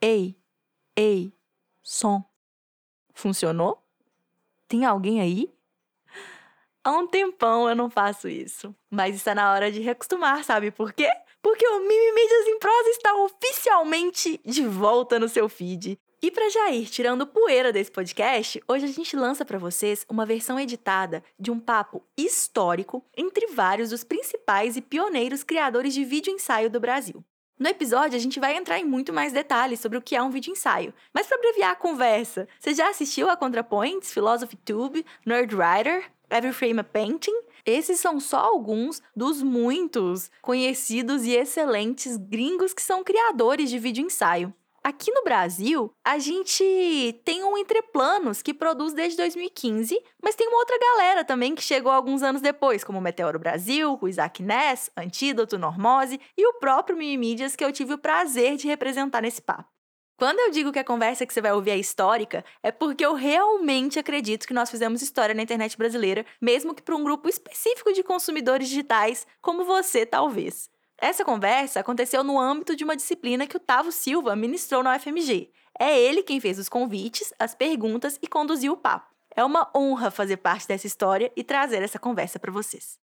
Ei, ei, som. Funcionou? Tem alguém aí? Há um tempão eu não faço isso, mas está na hora de reacostumar, sabe por quê? Porque o Mimi Mídias em Prosa está oficialmente de volta no seu feed. E para já ir tirando poeira desse podcast, hoje a gente lança para vocês uma versão editada de um papo histórico entre vários dos principais e pioneiros criadores de vídeo ensaio do Brasil. No episódio, a gente vai entrar em muito mais detalhes sobre o que é um vídeo ensaio. Mas para abreviar a conversa, você já assistiu a ContraPoints, Philosophy Tube, Nerd Writer, Every Frame a Painting? Esses são só alguns dos muitos conhecidos e excelentes gringos que são criadores de vídeo ensaio. Aqui no Brasil, a gente tem um Entreplanos que produz desde 2015, mas tem uma outra galera também que chegou alguns anos depois, como o Meteoro Brasil, o Isaac Ness, Antídoto, Normose e o próprio Mimimídias que eu tive o prazer de representar nesse papo. Quando eu digo que a conversa que você vai ouvir é histórica, é porque eu realmente acredito que nós fizemos história na internet brasileira, mesmo que para um grupo específico de consumidores digitais, como você talvez. Essa conversa aconteceu no âmbito de uma disciplina que o Tavo Silva ministrou na UFMG. É ele quem fez os convites, as perguntas e conduziu o papo. É uma honra fazer parte dessa história e trazer essa conversa para vocês.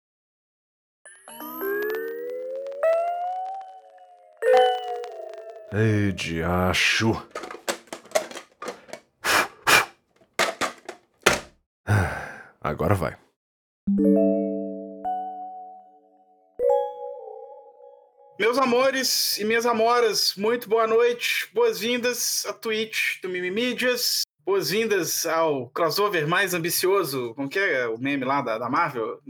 Ei, diacho. Agora vai. Meus amores e minhas amoras, muito boa noite. Boas-vindas à Twitch do Mimimídias. Boas-vindas ao crossover mais ambicioso. Como que é o meme lá da, da Marvel?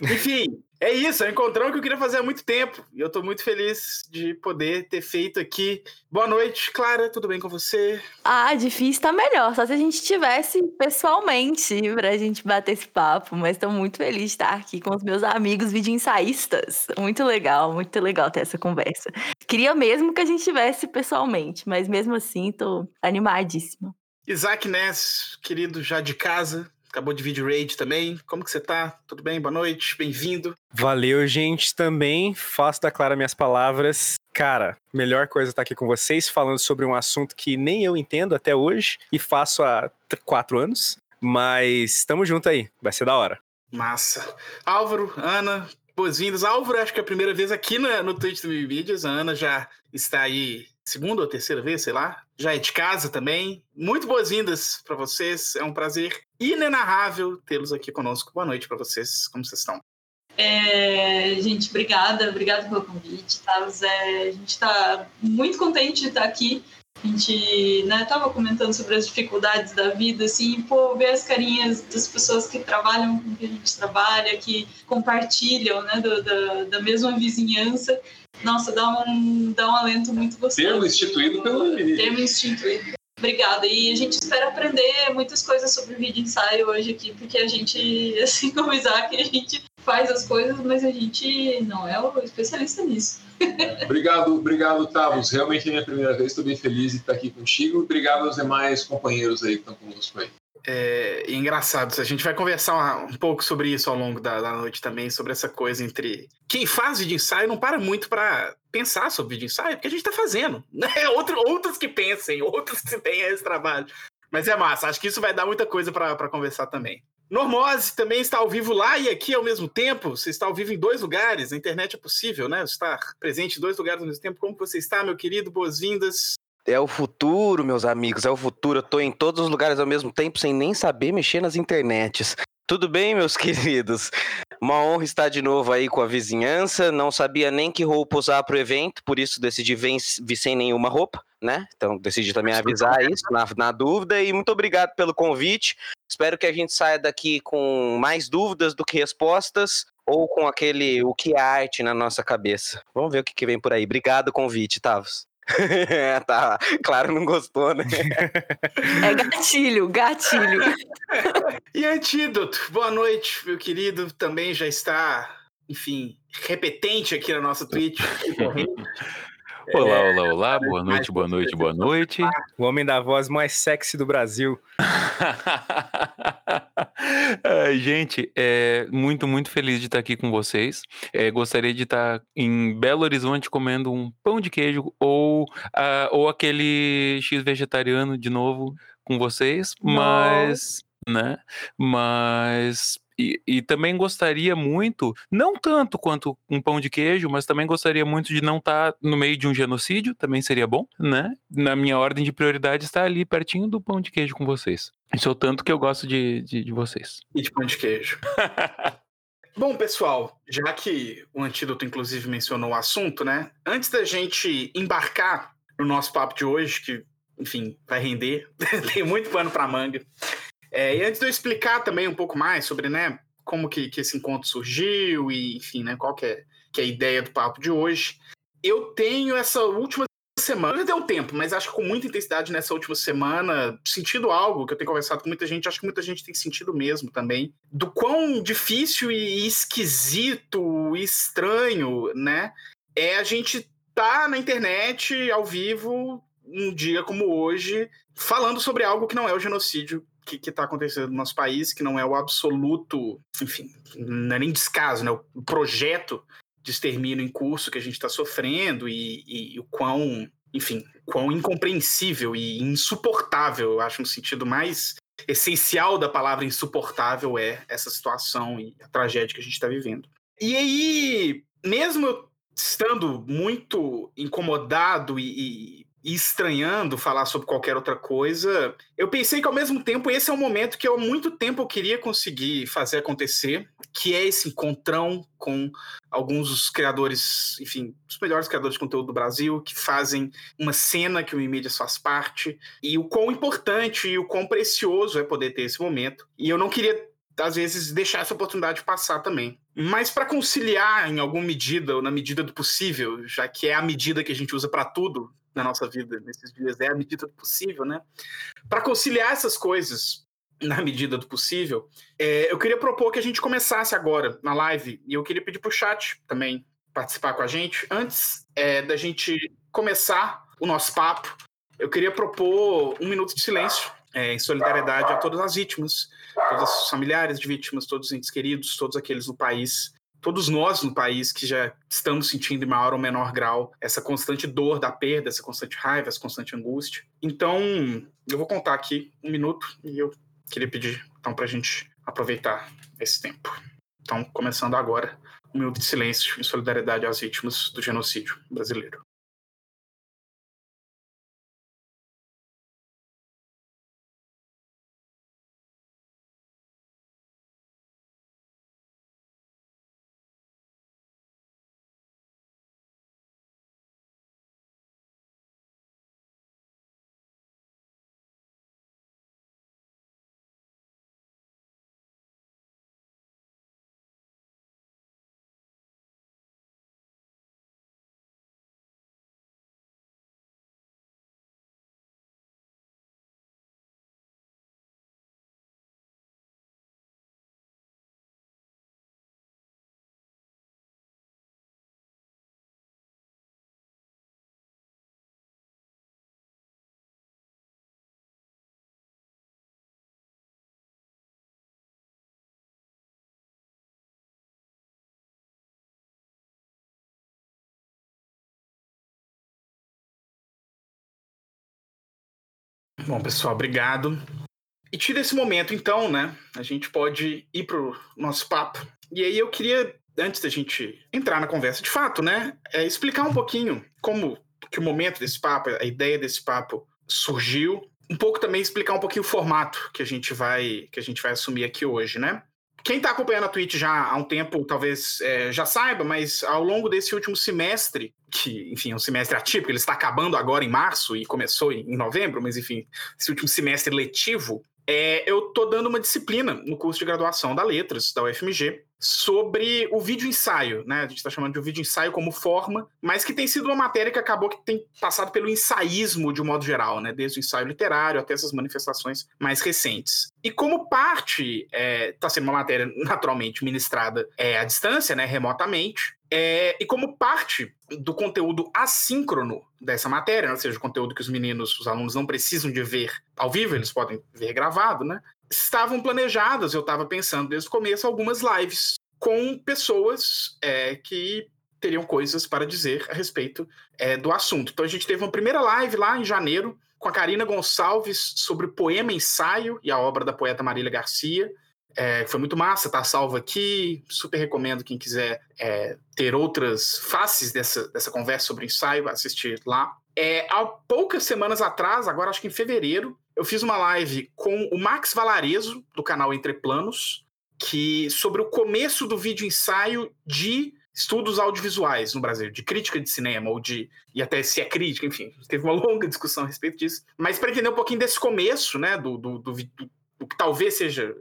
Enfim, é isso. É um encontrão que eu queria fazer há muito tempo. E eu tô muito feliz de poder ter feito aqui. Boa noite, Clara. Tudo bem com você? Ah, difícil tá melhor. Só se a gente tivesse pessoalmente pra gente bater esse papo. Mas tô muito feliz de estar aqui com os meus amigos vídeo ensaístas. Muito legal, muito legal ter essa conversa. Queria mesmo que a gente tivesse pessoalmente, mas mesmo assim tô animadíssima. Isaac Ness, querido já de casa, acabou de vídeo raid também. Como que você tá? Tudo bem? Boa noite, bem-vindo. Valeu, gente, também. Faço da Clara minhas palavras. Cara, melhor coisa estar aqui com vocês, falando sobre um assunto que nem eu entendo até hoje e faço há quatro anos. Mas estamos junto aí, vai ser da hora. Massa. Álvaro, Ana, boas-vindas. Álvaro, acho que é a primeira vez aqui no, no Twitch do Vídeos. A Ana já está aí segunda ou terceira vez, sei lá. Já é de casa também. Muito boas-vindas para vocês. É um prazer inenarrável tê-los aqui conosco. Boa noite para vocês. Como vocês estão? É, gente, obrigada, obrigada pelo convite. Tá? É, a gente está muito contente de estar aqui. A gente né, tava comentando sobre as dificuldades da vida, assim, pô, ver as carinhas das pessoas que trabalham com que a gente trabalha, que compartilham, né, do, da, da mesma vizinhança. Nossa, dá um, dá um alento muito gostoso. Termo instituído pelo Termo instituído. Obrigada. E a gente espera aprender muitas coisas sobre o vídeo ensaio hoje aqui, porque a gente, assim como o Isaac, a gente faz as coisas, mas a gente não é o especialista nisso. obrigado, obrigado, Tavos. Realmente é minha primeira vez, estou bem feliz de estar aqui contigo. Obrigado aos demais companheiros aí que estão conosco aí. É engraçado, a gente vai conversar um pouco sobre isso ao longo da, da noite também, sobre essa coisa entre quem faz vídeo ensaio não para muito para pensar sobre vídeo ensaio, porque a gente está fazendo. Né? Outro, outros que pensem, outros que tenham esse trabalho. Mas é massa, acho que isso vai dar muita coisa para conversar também. Normose também está ao vivo lá e aqui ao mesmo tempo. Você está ao vivo em dois lugares. A internet é possível, né? Estar presente em dois lugares ao mesmo tempo. Como você está, meu querido? Boas-vindas. É o futuro, meus amigos, é o futuro. Eu tô em todos os lugares ao mesmo tempo sem nem saber mexer nas internets. Tudo bem, meus queridos? Uma honra estar de novo aí com a vizinhança. Não sabia nem que roupa usar para o evento, por isso decidi vir, vir sem nenhuma roupa, né? Então decidi também avisar isso na, na dúvida. E muito obrigado pelo convite. Espero que a gente saia daqui com mais dúvidas do que respostas ou com aquele o que é arte na nossa cabeça. Vamos ver o que, que vem por aí. Obrigado convite, Tavos. tá, claro, não gostou, né? É gatilho, gatilho. e Antídoto, boa noite, meu querido. Também já está, enfim, repetente aqui na nossa Twitch. Olá, olá, olá, boa noite, boa noite, boa noite. O homem da voz mais sexy do Brasil. Gente, é muito, muito feliz de estar aqui com vocês. É, gostaria de estar em Belo Horizonte comendo um pão de queijo ou, ah, ou aquele X vegetariano de novo com vocês, mas, né? Mas e, e, também gostaria muito, não tanto quanto um pão de queijo, mas também gostaria muito de não estar tá no meio de um genocídio, também seria bom, né? Na minha ordem de prioridade está ali pertinho do pão de queijo com vocês. Isso é o tanto que eu gosto de, de, de vocês. E de pão de queijo. Bom, pessoal, já que o antídoto inclusive mencionou o assunto, né? Antes da gente embarcar no nosso papo de hoje, que, enfim, vai render, tem muito pano para manga. É, e antes de eu explicar também um pouco mais sobre, né, como que, que esse encontro surgiu e, enfim, né, qual que é, que é a ideia do papo de hoje, eu tenho essa última semana, deu um tempo, mas acho que com muita intensidade nessa última semana, sentido algo que eu tenho conversado com muita gente, acho que muita gente tem sentido mesmo também, do quão difícil e esquisito e estranho, né, é a gente tá na internet ao vivo um dia como hoje, falando sobre algo que não é o genocídio que está acontecendo no nosso país, que não é o absoluto, enfim, não é nem descaso, né? O projeto de extermínio em curso que a gente está sofrendo e, e, e, o quão, enfim, quão incompreensível e insuportável, eu acho, no sentido mais essencial da palavra insuportável é essa situação e a tragédia que a gente está vivendo. E aí, mesmo eu estando muito incomodado e, e e estranhando falar sobre qualquer outra coisa, eu pensei que ao mesmo tempo esse é um momento que eu há muito tempo eu queria conseguir fazer acontecer, que é esse encontrão com alguns dos criadores, enfim, os melhores criadores de conteúdo do Brasil, que fazem uma cena que o Imídias faz parte, e o quão importante e o quão precioso é poder ter esse momento. E eu não queria às vezes deixar essa oportunidade passar também. Mas para conciliar em alguma medida ou na medida do possível, já que é a medida que a gente usa para tudo, na nossa vida nesses dias, é a medida do possível, né? Para conciliar essas coisas na medida do possível, é, eu queria propor que a gente começasse agora na live e eu queria pedir para o chat também participar com a gente. Antes é, da gente começar o nosso papo, eu queria propor um minuto de silêncio é, em solidariedade a todas as vítimas, todos os familiares de vítimas, todos os entes queridos, todos aqueles no país todos nós no país que já estamos sentindo em maior ou menor grau essa constante dor da perda, essa constante raiva, essa constante angústia. Então, eu vou contar aqui um minuto e eu queria pedir então para a gente aproveitar esse tempo. Então, começando agora, um minuto de silêncio em solidariedade às vítimas do genocídio brasileiro. Bom, pessoal, obrigado. E tira esse momento, então, né? A gente pode ir pro nosso papo. E aí eu queria, antes da gente entrar na conversa de fato, né? É explicar um pouquinho como que o momento desse papo, a ideia desse papo surgiu. Um pouco também explicar um pouquinho o formato que a gente vai que a gente vai assumir aqui hoje, né? Quem está acompanhando a Twitch já há um tempo talvez é, já saiba, mas ao longo desse último semestre, que, enfim, é um semestre atípico, ele está acabando agora em março e começou em novembro, mas enfim, esse último semestre letivo, é, eu tô dando uma disciplina no curso de graduação da Letras, da UFMG, sobre o vídeo ensaio, né? A gente está chamando de um vídeo ensaio como forma, mas que tem sido uma matéria que acabou que tem passado pelo ensaísmo de um modo geral, né? Desde o ensaio literário até essas manifestações mais recentes. E como parte está sendo uma matéria naturalmente ministrada é, à distância, né, remotamente, é, e como parte do conteúdo assíncrono dessa matéria, né, ou seja, o conteúdo que os meninos, os alunos não precisam de ver ao vivo, eles podem ver gravado, né? Estavam planejadas, eu estava pensando desde o começo, algumas lives com pessoas é, que teriam coisas para dizer a respeito é, do assunto. Então a gente teve uma primeira live lá em janeiro com a Karina Gonçalves sobre poema ensaio e a obra da poeta Marília Garcia. É, foi muito massa, tá salvo aqui. Super recomendo quem quiser é, ter outras faces dessa, dessa conversa sobre ensaio, assistir lá. É, há poucas semanas atrás, agora acho que em fevereiro, eu fiz uma live com o Max Valarezo, do canal Entre Planos, que sobre o começo do vídeo ensaio de estudos audiovisuais no Brasil, de crítica de cinema, ou de. e até se é crítica, enfim, teve uma longa discussão a respeito disso. Mas para entender um pouquinho desse começo, né, do, do, do, do que talvez seja,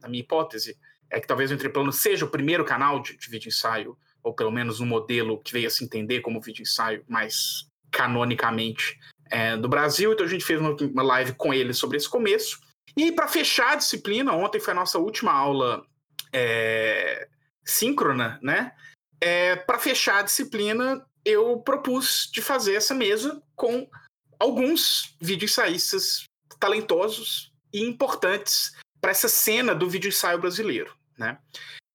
na minha hipótese, é que talvez o Entreplano seja o primeiro canal de, de vídeo ensaio, ou pelo menos um modelo que veio a se entender como vídeo ensaio mais canonicamente é, do Brasil. Então a gente fez uma, uma live com ele sobre esse começo. E para fechar a disciplina, ontem foi a nossa última aula é, síncrona, né? É, para fechar a disciplina, eu propus de fazer essa mesa com alguns vídeo ensaístas talentosos e importantes para essa cena do vídeo ensaio brasileiro, né?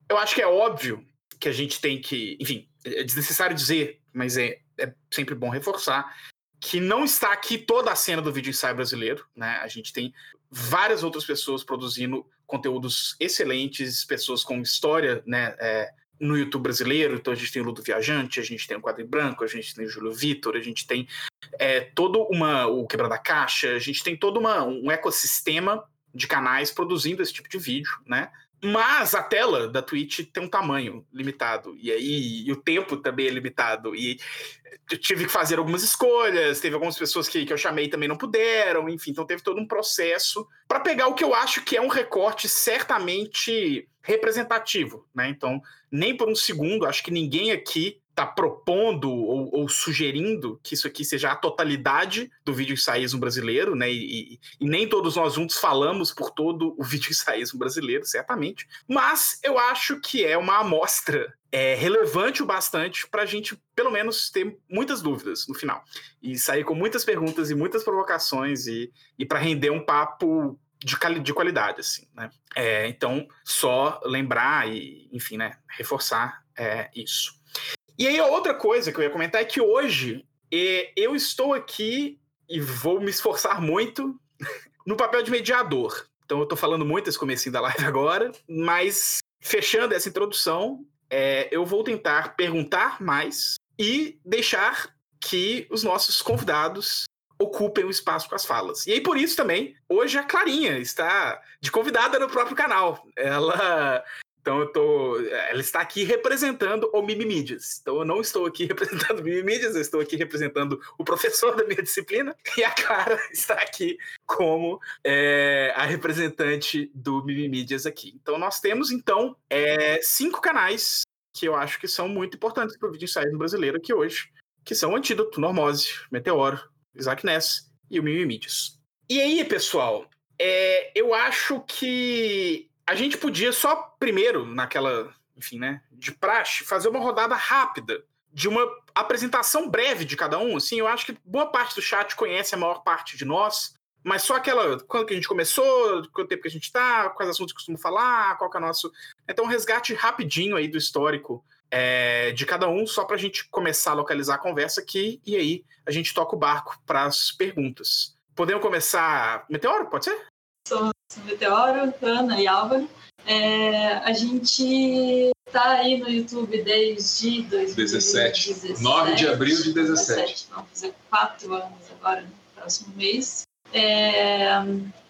Eu acho que é óbvio que a gente tem que, enfim, é desnecessário dizer, mas é, é sempre bom reforçar que não está aqui toda a cena do vídeo ensaio brasileiro, né? A gente tem várias outras pessoas produzindo conteúdos excelentes, pessoas com história, né? É, no YouTube brasileiro, então a gente tem o Ludo Viajante, a gente tem o Quadro Branco, a gente tem o Júlio Vitor, a gente tem é, todo uma. o Quebra da Caixa, a gente tem todo uma, um ecossistema de canais produzindo esse tipo de vídeo, né? Mas a tela da Twitch tem um tamanho limitado. E aí e o tempo também é limitado. E eu tive que fazer algumas escolhas. Teve algumas pessoas que, que eu chamei também não puderam. Enfim, então teve todo um processo para pegar o que eu acho que é um recorte certamente representativo. Né? Então, nem por um segundo, acho que ninguém aqui está propondo ou, ou, sugerindo que isso aqui seja a totalidade do vídeo ensaísmo brasileiro, né? E, e, e, nem todos nós juntos falamos por todo o vídeo ensaísmo brasileiro, certamente. Mas eu acho que é uma amostra é, relevante o bastante para a gente, pelo menos, ter muitas dúvidas no final. E sair com muitas perguntas e muitas provocações e, e para render um papo de, de qualidade, assim, né? É, então, só lembrar e, enfim, né, reforçar é, isso. E aí, a outra coisa que eu ia comentar é que hoje é, eu estou aqui e vou me esforçar muito no papel de mediador. Então, eu estou falando muito esse comecinho da live agora, mas fechando essa introdução, é, eu vou tentar perguntar mais e deixar que os nossos convidados ocupem o espaço com as falas. E aí, por isso também, hoje a Clarinha está de convidada no próprio canal. Ela então eu tô. Ela está aqui representando o Mimimídias. Então eu não estou aqui representando o Mimimídias, eu estou aqui representando o professor da minha disciplina, e a Clara está aqui como é, a representante do Mimimídias aqui. Então nós temos, então, é, cinco canais que eu acho que são muito importantes para o vídeo ensaio brasileiro aqui hoje, que são o Antídoto, Normose, Meteoro, Isaac Ness e o Mimimídias. E aí, pessoal, é, eu acho que a gente podia só primeiro, naquela, enfim, né, de praxe, fazer uma rodada rápida de uma apresentação breve de cada um. Assim, eu acho que boa parte do chat conhece a maior parte de nós, mas só aquela, quando que a gente começou, quanto tempo que a gente tá, quais assuntos costumamos falar, qual que é o nosso... Então, um resgate rapidinho aí do histórico é, de cada um, só para a gente começar a localizar a conversa aqui, e aí a gente toca o barco para as perguntas. Podemos começar... Meteoro, pode ser? Sou Meteoro, Ana e Álvaro. É, a gente está aí no YouTube desde 2017. 17. 9 de abril de 17. 17. Vamos fazer quatro anos agora, no próximo mês. É,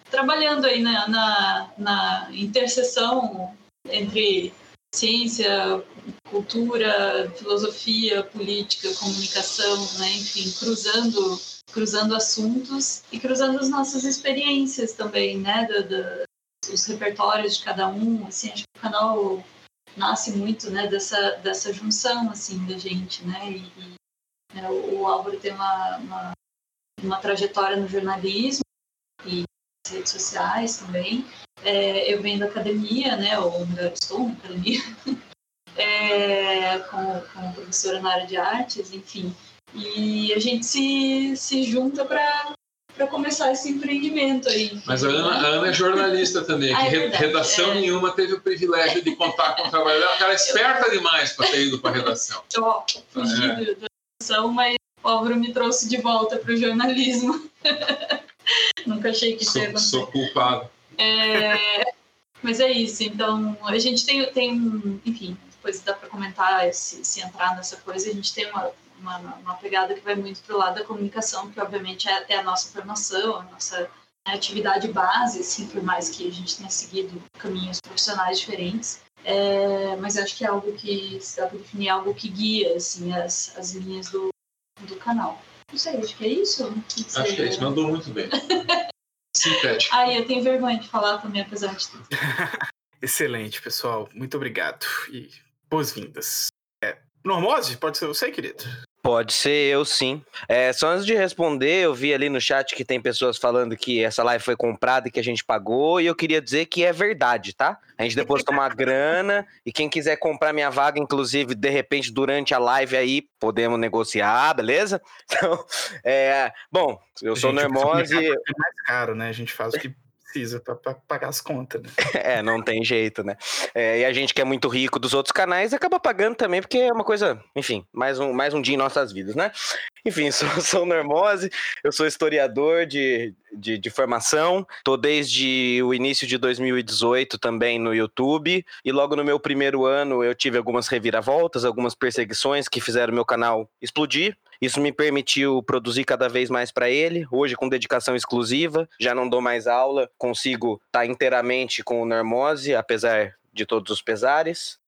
trabalhando aí na, na, na interseção entre ciência, cultura, filosofia, política, comunicação, né? enfim, cruzando cruzando assuntos e cruzando as nossas experiências também, né, do, do, os repertórios de cada um, assim, acho que o canal nasce muito, né, dessa, dessa junção, assim, da gente, né, e, e né, o, o Álvaro tem uma, uma, uma, trajetória no jornalismo e redes sociais também. É, eu venho da academia, né? Ou melhor, estou na academia, é, como, como professora na área de artes, enfim. E a gente se, se junta para para começar esse empreendimento aí. Mas a Ana, a Ana é jornalista também, Ah, é verdade, redação é. nenhuma teve o privilégio de contar com o trabalho dela. Ela é esperta demais para ter ido para redação. Ó, fugi É. da educação, mas o Álvaro me trouxe de volta para o jornalismo. Nunca achei que Sou, sou culpado. É, mas é isso, então a gente tem, tem enfim, depois dá para comentar se, se entrar nessa coisa, a gente tem uma, uma, uma pegada que vai muito pro lado da comunicação, que obviamente é, é a nossa formação, a nossa né, atividade base, assim, por mais que a gente tenha seguido caminhos profissionais diferentes. É, mas acho que é algo que, se dá para definir, é algo que guia, assim, as, as linhas do, do canal. Não sei, acho que é isso. O que que Acho que é isso. Mandou muito bem. Sintético. Ah, e eu tenho vergonha de falar também, apesar de tudo. Excelente, pessoal. Muito obrigado e boas-vindas. Normose, pode ser você, querido? Pode ser eu sim. É, só antes de responder, eu vi ali no chat que tem pessoas falando que essa live foi comprada e que a gente pagou, e eu queria dizer que é verdade, tá? A gente depositou uma grana, e quem quiser comprar minha vaga, inclusive, de repente, durante a live aí, podemos negociar, beleza? Então, é, bom, eu sou Normose, É mais caro, né? A gente faz o que precisa pra pagar as contas, né? É, não tem jeito, né? É, e a gente que é muito rico dos outros canais acaba pagando também, porque é uma coisa, enfim, mais um, mais um dia em nossas vidas, né? Enfim, sou, sou Normose, eu sou historiador de, de, de formação, tô desde o início de 2018 também no YouTube, e logo no meu primeiro ano eu tive algumas reviravoltas, algumas perseguições que fizeram meu canal explodir. Isso me permitiu produzir cada vez mais para ele, hoje com dedicação exclusiva, já não dou mais aula, consigo estar inteiramente com o Normose, apesar de todos os pesares.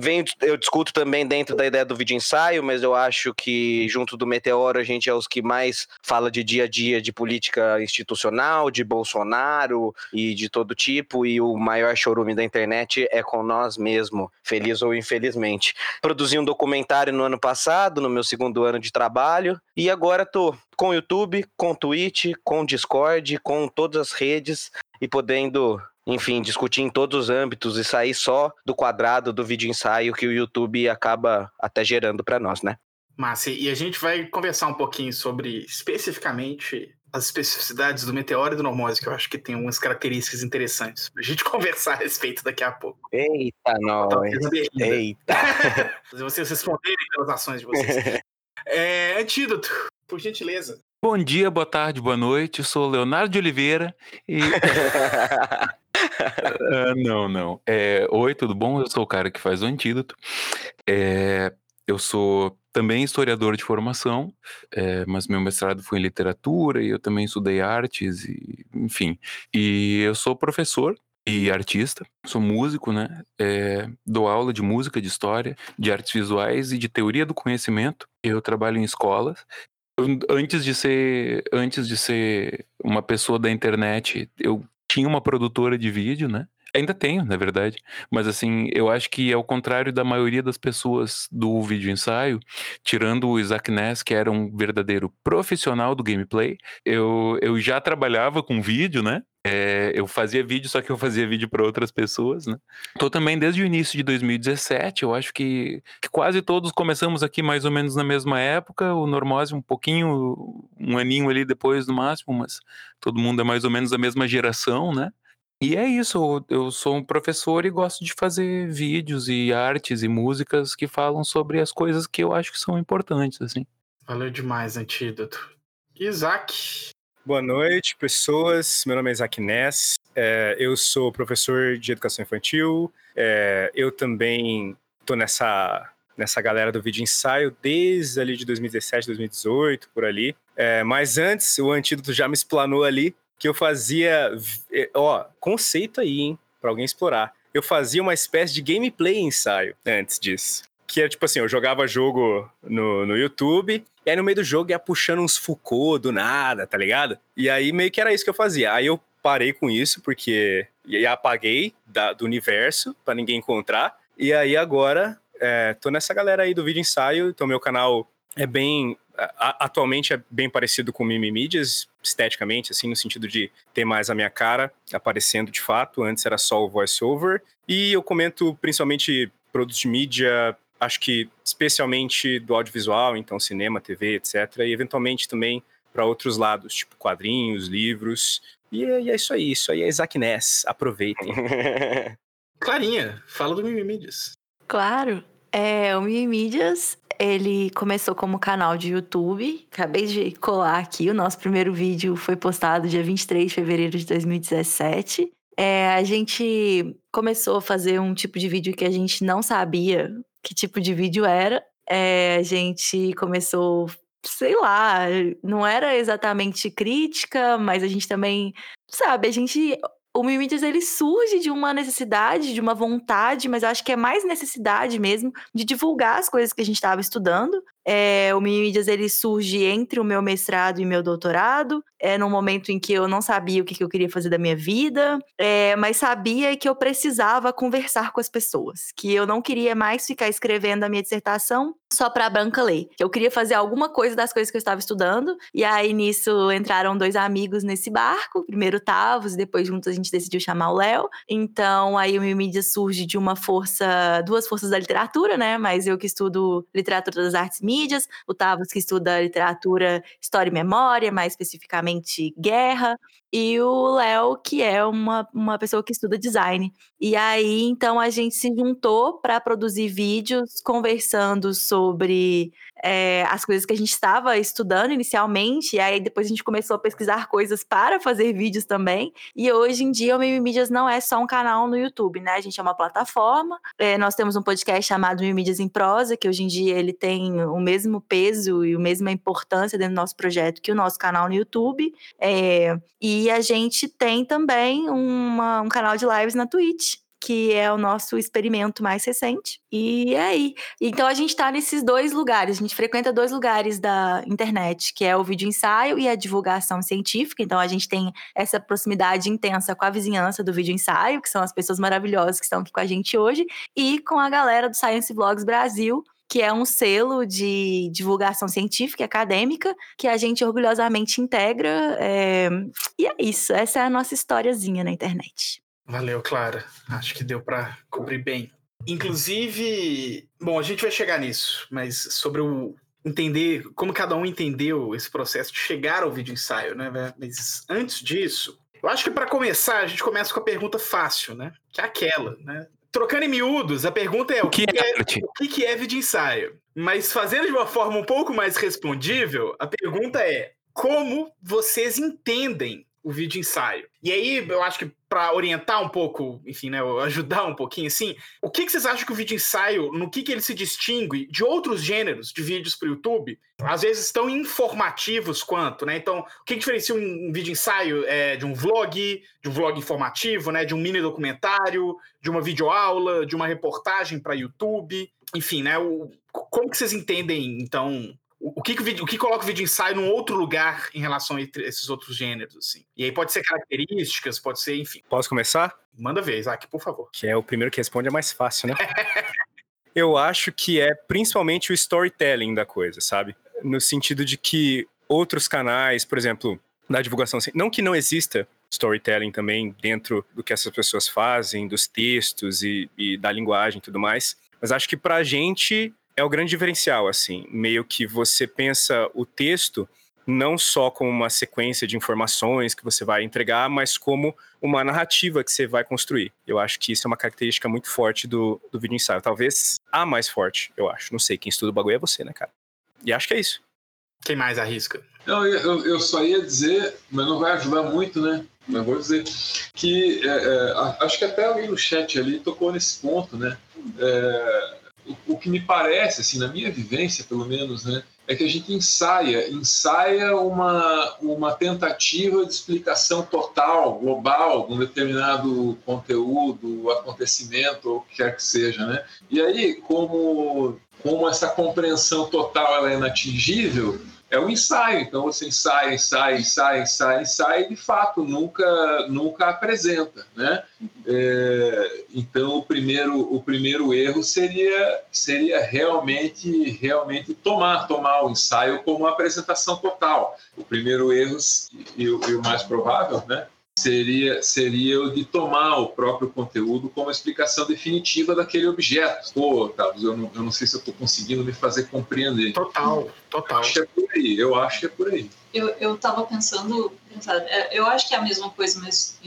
Venho, eu discuto também dentro da ideia do vídeo ensaio, mas eu acho que junto do Meteoro a gente é os que mais fala de dia a dia de política institucional, de Bolsonaro e de todo tipo, e o maior chorume da internet é com nós mesmo, feliz ou infelizmente. Produzi um documentário no ano passado, no meu segundo ano de trabalho, e agora tô com o YouTube, com o Twitch, com o Discord, com todas as redes e podendo, enfim, discutir em todos os âmbitos e sair só do quadrado do vídeo ensaio que o YouTube acaba até gerando para nós, né? Massa, e a gente vai conversar um pouquinho sobre especificamente as especificidades do Meteoro e do Normose, que eu acho que tem umas características interessantes pra gente conversar a respeito daqui a pouco. Eita, nós. Eita. Fazer vocês responderem pelas ações de vocês. é, antídoto, por gentileza. Bom dia, boa tarde, boa noite. Eu sou o Leonardo de Oliveira e. Ah, não, não. É, Oi, tudo bom? Eu sou o cara que faz o antídoto. É, eu sou também historiador de formação, é, mas meu mestrado foi em literatura e eu também estudei artes, e, enfim. E eu sou professor e artista, sou músico, né? É, dou aula de música, de história, de artes visuais e de teoria do conhecimento. Eu trabalho em escolas antes de ser antes de ser uma pessoa da internet, eu tinha uma produtora de vídeo, né? Ainda tenho, na verdade. Mas assim, eu acho que ao contrário da maioria das pessoas do vídeo ensaio, tirando o Isaac Ness, que era um verdadeiro profissional do gameplay, eu, eu já trabalhava com vídeo, né? É, eu fazia vídeo, só que eu fazia vídeo para outras pessoas, né? Tô também desde o início de 2017, eu acho que, que quase todos começamos aqui mais ou menos na mesma época, o Normose um pouquinho, um aninho ali depois no máximo, mas todo mundo é mais ou menos da mesma geração, né? E é isso, eu, sou um professor e gosto de fazer vídeos e artes e músicas que falam sobre as coisas que eu acho que são importantes, assim. Valeu demais, antídoto. Isaac. Boa noite, pessoas. Meu nome é Isaac Ness. É, eu sou professor de educação infantil. É, eu também estou nessa, nessa galera do vídeo ensaio desde ali de 2017, 2018, por ali. É, mas antes, o antídoto já me explanou ali que eu fazia. é, Ó, conceito aí, hein? Pra alguém explorar. Eu fazia uma espécie de gameplay ensaio antes disso. Que era tipo assim, eu jogava jogo no, no YouTube, e aí no meio do jogo ia puxando uns Foucault do nada, tá ligado? E aí meio que era isso que eu fazia. Aí eu parei com isso, porque. E apaguei da- do universo pra ninguém encontrar. E aí agora é, tô nessa galera aí do vídeo ensaio, então meu canal é bem atualmente é bem parecido com o Mimimídias, esteticamente, assim, no sentido de ter mais a minha cara aparecendo de fato. Antes era só o voice-over. E eu comento principalmente produtos de mídia, acho que especialmente do audiovisual, então cinema, TV, etc. E eventualmente também para outros lados, tipo quadrinhos, livros. E é, e é isso aí, isso aí é Isaac Ness, aproveitem. Clarinha, fala do Mimimídias. Claro. É, o Mimídias, ele começou como canal de YouTube. Acabei de colar aqui. O nosso primeiro vídeo foi postado dia 23 de fevereiro de 2017. É, a gente começou a fazer um tipo de vídeo que a gente não sabia que tipo de vídeo era. É, a gente começou, sei lá, não era exatamente crítica, mas a gente também, sabe, a gente o Mimídias ele surge de uma necessidade, de uma vontade, mas acho que é mais necessidade mesmo de divulgar as coisas que a gente estava estudando. É, o Mimídias ele surge entre o meu mestrado e meu doutorado, é num momento em que eu não sabia o que, que eu queria fazer da minha vida, é, mas sabia que eu precisava conversar com as pessoas, que eu não queria mais ficar escrevendo a minha dissertação só para a banca ler, eu queria fazer alguma coisa das coisas que eu estava estudando, e aí nisso entraram dois amigos nesse barco, primeiro o Tavos, depois juntos a gente decidiu chamar o Léo, então aí o Mimídias surge de uma força, duas forças da literatura, né, mas eu que estudo literatura das artes mídias, o Tavos que estuda literatura, história e memória, mais especificamente guerra, e o Léo, que é uma, uma pessoa que estuda design. E aí, então, a gente se juntou para produzir vídeos conversando sobre é, as coisas que a gente estava estudando inicialmente, e aí depois a gente começou a pesquisar coisas para fazer vídeos também. E hoje em dia o Mimimídias não é só um canal no YouTube, né? A gente é uma plataforma. É, nós temos um podcast chamado Mimimídias em Prosa, que hoje em dia ele tem o mesmo peso e a mesma importância dentro do nosso projeto que o nosso canal no YouTube. É, e a gente tem também uma, um canal de lives na Twitch que é o nosso experimento mais recente. E é aí. Então a gente está nesses dois lugares, a gente frequenta dois lugares da internet, que é o vídeo ensaio e a divulgação científica. Então a gente tem essa proximidade intensa com a vizinhança do vídeo ensaio, que são as pessoas maravilhosas que estão aqui com a gente hoje, e com a galera do Science Vlogs Brasil, que é um selo de divulgação científica e acadêmica que a gente orgulhosamente integra. É... E é isso, essa é a nossa historiazinha na internet. Valeu, Clara. Acho que deu para cobrir bem. Inclusive, bom, a gente vai chegar nisso, mas sobre o entender como cada um entendeu esse processo de chegar ao vídeo ensaio, né? Mas antes disso, eu acho que para começar a gente começa com a pergunta fácil, né? Que é aquela, né? Trocando em miúdos, a pergunta é o, O que que, é é, arte? o que que é vídeo ensaio? Mas fazendo de uma forma um pouco mais respondível, a pergunta é como vocês entendem o vídeo ensaio? E aí, eu acho que para orientar um pouco, enfim, né, ajudar um pouquinho assim, o que, que vocês acham que o vídeo ensaio, no que, que ele se distingue de outros gêneros de vídeos para o YouTube? Às vezes tão informativos quanto, né? Então, o que, que diferencia um vídeo ensaio é, de um vlog, de um vlog informativo, né, de um mini documentário, de uma videoaula, de uma reportagem para YouTube? Enfim, né? O, como que vocês entendem, então, o que, o vídeo- o que coloca o vídeo ensaio num outro lugar em relação a esses outros gêneros, assim? E aí pode ser características, pode ser, enfim. Posso começar? Manda ver, Isaac, por favor. Que é o primeiro que responde é mais fácil, né? Eu acho que é principalmente o storytelling da coisa, sabe? No sentido de que outros canais, por exemplo, da divulgação, assim, não que não exista storytelling também dentro do que essas pessoas fazem, dos textos e, e da linguagem e tudo mais, mas acho que pra gente é o grande diferencial, assim, meio que você pensa o texto não só como uma sequência de informações que você vai entregar, mas como uma narrativa que você vai construir. Eu acho que isso é uma característica muito forte do, do vídeo ensaio. Talvez a mais forte, eu acho. Não sei, quem estuda o bagulho é você, né, cara? E acho que é isso. Quem mais arrisca? Eu, eu- eu só ia dizer, mas não vai ajudar muito, né? Mas vou dizer que é, é, acho que até alguém no chat ali tocou nesse ponto, né? É, o, que me parece, assim, na minha vivência, pelo menos, né? É que a gente ensaia, ensaia uma, uma tentativa de explicação total, global, de um determinado conteúdo, acontecimento, ou o que quer que seja, né? E aí, como, como essa compreensão total ela é inatingível, é o ensaio. Então você ensaia, ensaia, ensaia, ensaia, ensaia e de fato nunca, nunca apresenta, né? É, então o primeiro, o primeiro erro seria, seria realmente, realmente tomar, tomar o ensaio como uma apresentação total. O primeiro erro e o, e o mais provável, né? Seria, seria o de tomar o próprio conteúdo como explicação definitiva daquele objeto. Pô, Carlos, eu não, eu não sei se eu estou conseguindo me fazer compreender. Total, total. Acho que é por aí, eu acho que é por aí. Eu, eu tava pensando, é, eu acho que é a mesma coisa, mas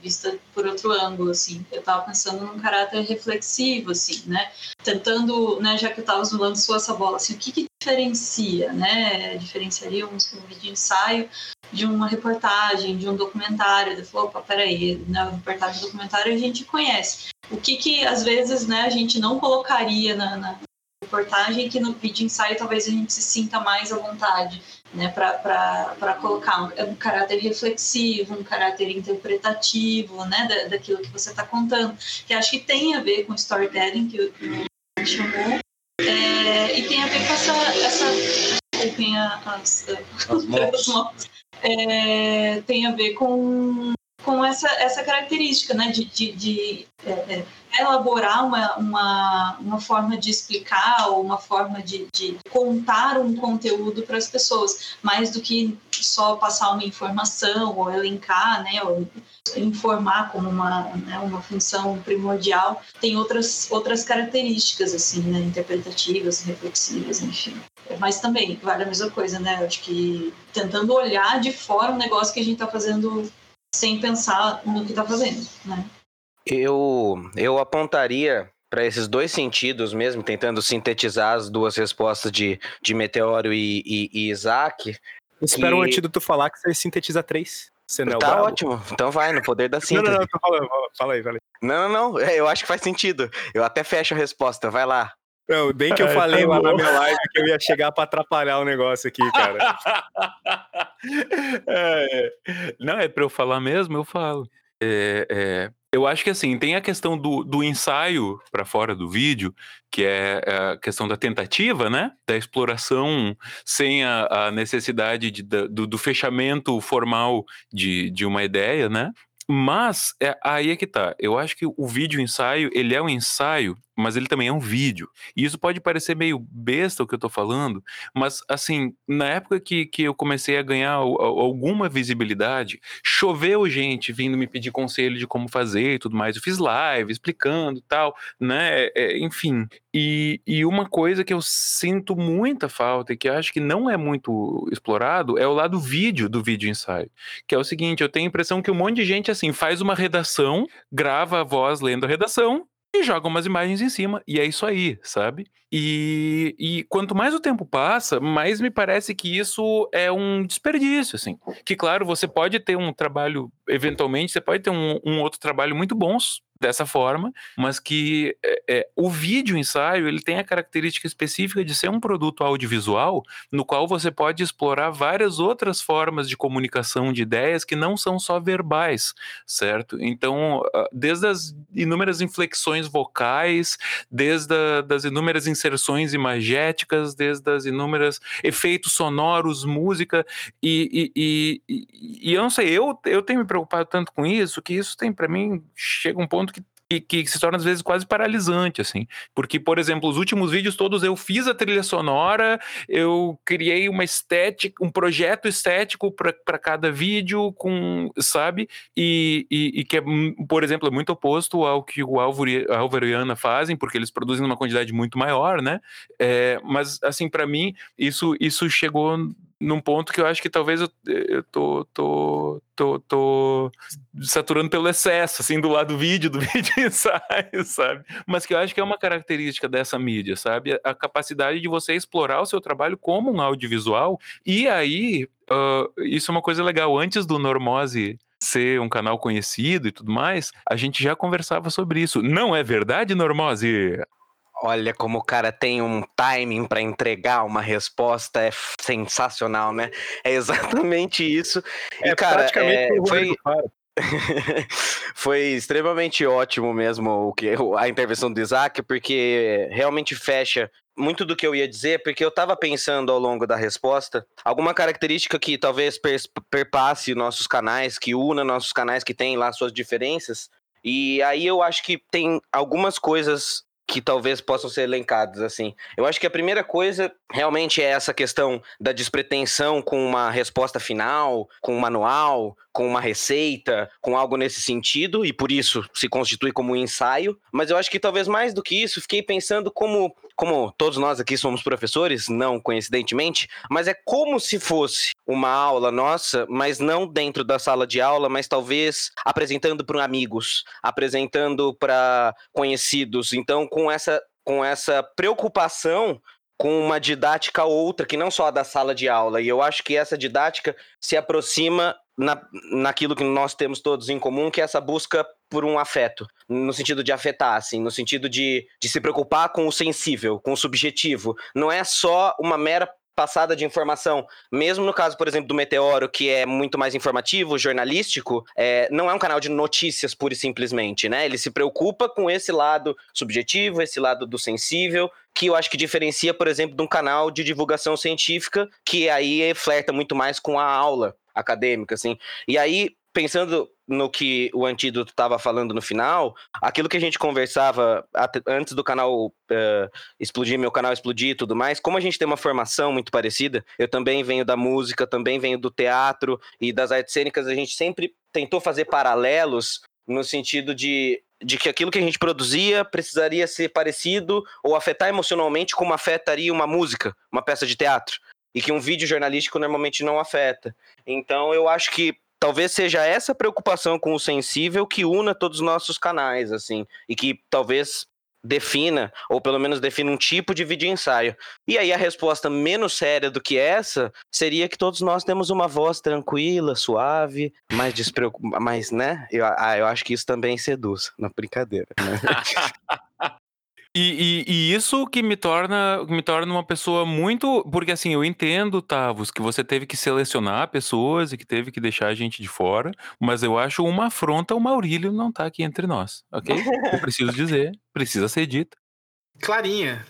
vista por outro ângulo, assim. Eu tava pensando num caráter reflexivo, assim, né? Tentando, né, já que eu tava lançou essa bola, assim, o que que diferencia, né? Diferenciaria um, um vídeo ensaio de uma reportagem, de um documentário. Ele falou, opa, peraí, na reportagem do documentário a gente conhece. O que que, às vezes, né, a gente não colocaria na, na reportagem que no vídeo ensaio talvez a gente se sinta mais à vontade, né, para colocar um, um, caráter reflexivo, um caráter interpretativo, né, da, daquilo que você está contando, que acho que tem a ver com storytelling, que o chamou, é, e tem a ver com essa, essa desculpem as, as mãos é, tem a ver com, com essa, essa característica, né, de, de, de é, é elaborar uma, uma, uma forma de explicar ou uma forma de, de contar um conteúdo para as pessoas, mais do que só passar uma informação ou elencar, né, ou informar como uma, né, uma função primordial, tem outras, outras características, assim, né, interpretativas, reflexivas, enfim. Mas também vale a mesma coisa, né? Eu acho que tentando olhar de fora um negócio que a gente está fazendo sem pensar no que está fazendo, né? Eu, eu apontaria para esses dois sentidos mesmo, tentando sintetizar as duas respostas de, de Meteoro e, e, e Isaac. Espera e... um antídoto falar que você sintetiza três. Você não é tá ótimo. Então vai, no poder da síntese. Não, não, não, tô falando. Fala aí, fala aí. Não, não, não. Eu acho que faz sentido. Eu até fecho a resposta. Vai lá. Não, bem que eu falei lá na minha live que eu ia chegar para atrapalhar o negócio aqui, cara. é, não, é para eu falar mesmo, eu falo. É, é, eu acho que assim, tem a questão do, do ensaio para fora do vídeo, que é, é a questão da tentativa, né? Da exploração sem a, a necessidade de, do, do, fechamento formal de, de uma ideia, né? Mas é, aí é que tá. Eu acho que o vídeo ensaio, ele é um ensaio mas ele também é um vídeo. E isso pode parecer meio besta o que eu tô falando, mas assim, na época que, que eu comecei a ganhar alguma visibilidade, choveu gente vindo me pedir conselho de como fazer e tudo mais. Eu fiz live explicando tal, né? É, enfim. E, e uma coisa que eu sinto muita falta e que acho que não é muito explorado é o lado vídeo do vídeo ensaio. Que é o seguinte: eu tenho a impressão que um monte de gente assim faz uma redação, grava a voz lendo a redação e joga umas imagens em cima, e é isso aí, sabe? E, e quanto mais o tempo passa, mais me parece que isso é um desperdício, assim. Que, claro, você pode ter um trabalho, eventualmente, você pode ter um, um outro trabalho muito bons dessa forma, mas que é, é, o vídeo ensaio ele tem a característica específica de ser um produto audiovisual no qual você pode explorar várias outras formas de comunicação de ideias que não são só verbais, certo? Então, desde as inúmeras inflexões vocais, desde a, das inúmeras inserções imagéticas, desde as inúmeras efeitos sonoros, música e, e, e, e eu não sei, eu, eu tenho me preocupado tanto com isso que isso tem para mim chega um ponto que, que, se torna às vezes quase paralisante, assim. Porque, por exemplo, os últimos vídeos todos eu fiz a trilha sonora, eu criei uma estética, um projeto estético para cada vídeo, com, sabe? E, e, e, que é, por exemplo, é muito oposto ao que o Álvaro, Álvaro e Ana fazem, porque eles produzem uma quantidade muito maior, né? É, mas, assim, para mim, isso, isso chegou num ponto que eu acho que talvez eu, eu tô, tô, tô, tô saturando pelo excesso, assim, do lado do vídeo, do vídeo ensaio, sabe? Mas que eu acho que é uma característica dessa mídia, sabe? A capacidade de você explorar o seu trabalho como um audiovisual. E aí, uh, isso é uma coisa legal. Antes do Normose ser um canal conhecido e tudo mais, a gente já conversava sobre isso. Não é verdade, Normose? Olha como o cara tem um timing para entregar uma resposta, é sensacional, né? É exatamente isso. É e, cara, praticamente é, foi foi extremamente ótimo mesmo o que a intervenção do Isaac, porque realmente fecha muito do que eu ia dizer, porque eu estava pensando ao longo da resposta, alguma característica que talvez perpasse nossos canais, que una nossos canais que tem lá suas diferenças. E aí eu acho que tem algumas coisas que talvez possam ser elencados assim. Eu acho que a primeira coisa realmente é essa questão da despretensão com uma resposta final, com um manual, com uma receita, com algo nesse sentido e por isso se constitui como um ensaio. Mas eu acho que talvez mais do que isso, fiquei pensando como como todos nós aqui somos professores, não coincidentemente, mas é como se fosse uma aula nossa, mas não dentro da sala de aula, mas talvez apresentando para amigos, apresentando para conhecidos. Então, com essa com essa preocupação com uma didática outra, que não só a da sala de aula. E eu acho que essa didática se aproxima na, naquilo que nós temos todos em comum, que é essa busca por um afeto, no sentido de afetar, assim, no sentido de, de se preocupar com o sensível, com o subjetivo. Não é só uma mera passada de informação. Mesmo no caso, por exemplo, do Meteoro, que é muito mais informativo, jornalístico, é, não é um canal de notícias pura e simplesmente, né? Ele se preocupa com esse lado subjetivo, esse lado do sensível, que eu acho que diferencia, por exemplo, de um canal de divulgação científica, que aí flerta muito mais com a aula acadêmica, assim. E aí, pensando no que o Antídoto estava falando no final, aquilo que a gente conversava antes do canal uh, explodir, meu canal explodir e tudo mais, como a gente tem uma formação muito parecida, eu também venho da música, também venho do teatro e das artes cênicas, a gente sempre tentou fazer paralelos no sentido de, de que aquilo que a gente produzia precisaria ser parecido ou afetar emocionalmente como afetaria uma música, uma peça de teatro e que um vídeo jornalístico normalmente não afeta. Então eu acho que talvez seja essa preocupação com o sensível que una todos os nossos canais, assim, e que talvez defina, ou pelo menos defina um tipo de vídeo ensaio. E aí a resposta menos séria do que essa seria que todos nós temos uma voz tranquila, suave, mais despreocupada, mais, né? Eu, ah, eu acho que isso também seduz, na brincadeira. Né? E, e, e, isso que me torna, me torna uma pessoa muito. Porque assim, eu entendo, Tavos, que você teve que selecionar pessoas e que teve que deixar a gente de fora, mas eu acho uma afronta o Maurílio não estar tá aqui entre nós, ok? Eu preciso dizer, precisa ser dito. Clarinha,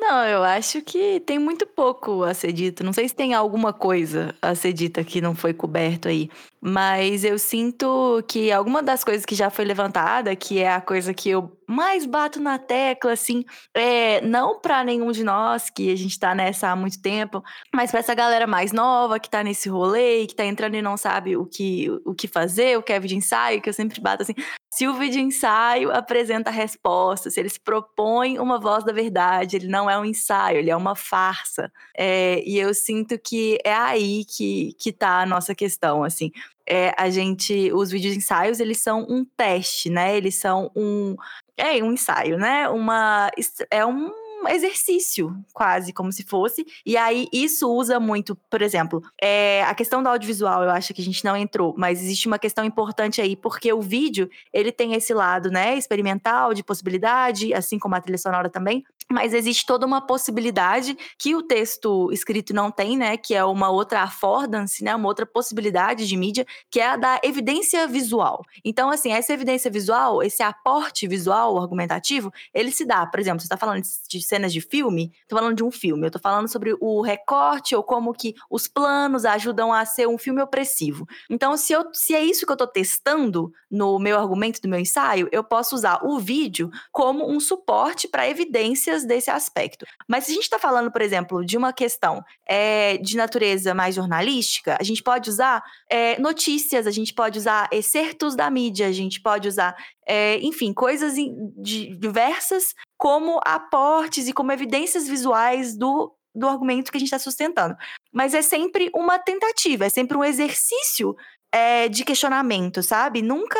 não, eu acho que tem muito pouco a ser dito. Não sei se tem alguma coisa a ser dita que não foi coberto aí. Mas eu sinto que alguma das coisas que já foi levantada, que é a coisa que eu mais bato na tecla, assim, é não para nenhum de nós, que a gente tá nessa há muito tempo, mas pra essa galera mais nova que tá nesse rolê, que tá entrando e não sabe o que, o que fazer, o que é vídeo ensaio, que eu sempre bato assim. Se o vídeo ensaio apresenta a resposta, se ele se propõe uma voz da verdade, ele não é um ensaio, ele é uma farsa. É, e eu sinto que é aí que, que tá a nossa questão, assim. É, a gente, os vídeos ensaios, eles são um teste, né? Eles são um, é um ensaio, né? Uma, é um exercício, quase como se fosse. E aí isso usa muito, por exemplo, é, a questão do audiovisual, eu acho que a gente não entrou, mas existe uma questão importante aí, porque o vídeo, ele tem esse lado, né, experimental, de possibilidade, assim como a trilha sonora também, mas existe toda uma possibilidade que o texto escrito não tem, né? Que é uma outra affordance, né? Uma outra possibilidade de mídia, que é a da evidência visual. Então, assim, essa evidência visual, esse aporte visual argumentativo, ele se dá, por exemplo, você está falando de cenas de filme, estou falando de um filme, eu estou falando sobre o recorte ou como que os planos ajudam a ser um filme opressivo. Então, se, eu, se é isso que eu estou testando no meu argumento do meu ensaio, eu posso usar o vídeo como um suporte para evidência desse aspecto. Mas se a gente está falando, por exemplo, de uma questão é, de natureza mais jornalística, a gente pode usar é, notícias, a gente pode usar excertos da mídia, a gente pode usar, é, enfim, coisas diversas como aportes e como evidências visuais do, do argumento que a gente está sustentando. Mas é sempre uma tentativa, é sempre um exercício é, de questionamento, sabe? Nunca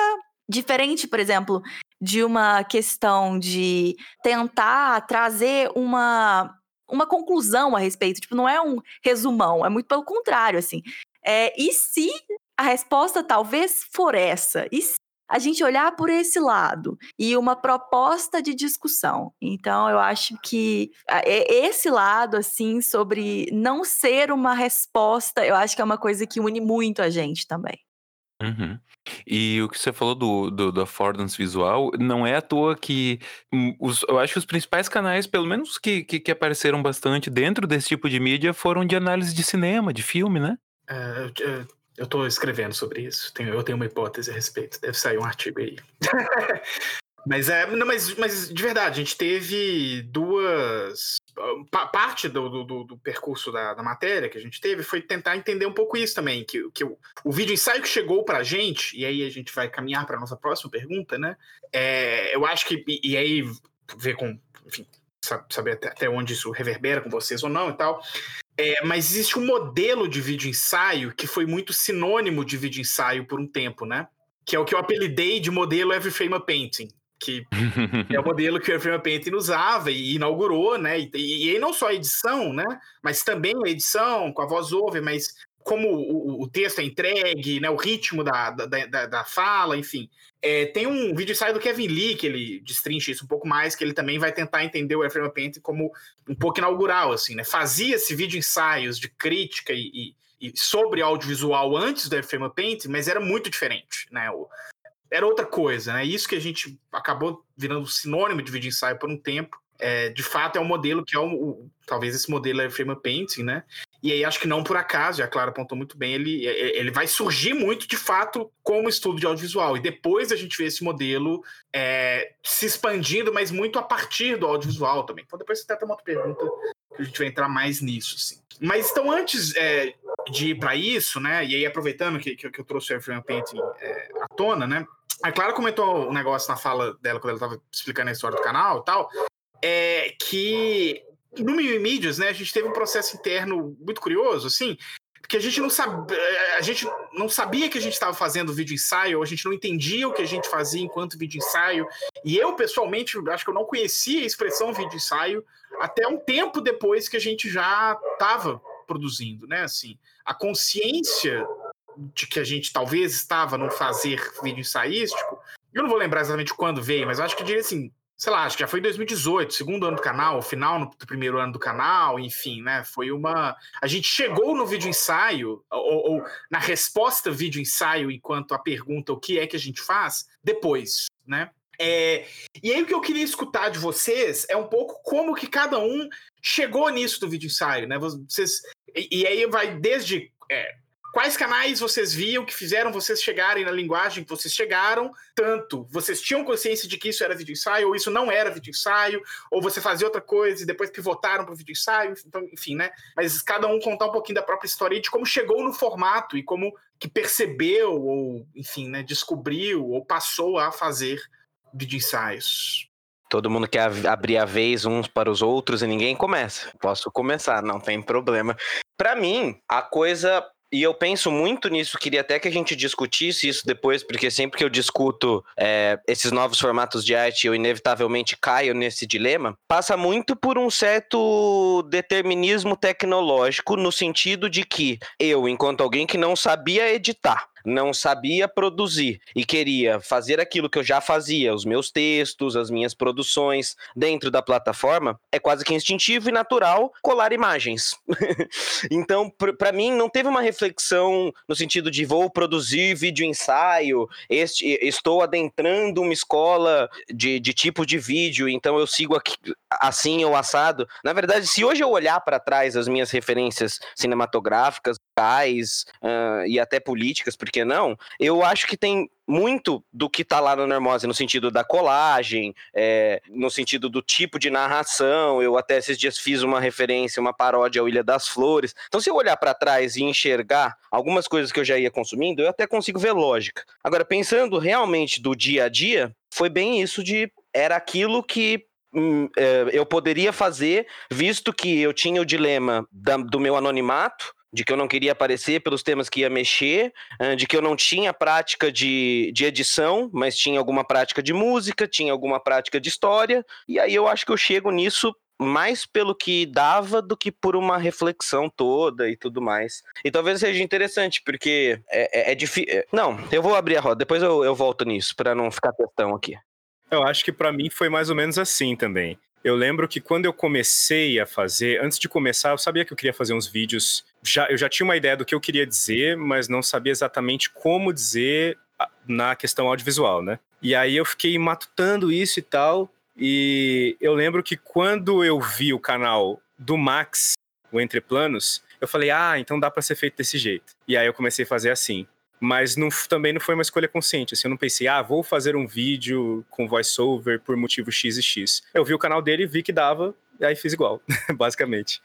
diferente, por exemplo, de uma questão de tentar trazer uma, uma conclusão a respeito. Tipo, não é um resumão, é muito pelo contrário, assim. É, e se a resposta talvez for essa? E se a gente olhar por esse lado e uma proposta de discussão. Então, eu acho que esse lado, assim, sobre não ser uma resposta, eu acho que é uma coisa que une muito a gente também. Uhum. E o que você falou do, do, do affordance visual, não é à toa que hum, os, eu acho que os principais canais, pelo menos que, que, que apareceram bastante dentro desse tipo de mídia, foram de análise de cinema, de filme, né? É, eu- tô escrevendo sobre isso. Tenho- eu tenho uma hipótese a respeito. Deve sair um artigo aí. mas é, não, mas, mas de verdade, a gente teve duas. pa- parte do, do- do, percurso da, da matéria que a gente teve foi tentar entender um pouco isso também. Que, que o, o vídeo ensaio que chegou pra gente, e aí a gente vai caminhar para nossa próxima pergunta, né? É, eu acho que. E, e aí ver com. Enfim, sa- saber até, até onde isso reverbera com vocês ou não e tal. É, mas existe um modelo de vídeo ensaio que foi muito sinônimo de vídeo ensaio por um tempo, né? Que é o que eu apelidei de modelo Every Frame a Painting. Que é o modelo que o Every Frame a Painting usava e inaugurou, né? E, e, e não só a edição, né? Mas também a edição com a voz over, mas como o, o texto é entregue, né? O ritmo da, da, da, da fala, enfim. É, tem um vídeo ensaio do Kevin Lee, que ele destrincha isso um pouco mais, que ele também vai tentar entender o Every Frame a Painting como um pouco inaugural, assim, né? Fazia-se vídeo ensaios de crítica e, e, e sobre audiovisual antes do Frame Paint, mas era muito diferente, né? O, era outra coisa, né? Isso que a gente acabou virando sinônimo de vídeo ensaio por um tempo. É, de fato, é um modelo que é o, o talvez esse modelo é Frame Painting, né? E aí acho que não por acaso, a Clara apontou muito bem, ele, ele vai surgir muito de fato como estudo de audiovisual. E depois a gente vê esse modelo é, se expandindo, mas muito a partir do audiovisual também. Então depois você tem até uma outra pergunta que a gente vai entrar mais nisso, assim. Mas então antes é, de ir para isso, né? E aí aproveitando que, que, eu trouxe o Frame Painting é, à tona, né? A Clara comentou um negócio na fala dela quando ela estava explicando a história do canal e tal, é que no Mídias, né, a gente teve um processo interno muito curioso, assim, porque a gente não sabia, a gente não sabia que a gente estava fazendo vídeo ensaio, a gente não entendia o que a gente fazia enquanto vídeo ensaio, e eu pessoalmente acho que eu não conhecia a expressão vídeo ensaio até um tempo depois que a gente já estava produzindo, né, assim, a consciência de que a gente talvez estava no fazer vídeo ensaístico, eu não vou lembrar exatamente quando veio, mas acho que diria assim, sei lá, acho que já foi em 2018, segundo ano do canal, final do primeiro ano do canal, enfim, né? Foi uma. A gente chegou no vídeo ensaio, ou, ou, na resposta vídeo ensaio, enquanto a pergunta o que é que a gente faz, depois, né? É... E aí o que eu queria escutar de vocês é um pouco como que cada um chegou nisso do vídeo ensaio, né? Vocês... E, aí vai desde. É, quais canais vocês viam que fizeram vocês chegarem na linguagem que vocês chegaram? Tanto vocês tinham consciência de que isso era vídeo ensaio, ou isso não era vídeo ensaio, ou você fazia outra coisa e depois pivotaram para vídeo ensaio, então, enfim, né? Mas cada um contar um pouquinho da própria história e de como chegou no formato e como que percebeu, ou, enfim, né, descobriu, ou passou a fazer vídeo ensaios. Todo mundo quer abrir a vez uns para os outros e ninguém começa. Posso começar, não tem problema. Para mim, a coisa e eu penso muito nisso, queria até que a gente discutisse isso depois, porque sempre que eu discuto é, esses novos formatos de arte, eu inevitavelmente caio nesse dilema. Passa muito por um certo determinismo tecnológico, no sentido de que eu, enquanto alguém que não sabia editar, não sabia produzir e queria fazer aquilo que eu já fazia, os meus textos, as minhas produções dentro da plataforma, é quase que instintivo e natural colar imagens. então, para mim, não teve uma reflexão no sentido de vou produzir vídeo ensaio, este, estou adentrando uma escola de, de tipo de vídeo, então eu sigo aqui, assim ou assado. Na verdade, se hoje eu olhar para trás as minhas referências cinematográficas, uh, e até políticas, por que não? Eu acho que tem muito do que tá lá no Normose, no sentido da colagem, é, no sentido do tipo de narração. Eu até esses dias fiz uma referência, uma paródia ao Ilha das Flores. Então, se eu olhar para trás e enxergar algumas coisas que eu já ia consumindo, eu até consigo ver lógica. Agora, pensando realmente do dia a dia, foi bem isso de. Era aquilo que hum, é, eu poderia fazer, visto que eu tinha o dilema do meu anonimato, de que eu não queria aparecer pelos temas que ia mexer, de que eu não tinha prática de, de edição, mas tinha alguma prática de música, tinha alguma prática de história, e aí eu acho que eu chego nisso mais pelo que dava do que por uma reflexão toda e tudo mais. E talvez seja interessante, porque é, é, é difícil. Não, eu vou abrir a roda, depois eu, eu volto nisso, para não ficar questão aqui. Eu acho que para mim foi mais ou menos assim também. Eu lembro que quando eu comecei a fazer, antes de começar, eu sabia que eu queria fazer uns vídeos. Já, eu já tinha uma ideia do que eu queria dizer, mas não sabia exatamente como dizer na questão audiovisual, né? E aí eu fiquei matutando isso e tal. E eu lembro que quando eu vi o canal do Max, o Entre Planos, eu falei, ah, então dá para ser feito desse jeito. E aí eu comecei a fazer assim. Mas não, também não foi uma escolha consciente. Assim, eu não pensei, ah, vou fazer um vídeo com voiceover por motivo X e X. Eu vi o canal dele, vi que dava, e aí fiz igual, basicamente.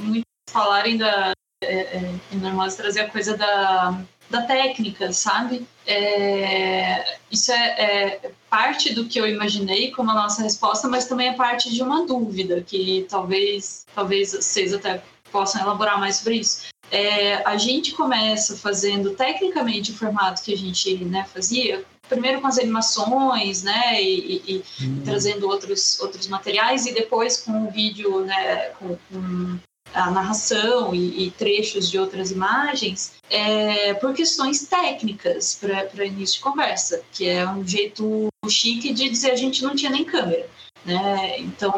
Muitos falarem da. É, é, Normose trazer a coisa da, da técnica, sabe? É, isso é, é, parte do que eu imaginei como a nossa resposta, mas também é parte de uma dúvida que talvez, talvez vocês até possam elaborar mais sobre isso. É, a gente começa fazendo tecnicamente o formato que a gente né, fazia, primeiro com as animações, né, e, e, e hum. trazendo outros, outros materiais, e depois com o vídeo, né, com, com a narração e, e, trechos de outras imagens, é, por questões técnicas para início de conversa, que é um jeito chique de dizer a gente não tinha nem câmera. Né? Então,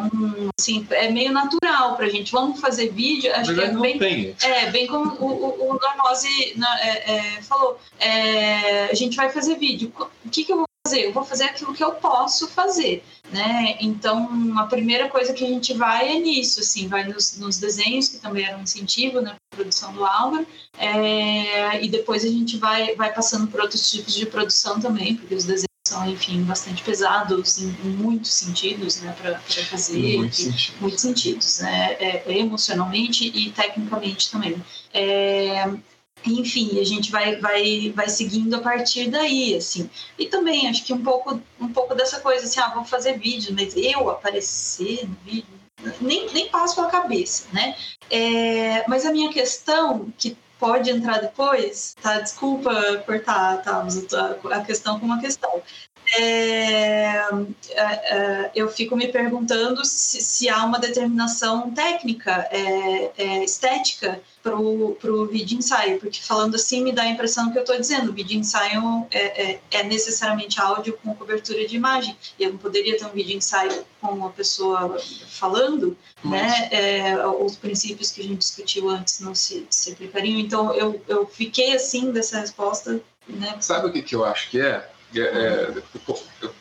assim, é meio natural para a gente. Vamos fazer vídeo. Acho que é bem, tem. é bem como o, o, o Normose é, é, falou. É, a gente vai fazer vídeo. O que, que eu vou fazer? Eu vou fazer aquilo que eu posso fazer, né? Então, a primeira coisa que a gente vai é nisso, assim, vai nos, nos desenhos, que também era um incentivo, né, produção do Álvaro, é, e depois a gente vai, vai passando por outros tipos de produção também, porque os desenhos são, enfim, bastante pesados em, em muitos sentidos, né, para fazer. Muitos sentidos. Muitos sentidos, né, é, emocionalmente e tecnicamente também. É, enfim, a gente vai, vai, vai seguindo a partir daí, assim. E também, acho que um pouco, um pouco dessa coisa, assim, ah, vou fazer vídeo, mas eu aparecer no vídeo, nem, nem passo pela cabeça, né? É, mas a minha questão, que pode entrar depois, tá? Desculpa cortar tá, a questão com uma questão. É, é, é, eu fico me perguntando se, se há uma determinação técnica, é, é estética para o vídeo ensaio, porque falando assim me dá a impressão que eu estou dizendo, o vídeo ensaio é, é, é, necessariamente áudio com cobertura de imagem, e eu não poderia ter um vídeo ensaio com uma pessoa falando, né, é, os princípios que a gente discutiu antes não se, se aplicariam, então eu, eu fiquei assim dessa resposta. Né? Sabe o que, que eu acho que é? É, é,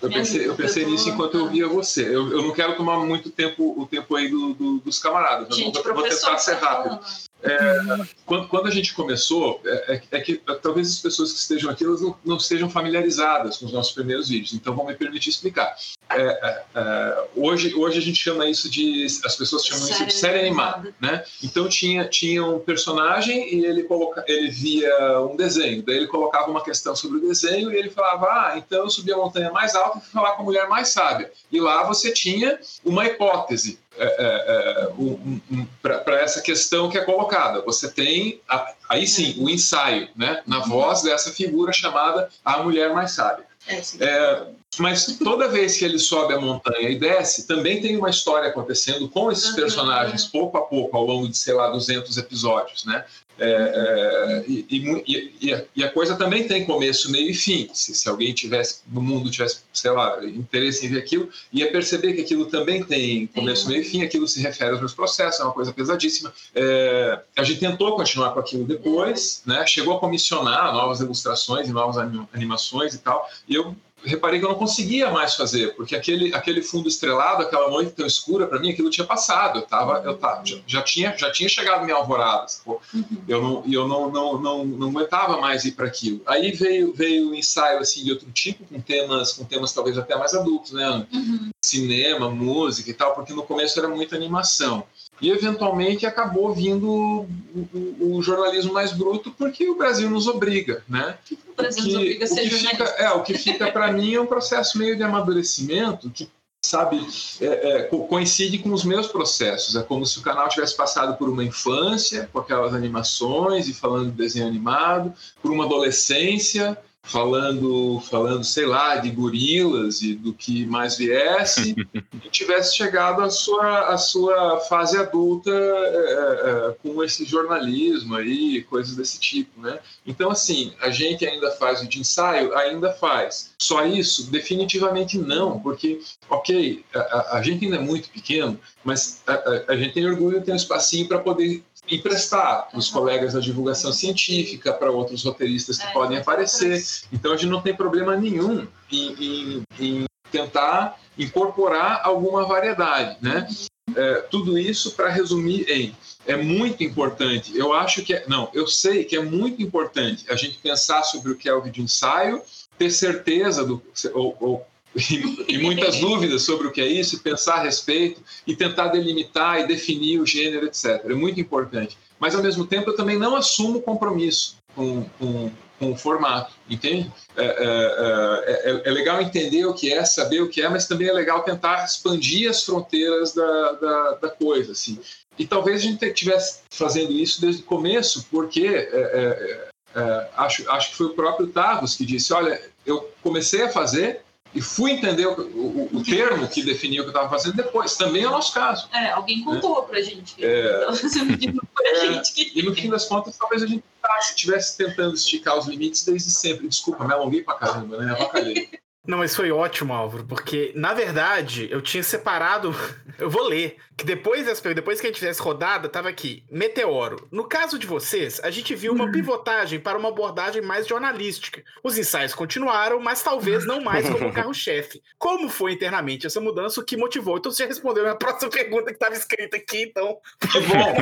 eu, pensei, eu pensei nisso enquanto eu via você. Eu, eu não quero tomar muito tempo o tempo aí do, do, dos camaradas. Gente, vou, vou tentar ser rápido. É, quando, quando, a gente começou, é, é, é, que talvez as pessoas que estejam aqui elas não, não, estejam familiarizadas com os nossos primeiros vídeos, então vão me permitir explicar. É, é, é, hoje, hoje a gente chama isso de. As pessoas chamam série isso de série animada. Né? Então tinha, tinha um personagem e ele, coloca, ele via um desenho, daí ele colocava uma questão sobre o desenho e ele falava: Ah, então eu subi a montanha mais alta e fui falar com a mulher mais sábia. E lá você tinha uma hipótese é, é, é um, um, para essa questão que é colocada. Você tem, a, aí sim, o ensaio, né, na voz dessa figura chamada a mulher mais sábia. É, é, mas toda vez que ele sobe a montanha e desce, também tem uma história acontecendo com esses personagens, pouco a pouco, ao longo de, sei lá, 200 episódios, né? É, é, e, e, e, a coisa também tem começo, meio e fim. Se, se, alguém tivesse no mundo tivesse, sei lá, interesse em ver aquilo, ia perceber que aquilo também tem começo, meio e fim. Aquilo se refere aos meus processos, é uma coisa pesadíssima. É, a gente tentou continuar com aquilo depois, né? Chegou a comissionar novas ilustrações e novas animações e tal. E eu reparei que eu não conseguia mais fazer, porque aquele, aquele fundo estrelado, aquela noite tão escura, para mim aquilo tinha passado. Eu tava, eu tava, já, já tinha, já tinha chegado minha alvorada. Uhum. Eu não, eu não, não, não, não aguentava mais ir para aquilo. Aí veio veio um ensaio assim de outro tipo, com temas, com temas talvez até mais adultos, né? Uhum. Cinema, música e tal, porque no começo era muita animação. E eventualmente acabou vindo o, o, o jornalismo mais bruto, porque o Brasil nos obriga, né? O Brasil nos obriga a ser o que fica, É, o que fica para mim é um processo meio de amadurecimento que sabe, é, é, coincide com os meus processos. É como se o canal tivesse passado por uma infância, com aquelas animações e falando de desenho animado, por uma adolescência, falando, falando, sei lá, de gorilas e do que mais viesse, e tivesse chegado à sua, à sua fase adulta é, é, com esse jornalismo aí, coisas desse tipo, né? Então, assim, a gente ainda faz o de ensaio? Ainda faz. Só isso? Definitivamente não, porque, ok, a, a gente ainda é muito pequeno, mas a, a, a gente tem orgulho de ter um espacinho para poder emprestar para os colegas da divulgação científica, para outros roteiristas que É, podem aparecer. Então a gente não tem problema nenhum em, em- em tentar incorporar alguma variedade, né? É, tudo isso para resumir em é muito importante. Eu acho que é, não, eu sei que é muito importante a gente pensar sobre o que é o vídeo ensaio, ter certeza do ou, ou e, e muitas dúvidas sobre o que é isso, pensar a respeito e tentar delimitar e definir o gênero, etc. É muito importante. Mas ao mesmo tempo eu também não assumo compromisso com, com, com o formato, entende? É, é, é, é legal entender o que é, saber o que é, mas também é legal tentar expandir as fronteiras da, da, da coisa, assim. E talvez a gente estivesse fazendo isso desde o começo, porque é, é, é, acho, acho que foi o próprio Tavos que disse: olha, eu comecei a fazer e fui entender o, o, o termo que definia o que eu estava fazendo depois. Também é o nosso caso. É, alguém contou pra gente. que É. tava fazendo de novo pra É. gente. Que... E no fim das contas, talvez a gente estivesse tentando esticar os limites desde sempre. Desculpa, me alonguei pra caramba, né? Avacalhei. Não, mas foi ótimo, Álvaro, porque, na verdade, eu tinha separado. Eu vou ler. Que depois, dessa- depois que a gente tivesse rodada, tava aqui. Meteoro. No caso de vocês, a gente viu uma pivotagem para uma abordagem mais jornalística. Os ensaios continuaram, mas talvez não mais como carro-chefe. Como foi internamente essa mudança? O que motivou? Então você já respondeu a próxima pergunta que estava escrita aqui, então. Que bom!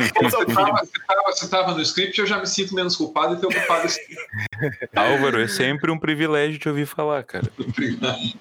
Você estava no script, eu já me sinto menos culpado de ter ocupado esse Álvaro, é sempre um privilégio te ouvir falar, cara.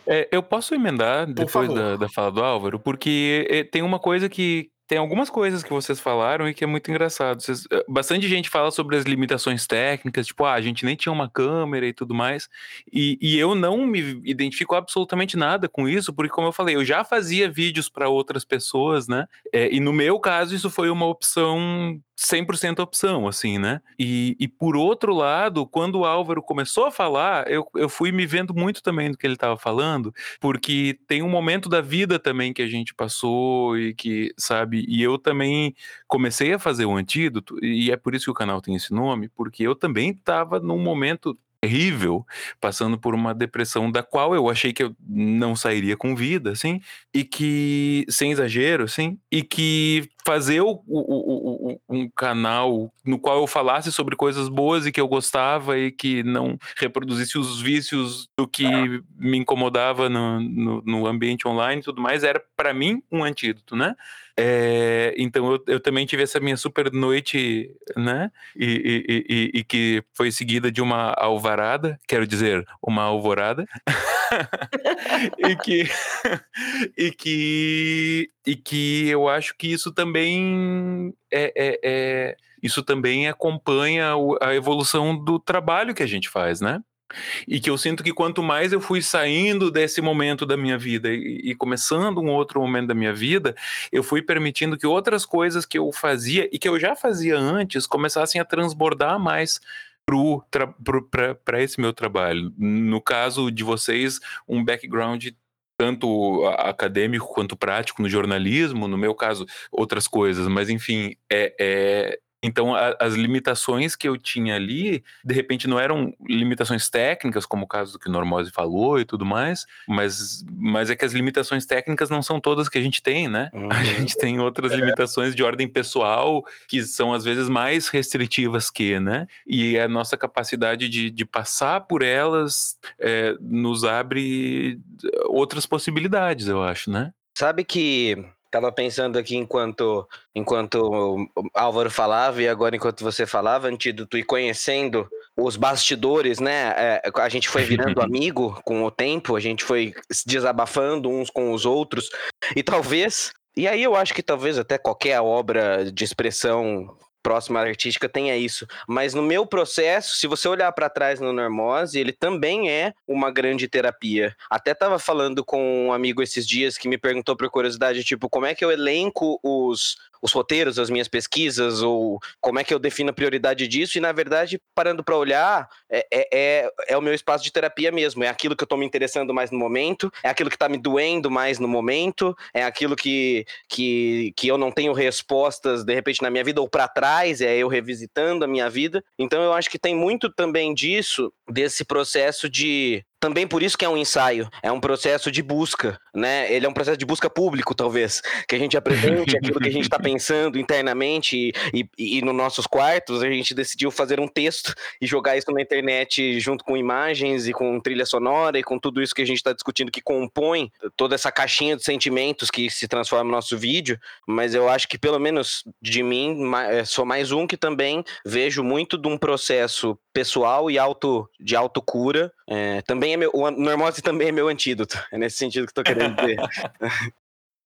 É, eu posso emendar depois da, da fala do Álvaro, porque é, tem uma coisa que. Tem algumas coisas que vocês falaram e que é muito engraçado. Vocês- é, bastante gente fala sobre as limitações técnicas, tipo, ah, a gente nem tinha uma câmera e tudo mais. E, e eu não me identifico absolutamente nada com isso, porque, como eu falei, eu já fazia vídeos para outras pessoas, né? É, e no meu caso, isso foi uma opção 100% opção, assim, né? E, e por outro lado, quando o Álvaro começou a falar, eu, eu fui me vendo muito também do que ele estava falando, porque tem um momento da vida também que a gente passou e que, sabe, e eu também comecei a fazer o antídoto, e é por isso que o canal tem esse nome, porque eu também estava num momento terrível, passando por uma depressão da qual eu achei que eu não sairia com vida, assim, e que, sem exagero, assim, e que fazer o, o- o- um canal no qual eu falasse sobre coisas boas e que eu gostava e que não reproduzisse os vícios do que me incomodava no, no, no ambiente online e tudo mais, era para mim um antídoto, né? É, então eu, eu também tive essa minha super noite, né? E, e- e- e- e que foi seguida de uma alvarada, quero dizer, uma alvorada. e que e que e que eu acho que isso também é, é- é- isso também acompanha a evolução do trabalho que a gente faz, né? E que eu sinto que quanto mais eu fui saindo desse momento da minha vida e, e começando um outro momento da minha vida, eu fui permitindo que outras coisas que eu fazia e que eu já fazia antes começassem a transbordar mais para esse meu trabalho. No caso de vocês, um background tanto acadêmico quanto prático no jornalismo, no meu caso, outras coisas, mas enfim, é, é- então a- as limitações que eu tinha ali, de repente não eram limitações técnicas, como o caso do que o Normose falou e tudo mais, mas, mas é que as limitações técnicas não são todas que a gente tem, né? A Uhum. gente tem outras limitações de ordem pessoal que são às vezes mais restritivas que, né? E a nossa capacidade de, de passar por elas é, nos abre outras possibilidades, eu acho, né? Sabe que tava pensando aqui enquanto enquanto o Álvaro falava e agora enquanto você falava, Antídoto, e conhecendo os bastidores, né? é, a gente foi virando amigo com o tempo, a gente foi se desabafando uns com os outros, e talvez. E aí eu acho que talvez até qualquer obra de expressão próxima artística tenha isso. Mas no meu processo, se você olhar para trás no Normose, ele também é uma grande terapia. Até tava falando com um amigo esses dias que me perguntou por curiosidade, tipo, como é que eu elenco os, os roteiros, as minhas pesquisas, ou como é que eu defino a prioridade disso, e na verdade, parando para olhar, é, é, é, é o meu espaço de terapia mesmo, é aquilo que eu tô me interessando mais no momento, é aquilo que tá me doendo mais no momento, é aquilo que, que, que eu não tenho respostas, de repente, na minha vida, ou para trás, é eu revisitando a minha vida. Então eu acho que tem muito também disso, desse processo de também por isso que é um ensaio, é um processo de busca, né? Ele é um processo de busca público, talvez, que a gente apresente aquilo que a gente está pensando internamente e, e, e, nos nossos quartos. A gente decidiu fazer um texto e jogar isso na internet junto com imagens e com trilha sonora e com tudo isso que a gente está discutindo que compõe toda essa caixinha de sentimentos que se transforma no nosso vídeo. Mas eu acho que pelo menos de mim eh, sou mais um que também vejo muito de um processo pessoal e auto de autocura. É, também é meu, o normose também é meu antídoto. É nesse sentido que estou querendo dizer.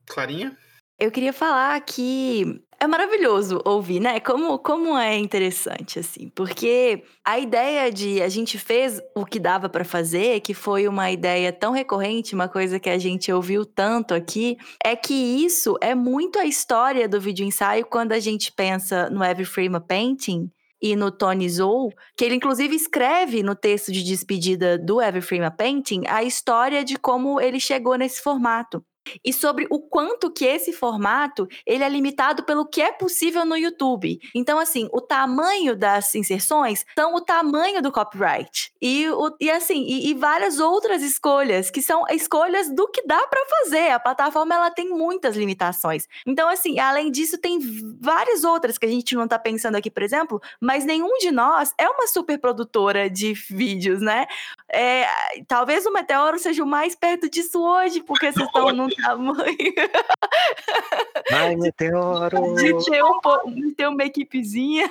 Clarinha? Eu queria falar que é maravilhoso ouvir, né? Como, como é interessante, assim. Porque a ideia de a gente fez o que dava para fazer, que foi uma ideia tão recorrente, uma coisa que a gente ouviu tanto aqui, é que isso é muito a história do vídeo ensaio quando a gente pensa no Every Frame a Painting e no Tony Zou, que ele inclusive escreve no texto de despedida do Every Frame a Painting a história de como ele chegou nesse formato e sobre o quanto que esse formato ele é limitado pelo que é possível no YouTube. Então, assim, o tamanho das inserções são o tamanho do copyright. E, o, e assim, e, e várias outras escolhas, que são escolhas do que dá para fazer. A plataforma ela tem muitas limitações. Então, assim, além disso, tem várias outras que a gente não tá pensando aqui, por exemplo, mas nenhum de nós é uma super produtora de vídeos, né? É, talvez o Meteoro seja o mais perto disso hoje, porque vocês estão num tamanho. Ai, meteoro! De ter, um, de ter uma equipezinha.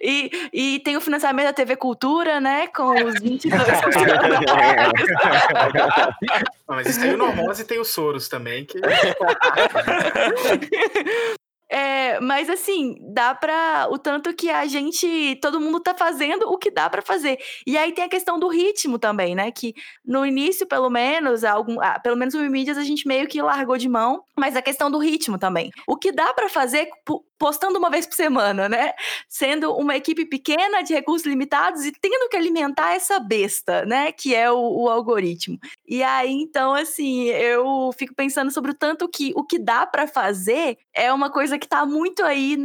E, e tem o financiamento da TV Cultura, né? Com os 22 Mas isso tem o Normose e tem o Soros também. Que... É, mas assim, dá pra. O tanto que a gente. Todo mundo tá fazendo o que dá para fazer. E aí tem a questão do ritmo também, né? Que no início, pelo menos, algum, ah, pelo menos o mídias a gente meio que largou de mão, mas a questão do ritmo também. O que dá para fazer postando uma vez por semana, né? Sendo uma equipe pequena de recursos limitados e tendo que alimentar essa besta, né? Que é o, o, algoritmo. E aí, então, assim, eu fico pensando sobre o tanto que o que dá para fazer é uma coisa que tá muito aí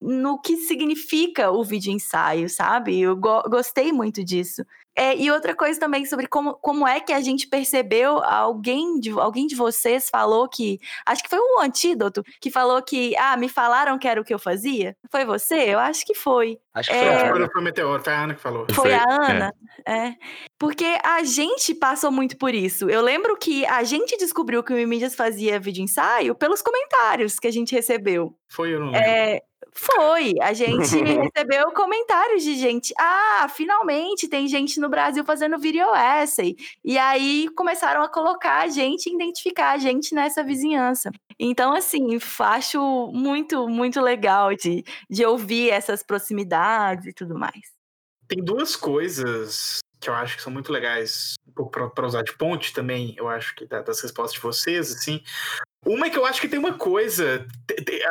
no que significa o vídeo ensaio, sabe? Eu go gostei muito disso. É, e outra coisa também sobre como, como é que a gente percebeu, alguém de, alguém de vocês falou que, acho que foi um antídoto, que falou que, ah, me falaram que era o que eu fazia. Foi você? Eu acho que foi. Acho que é, foi, foi, foi o Meteoro, foi a Ana que falou. Foi, foi a Ana, é. é. Porque a gente passou muito por isso. Eu lembro que a gente descobriu que o Mídias fazia vídeo ensaio pelos comentários que a gente recebeu. Foi, eu não lembro. É, foi. A gente recebeu comentários de gente. Ah, finalmente tem gente no Brasil fazendo video essay. E aí começaram a colocar a gente, identificar a gente nessa vizinhança. Então, assim, acho muito, muito legal de, de ouvir essas proximidades e tudo mais. Tem duas coisas que eu acho que são muito legais para usar de ponte também, eu acho que das respostas de vocês, assim. Uma é que eu acho que tem uma coisa.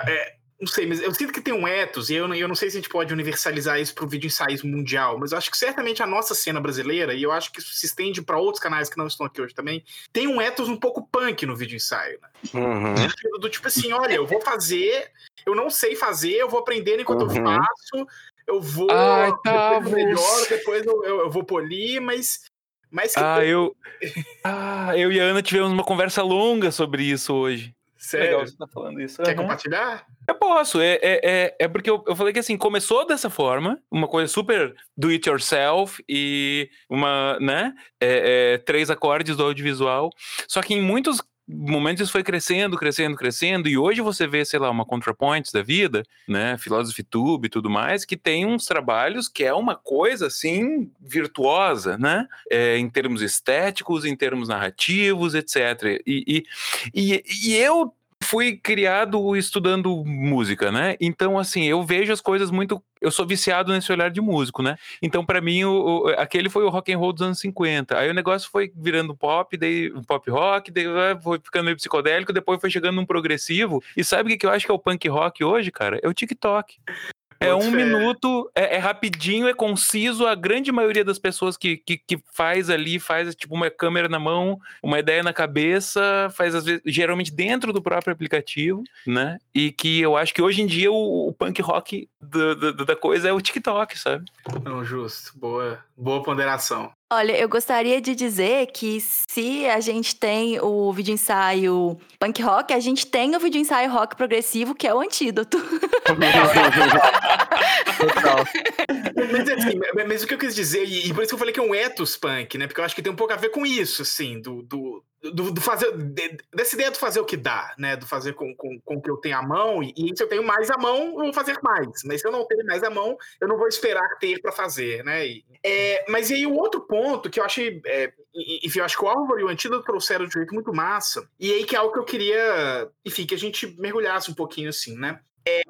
É, não sei, mas eu sinto que tem um ethos, e eu, eu não sei se a gente pode universalizar isso para o vídeo ensaio mundial, mas eu acho que certamente a nossa cena brasileira, e eu acho que isso se estende para outros canais que não estão aqui hoje também, tem um ethos um pouco punk no vídeo ensaio, né? Uhum. Do, do, tipo assim, olha, eu vou fazer, eu não sei fazer, eu vou aprender enquanto uhum. eu faço, eu vou Ai, tá, depois eu melhoro, depois eu, eu, eu, vou polir, mas. mas ah, eu. ah, eu e a Ana tivemos uma conversa longa sobre isso hoje. Sério? Legal você tá falando isso. Quer uhum. compartilhar? Eu posso. É, é, é, é porque eu, eu falei que assim, começou dessa forma, uma coisa super do it yourself e uma, né? É, é, três acordes do audiovisual. Só que em muitos momentos isso foi crescendo, crescendo, crescendo, e hoje você vê, sei lá, uma ContraPoints da vida, né, Philosophy Tube e tudo mais, que tem uns trabalhos que é uma coisa, assim, virtuosa, né, é, em termos estéticos, em termos narrativos, etc. E, e, e, e eu fui criado estudando música, né? Então, assim, eu vejo as coisas muito. Eu sou viciado nesse olhar de músico, né? Então, para mim, o, o, aquele foi o rock and roll dos anos 50. Aí o negócio foi virando pop, daí pop rock, daí ah, foi ficando meio psicodélico, depois foi chegando num progressivo. E sabe o que, que eu acho que é o punk rock hoje, cara? É o TikTok. É um fé. minuto, é, é rapidinho, é conciso. A grande maioria das pessoas que, que, que faz ali, faz tipo uma câmera na mão, uma ideia na cabeça, faz às vezes, geralmente dentro do próprio aplicativo, né? E que eu acho que hoje em dia o, o punk rock do- do- da coisa é o TikTok, sabe? Não, justo. Boa, boa ponderação. Olha, eu gostaria de dizer que se a gente tem o vídeo ensaio punk rock, a gente tem o vídeo ensaio rock progressivo, que é o antídoto. Total. Mas, assim, mas- mas o que eu quis dizer, e, e por isso que eu falei que é um ethos punk, né? Porque eu acho que tem um pouco a ver com isso, assim, do, do, do, do fazer. de- dessa ideia do fazer o que dá, né? Do fazer com, com, com o que eu tenho à mão, e, e se eu tenho mais à mão, eu vou fazer mais. Mas se eu não tenho mais à mão, eu não vou esperar ter para fazer, né? E, é, mas e aí o outro ponto que eu achei. É, enfim, eu acho que o Álvaro e o Antídoto trouxeram de jeito muito massa. E aí que é algo que eu queria, enfim, que a gente mergulhasse um pouquinho assim, né?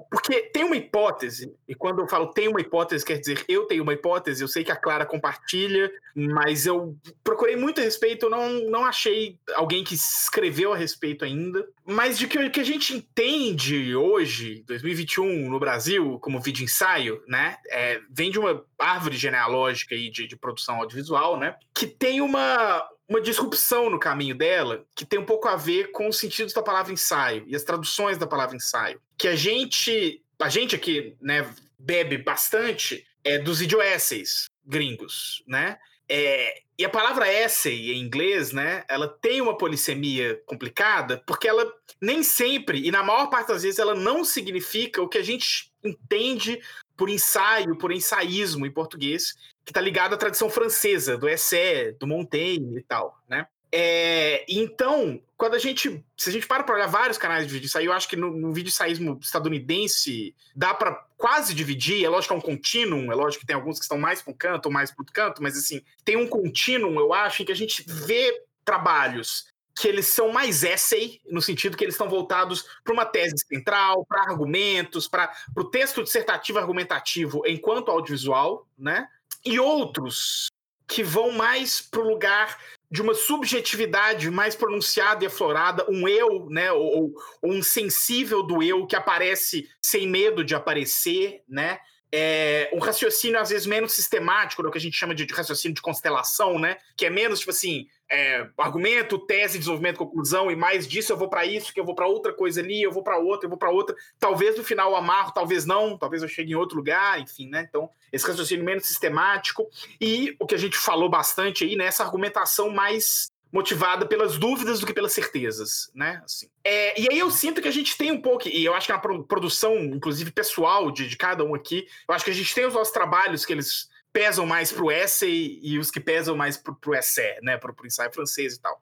Porque tem uma hipótese, e quando eu falo tem uma hipótese, quer dizer eu tenho uma hipótese, eu sei que a Clara compartilha, mas eu procurei muito a respeito, não, não achei alguém que escreveu a respeito ainda. Mas de que que a gente entende hoje, 2021, no Brasil, como vídeo ensaio, né? é, vem de uma árvore genealógica aí de, de produção audiovisual, né? Que tem uma, uma disrupção no caminho dela que tem um pouco a ver com os sentidos da palavra ensaio e as traduções da palavra ensaio. Que a gente, a gente aqui, né, bebe bastante é, dos video essays gringos, né? É, e a palavra essay em inglês, né, ela tem uma polissemia complicada, porque ela nem sempre, e na maior parte das vezes, ela não significa o que a gente entende por ensaio, por ensaísmo em português, que está ligado à tradição francesa, do essai, do Montaigne e tal, né? É, então, quando a gente. Se a gente para para olhar vários canais de vídeo eu acho que no, no vídeo ensaísmo estadunidense dá para quase dividir. É lógico que é um contínuo, é lógico que tem alguns que estão mais para um canto ou mais para outro canto, mas assim, tem um contínuo, eu acho, em que a gente vê trabalhos que eles são mais essay, no sentido que eles estão voltados para uma tese central, para argumentos, para o texto dissertativo argumentativo enquanto audiovisual, né? E outros que vão mais para o lugar de uma subjetividade mais pronunciada e aflorada, um eu, né, ou, ou um sensível do eu que aparece sem medo de aparecer, né? É, um raciocínio às vezes menos sistemático, né, o que a gente chama de, de raciocínio de constelação, né? Que é menos tipo assim, é, argumento, tese, desenvolvimento, conclusão, e mais disso eu vou para isso, que eu vou para outra coisa ali, eu vou para outra, eu vou para outra. Talvez no final eu amarro, talvez não, talvez eu chegue em outro lugar, enfim, né? Então, esse raciocínio menos sistemático e o que a gente falou bastante aí, né? Essa argumentação mais motivada pelas dúvidas do que pelas certezas, né? Assim. É, e aí eu sinto que a gente tem um pouco, e eu acho que na pro- produção, inclusive pessoal de, de cada um aqui, eu acho que a gente tem os nossos trabalhos que eles pesam mais pro essay e os que pesam mais pro, pro essay, né? Pro, pro ensaio francês e tal.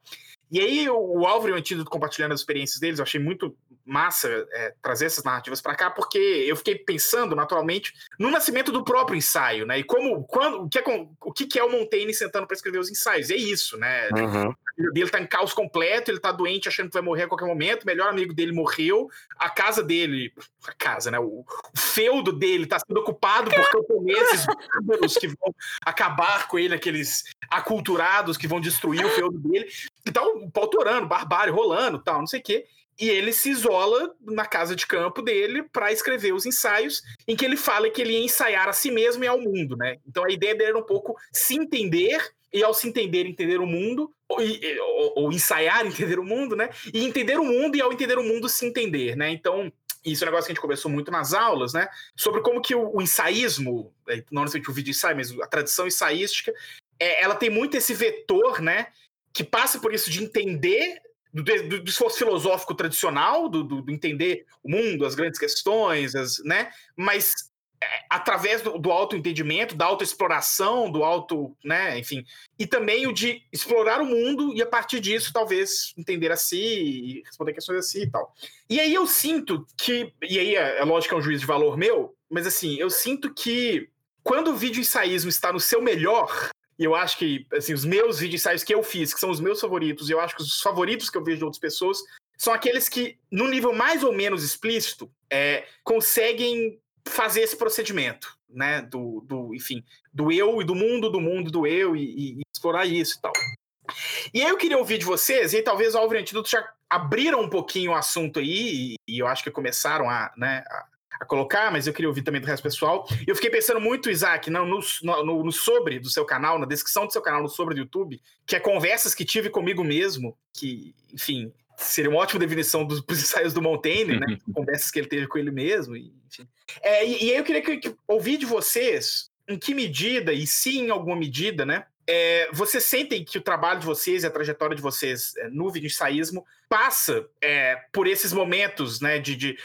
E aí o, o Álvaro e o Antídoto compartilhando as experiências deles, eu achei muito massa é, trazer essas narrativas para cá, porque eu fiquei pensando naturalmente no nascimento do próprio ensaio, né? E como, quando, o que é, o que é o Montaigne sentando para escrever os ensaios? É isso, né? Uhum. Dele tá em caos completo, ele tá doente, achando que vai morrer a qualquer momento, o melhor amigo dele morreu, a casa dele, a casa, né? O, o feudo dele tá sendo ocupado por camponeses bárbaros que vão acabar com ele, aqueles aculturados que vão destruir o feudo dele. Então, pau torando, barbárie rolando, tal, não sei o quê. E ele se isola na casa de campo dele para escrever os ensaios, em que ele fala que ele ia ensaiar a si mesmo e ao mundo, né? Então a ideia dele era um pouco se entender e ao se entender, entender o mundo, ou, ou- ou ensaiar entender o mundo, né? E entender o mundo e ao entender o mundo se entender, né? Então, isso é um negócio que a gente conversou muito nas aulas, né? Sobre como que o, o ensaísmo, eh, não necessariamente o vídeo ensaio, mas a tradição ensaística, é, ela tem muito esse vetor, né? Que passa por isso de entender do, do- do esforço filosófico tradicional, do, do- entender o mundo, as grandes questões, as, né? Mas é, através do, do autoentendimento, da autoexploração, do auto, né? Enfim, e também o de explorar o mundo e a partir disso talvez entender a si e responder questões a si e tal. E aí eu sinto que, e aí é, é lógico que é um juízo de valor meu, mas assim, eu sinto que quando o vídeo ensaísmo está no seu melhor, e eu acho que, assim, os meus vídeo ensaios que eu fiz, que são os meus favoritos, e eu acho que os favoritos que eu vejo de outras pessoas, são aqueles que, no nível mais ou menos explícito, é, conseguem fazer esse procedimento, né? Do, do, enfim, do eu e do mundo, do mundo do eu e, e explorar isso e tal. E aí eu queria ouvir de vocês, e aí talvez o o Antídoto já abriram um pouquinho o assunto aí, e, e eu acho que começaram a, né, a, a, colocar, mas eu queria ouvir também do resto pessoal. E eu fiquei pensando muito, Isaac, não, no, no, no, sobre do seu canal, na descrição do seu canal, no sobre do YouTube, que é conversas que tive comigo mesmo, que, enfim, seria uma ótima definição dos, dos ensaios do Montaigne, né? Conversas que ele teve com ele mesmo, enfim. É, e, e, aí eu queria que, que, ouvir de vocês em que medida, e se em alguma medida, né? É, vocês sentem que o trabalho de vocês e a trajetória de vocês é, no vídeo-ensaísmo passa é, por esses momentos, né? De, de,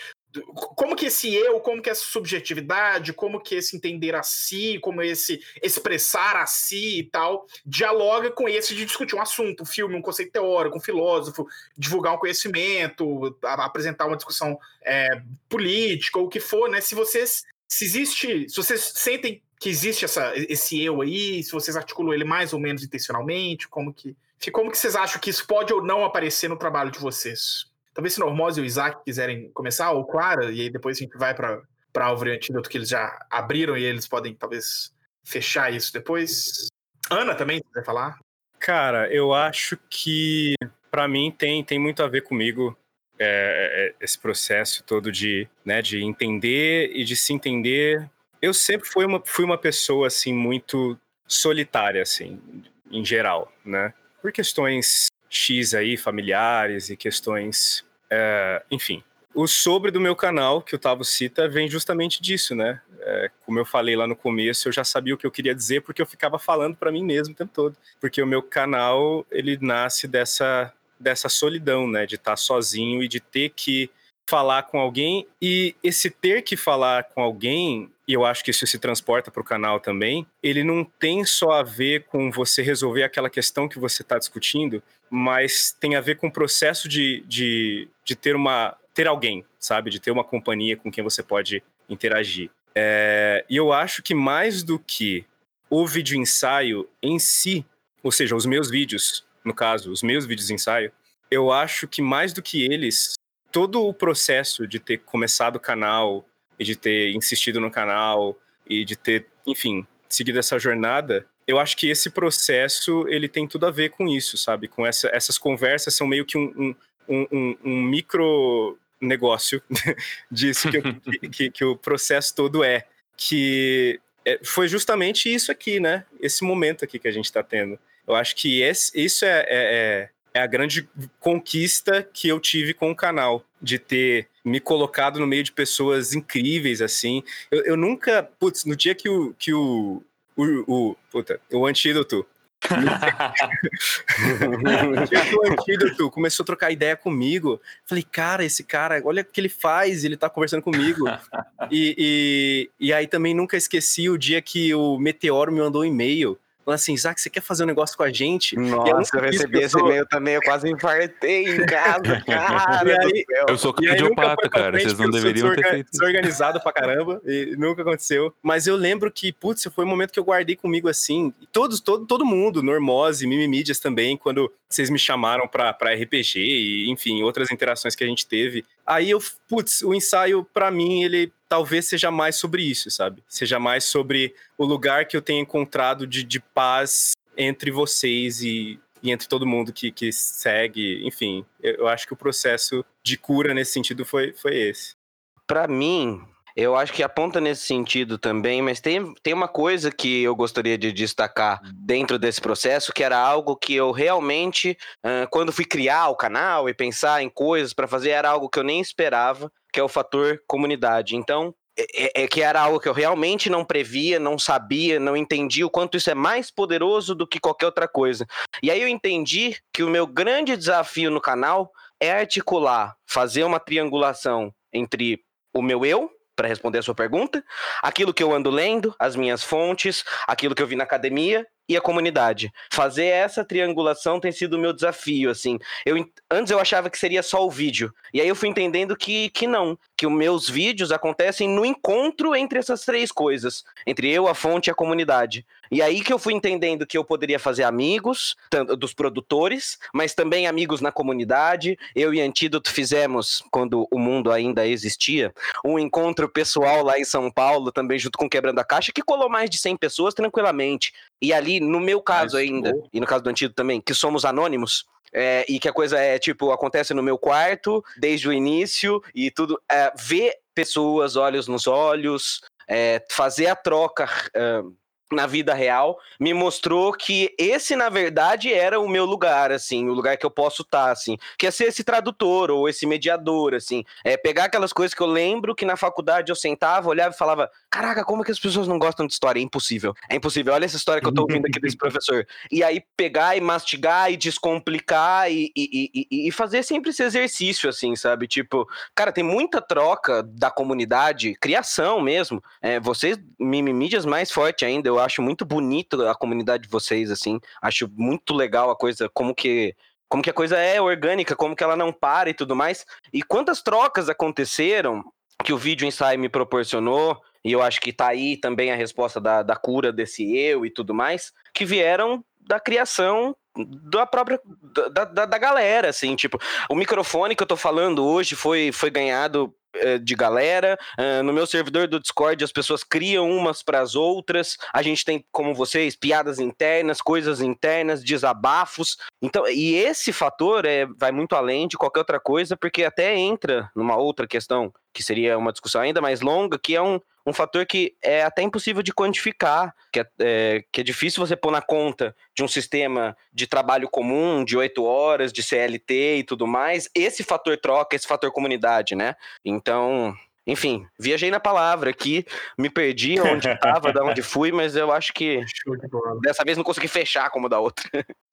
como que esse eu, como que essa subjetividade, como que esse entender a si, como esse expressar a si e tal, dialoga com esse de discutir um assunto, um filme, um conceito teórico, um filósofo, divulgar um conhecimento, apresentar uma discussão é, política ou o que for, né? Se vocês, se existe, se vocês sentem que existe essa, esse eu aí, se vocês articulam ele mais ou menos intencionalmente, como que, como que vocês acham que isso pode ou não aparecer no trabalho de vocês? Talvez se Normose e o Isaac quiserem começar, ou Clara, e aí depois a gente vai para Álvaro e Antídoto, que eles já abriram e eles podem talvez fechar isso depois. Ana também, se quiser falar. Cara, eu acho que para mim tem, tem muito a ver comigo é, é, esse processo todo de, né, de entender e de se entender. Eu sempre fui uma, fui uma pessoa assim muito solitária assim, em geral, né? Por questões X aí, familiares e questões é, enfim, o sobre do meu canal, que o Tavo cita, vem justamente disso, né? É, como eu falei lá no começo, eu já sabia o que eu queria dizer porque eu ficava falando para mim mesmo o tempo todo. Porque o meu canal, ele nasce dessa, dessa solidão, né? De estar tá sozinho e de ter que falar com alguém. E esse ter que falar com alguém, e eu acho que isso se transporta para o canal também, ele não tem só a ver com você resolver aquela questão que você está discutindo, mas tem a ver com o processo de, de, de ter uma ter alguém, sabe? De ter uma companhia com quem você pode interagir. É, e eu acho que mais do que o vídeo ensaio em si, ou seja, os meus vídeos, no caso, os meus vídeos ensaio, eu acho que mais do que eles, todo o processo de ter começado o canal e de ter insistido no canal e de ter, enfim, seguido essa jornada, eu acho que esse processo ele tem tudo a ver com isso, sabe? Com essa, essas conversas são meio que um, um, um, um micro negócio disso que, que, que, o processo todo é. Que é, foi justamente isso aqui, né? Esse momento aqui que a gente está tendo. Eu acho que esse, isso é, é, é, a grande conquista que eu tive com o canal, de ter me colocado no meio de pessoas incríveis, assim. Eu, eu nunca. Putz, no dia que o, que o, o, o, puta, o antídoto. antídoto começou a trocar ideia comigo. Falei, cara, esse cara, olha o que ele faz, ele tá conversando comigo. e, e, e aí também nunca esqueci o dia que o Meteoro me mandou um e-mail falando assim, Isaac, você quer fazer um negócio com a gente? Nossa, eu, eu recebi esse e-mail também, eu quase infartei em casa, cara. Aí, eu sou cardiopata, cara, vocês não deveriam ter feito. Desorganizado pra caramba, e nunca aconteceu. Mas eu lembro que, putz, foi um momento que eu guardei comigo assim, todos, todo, todo mundo, Normose, Mimimídias também, quando vocês me chamaram pra, pra RPG e, enfim, outras interações que a gente teve. Aí eu, putz, o ensaio, para mim, ele talvez seja mais sobre isso, sabe? Seja mais sobre o lugar que eu tenho encontrado de, de paz entre vocês e, e entre todo mundo que, que segue. Enfim, eu, eu acho que o processo de cura nesse sentido foi, foi esse. Para mim, eu acho que aponta nesse sentido também, mas tem, tem uma coisa que eu gostaria de destacar dentro desse processo, que era algo que eu realmente, uh, quando fui criar o canal e pensar em coisas para fazer, era algo que eu nem esperava, que é o fator comunidade. Então, é, é, é, que era algo que eu realmente não previa, não sabia, não entendia o quanto isso é mais poderoso do que qualquer outra coisa. E aí eu entendi que o meu grande desafio no canal é articular, fazer uma triangulação entre o meu eu, para responder a sua pergunta, aquilo que eu ando lendo, as minhas fontes, aquilo que eu vi na academia e a comunidade. Fazer essa triangulação tem sido o meu desafio, assim. Eu, antes eu achava que seria só o vídeo, e aí eu fui entendendo que, que não, que os meus vídeos acontecem no encontro entre essas três coisas, entre eu, a fonte e a comunidade. E aí que eu fui entendendo que eu poderia fazer amigos dos produtores, mas também amigos na comunidade. Eu e Antídoto fizemos, quando o mundo ainda existia, um encontro pessoal lá em São Paulo, também junto com Quebrando a Caixa, que colou mais de 100 pessoas tranquilamente. E ali, no meu caso Mas, ainda, e no caso do Antídoto também, que somos anônimos, é, e que a coisa é, tipo, acontece no meu quarto, desde o início, e tudo. É, ver pessoas, olhos nos olhos, é, fazer a troca é, na vida real, me mostrou que esse, na verdade, era o meu lugar, assim, o lugar que eu posso estar, assim, que é ser esse tradutor ou esse mediador, assim, é pegar aquelas coisas que eu lembro que na faculdade eu sentava, olhava e falava, caraca, como que as pessoas não gostam de história? É impossível, é impossível, olha essa história que eu tô ouvindo aqui desse professor. E aí pegar e mastigar e descomplicar e, e, e, e fazer sempre esse exercício, assim, sabe? Tipo, cara, tem muita troca da comunidade, criação mesmo. É, vocês, mimimídias mais forte ainda, eu acho muito bonito a comunidade de vocês, assim. Acho muito legal a coisa, como que. Como que a coisa é orgânica, como que ela não para e tudo mais. E quantas trocas aconteceram que o vídeo ensaio me proporcionou, e eu acho que tá aí também a resposta da, da cura desse eu e tudo mais, que vieram da criação da própria da, da, da galera, assim, tipo, o microfone que eu tô falando hoje foi, foi ganhado eh, de galera, eh, no meu servidor do Discord as pessoas criam umas para as outras, a gente tem, como vocês, piadas internas, coisas internas, desabafos, então, e esse fator é, vai muito além de qualquer outra coisa, porque até entra numa outra questão, que seria uma discussão ainda mais longa, que é um, um fator que é até impossível de quantificar, que é, é, que é difícil você pôr na conta de um sistema de trabalho comum, de oito horas, de CLT e tudo mais, esse fator troca, esse fator comunidade, né? Então, enfim, viajei na palavra aqui, me perdi onde estava, da onde fui, mas eu acho que dessa vez não consegui fechar como da outra.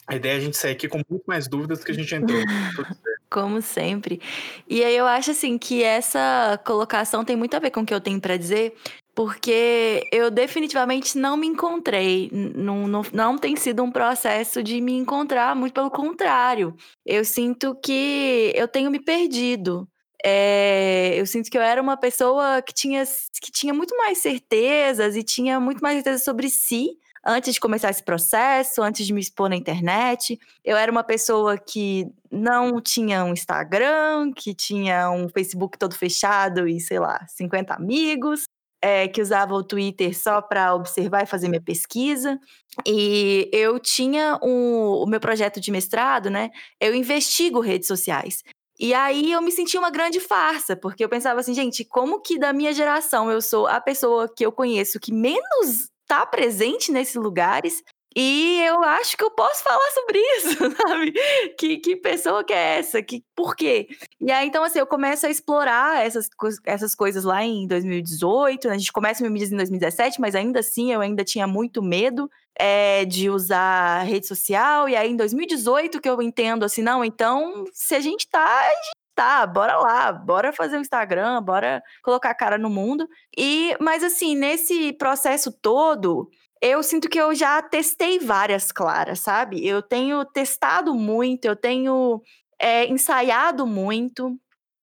A ideia é a gente sair aqui com muito mais dúvidas do que a gente entrou. Como sempre. E aí eu acho assim que essa colocação tem muito a ver com o que eu tenho pra dizer, porque eu definitivamente não me encontrei. Não, não, não tem sido um processo de me encontrar, muito pelo contrário. Eu sinto que eu tenho me perdido. É, eu sinto que eu era uma pessoa que tinha, que tinha muito mais certezas e tinha muito mais certeza sobre si antes de começar esse processo, antes de me expor na internet. Eu era uma pessoa que não tinha um Instagram, que tinha um Facebook todo fechado e, sei lá, 50 amigos, é, que usava o Twitter só para observar e fazer minha pesquisa. E eu tinha um- o meu projeto de mestrado, né? Eu investigo redes sociais. E aí eu me senti uma grande farsa, porque eu pensava assim, gente, como que da minha geração eu sou a pessoa que eu conheço que menos tá presente nesses lugares e eu acho que eu posso falar sobre isso, sabe? Que, que pessoa que é essa? Que, por quê? E aí, então, assim, eu começo a explorar essas, essas coisas lá em 2018, né? a gente começa a me em 2017, mas ainda assim eu ainda tinha muito medo é, de usar rede social, e aí em 2018 que eu entendo assim, não, então, se a gente tá, a gente tá, bora lá, bora fazer o Instagram, bora colocar a cara no mundo. E, mas assim, nesse processo todo, eu sinto que eu já testei várias claras, sabe? Eu tenho testado muito, eu tenho é, ensaiado muito.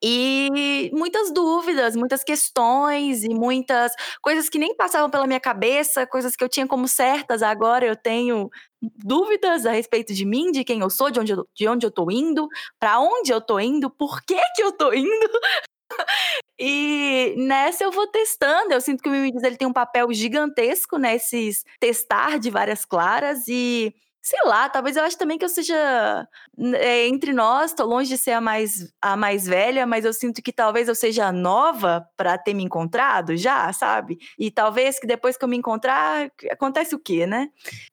E muitas dúvidas, muitas questões e muitas coisas que nem passavam pela minha cabeça, coisas que eu tinha como certas, agora eu tenho dúvidas a respeito de mim, de quem eu sou, de onde eu, de onde eu tô indo, para onde eu tô indo, por que que eu tô indo. E nessa eu vou testando. Eu sinto que o Mimides ele tem um papel gigantesco nesses testar de várias claras e sei lá, talvez eu acho também que eu seja é, entre nós, tô longe de ser a mais a mais velha, mas eu sinto que talvez eu seja nova para ter me encontrado já, sabe? E talvez que depois que eu me encontrar, acontece o quê, né?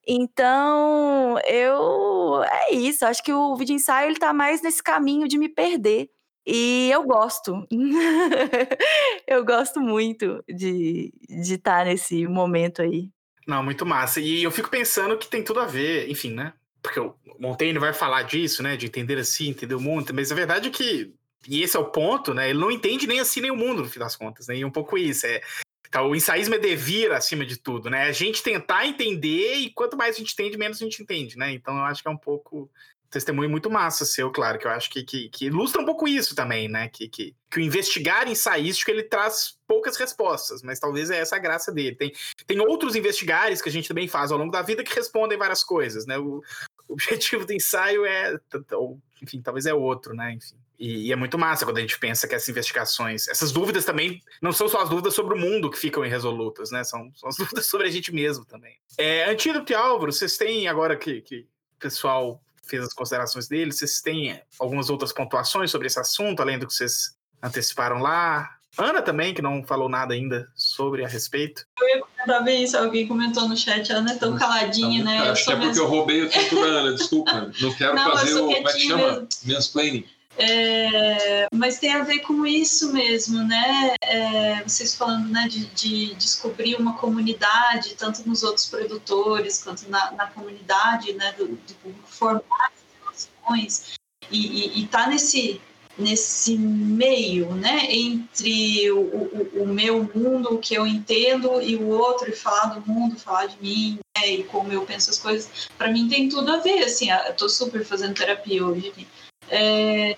Então, eu é isso, acho que o vídeo ensaio ele tá mais nesse caminho de me perder. E eu gosto. eu gosto muito de de estar nesse momento aí. Não, muito massa. E eu fico pensando que tem tudo a ver, enfim, né? Porque o Montaigne vai falar disso, né? De entender assim, entender o mundo. Mas a verdade é que, e esse é o ponto, né? Ele não entende nem assim nem o mundo, no fim das contas, né? E um pouco isso. É, Então, o ensaísmo é devir acima de tudo, né? A gente tentar entender e quanto mais a gente entende, menos a gente entende, né? Então, eu acho que é um pouco testemunho muito massa seu, claro, que eu acho que, que, que ilustra um pouco isso também, né? Que, que, que, o investigar ensaístico ele traz poucas respostas, mas talvez é essa a graça dele. Tem, tem outros investigares que a gente também faz ao longo da vida que respondem várias coisas, né? O, o objetivo do ensaio é, ou, enfim, talvez é outro, né? Enfim. E, e, é muito massa quando a gente pensa que essas investigações, essas dúvidas também não são só as dúvidas sobre o mundo que ficam irresolutas, né? São, são as dúvidas sobre a gente mesmo também. É, Antídoto e Álvaro, vocês têm agora que, que pessoal fez as considerações dele. Vocês têm algumas outras pontuações sobre esse assunto, além do que vocês anteciparam lá? Ana também, que não falou nada ainda sobre a respeito. Eu ia comentar bem isso, alguém comentou no chat, a Ana é tão caladinha, né? Acho que é porque eu roubei o tempo da Ana, desculpa. Não quero não, fazer o. Como é que chama? Mansplaining. É, mas tem a ver com isso mesmo, né? É, vocês falando né, de, de, descobrir uma comunidade, tanto nos outros produtores quanto na, na comunidade, né, do, do formar relações e estar tá nesse nesse meio, né, entre o, o, o, meu mundo, o que eu entendo, e o outro, e falar do mundo, falar de mim, né, e como eu penso as coisas, para mim tem tudo a ver, assim, eu tô super fazendo terapia hoje, é,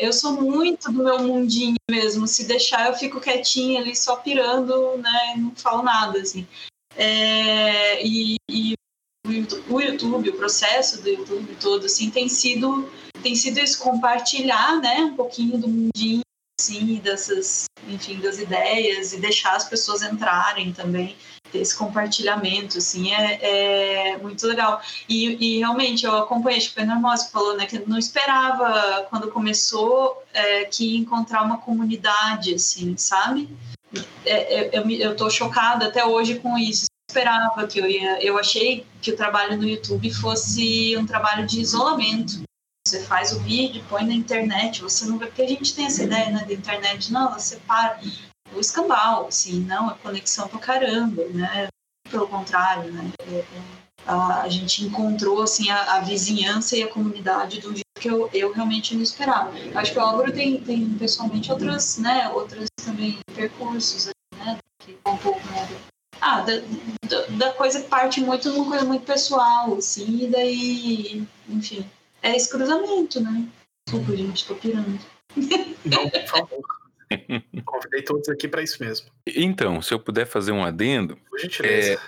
eu sou muito do meu mundinho mesmo. Se deixar, eu fico quietinha ali, só pirando, né? Não falo nada, assim. É, e, e o YouTube, o processo do YouTube todo, assim, tem sido, tem sido isso, compartilhar, né? Um pouquinho do mundinho, assim, dessas, enfim, das ideias e deixar as pessoas entrarem também esse compartilhamento, assim, é, é muito legal. E, e, realmente, eu acompanhei, acho que foi Normosa que falou, né, que não esperava, quando começou, é, que encontrar uma comunidade, assim, sabe? É, é eu, eu tô chocada até hoje com isso. Esperava que eu ia... Eu achei que o trabalho no YouTube fosse um trabalho de isolamento. Você faz o vídeo, põe na internet, você não vê... Porque a gente tem essa ideia, né, da internet, não, você para o escambau, assim, não, a conexão pra caramba, né? Pelo contrário, né? É, é, a, a gente encontrou, assim, a, a, vizinhança e a comunidade do jeito que eu, eu realmente não esperava. Acho que o Álvaro tem, tem pessoalmente outras, né, outras também percursos, né, que um pouco, né, ah, da, da, da, coisa parte muito numa coisa muito pessoal, assim, e daí, enfim, é esse cruzamento, né? Desculpa, gente, tô pirando. Não, por favor. Convidei todos aqui para isso mesmo. Então, se eu puder fazer um adendo. Por gentileza. É,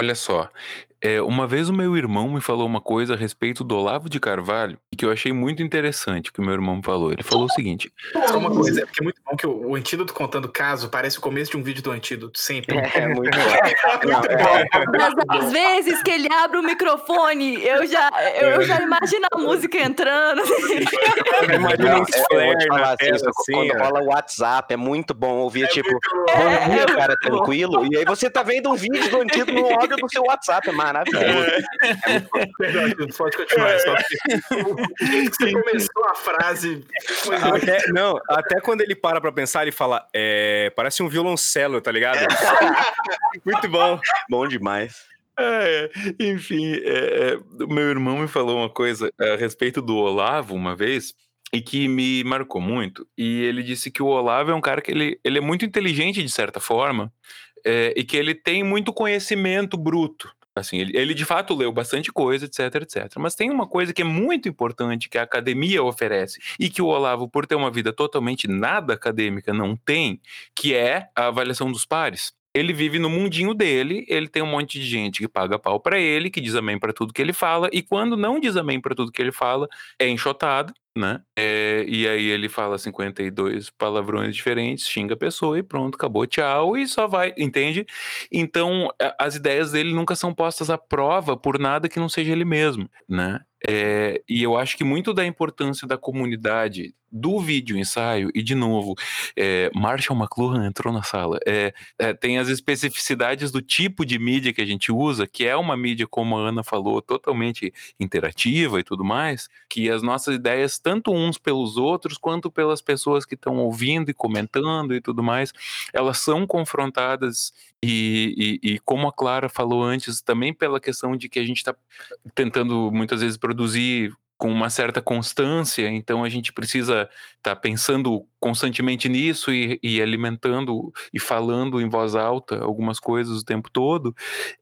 olha só, é, uma vez o meu irmão me falou uma coisa a respeito do Olavo de Carvalho que eu achei muito interessante que o meu irmão me falou. Ele falou o seguinte: Só uma coisa, é porque é muito bom que o, o antídoto contando caso parece o começo de um vídeo do antídoto, sempre. É, é muito bom. muito bom. Mas às vezes que ele abre o microfone, eu já, eu, eu já imagino a música entrando. eu imagino um flare assim, assim, Quando rola o WhatsApp, é muito bom ouvir, é tipo, bom dia, cara, tranquilo. E aí você tá vendo um vídeo do antídoto no áudio do seu WhatsApp, é maravilhoso. É. Pode continuar, só você começou a frase. Até, não, até quando ele para pra pensar, ele fala: é, parece um violoncelo, tá ligado? Muito bom. Bom demais. É, enfim, é, é, meu irmão me falou uma coisa a respeito do Olavo uma vez e que me marcou muito. E ele disse que o Olavo é um cara que ele, ele é muito inteligente de certa forma é, e que ele tem muito conhecimento bruto. Assim, ele, ele, de fato leu bastante coisa, etc, etc. Mas tem uma coisa que é muito importante que a academia oferece e que o Olavo, por ter uma vida totalmente nada acadêmica, não tem, que é a avaliação dos pares. Ele vive no mundinho dele, ele tem um monte de gente que paga pau para ele, que diz amém para tudo que ele fala, e quando não diz amém para tudo que ele fala, é enxotado, né? É, e aí ele fala 52 palavrões diferentes, xinga a pessoa e pronto, acabou, tchau, e só vai, entende? Então, as ideias dele nunca são postas à prova por nada que não seja ele mesmo, né? É, e eu acho que muito da importância da comunidade do vídeo ensaio, e de novo, é, Marshall McLuhan entrou na sala, é, é, tem as especificidades do tipo de mídia que a gente usa, que é uma mídia, como a Ana falou, totalmente interativa e tudo mais, que as nossas ideias, tanto uns pelos outros, quanto pelas pessoas que estão ouvindo e comentando e tudo mais, elas são confrontadas e, e, e, como a Clara falou antes, também pela questão de que a gente está tentando muitas vezes produzir com uma certa constância, então a gente precisa estar tá pensando constantemente nisso e, e, alimentando e falando em voz alta algumas coisas o tempo todo.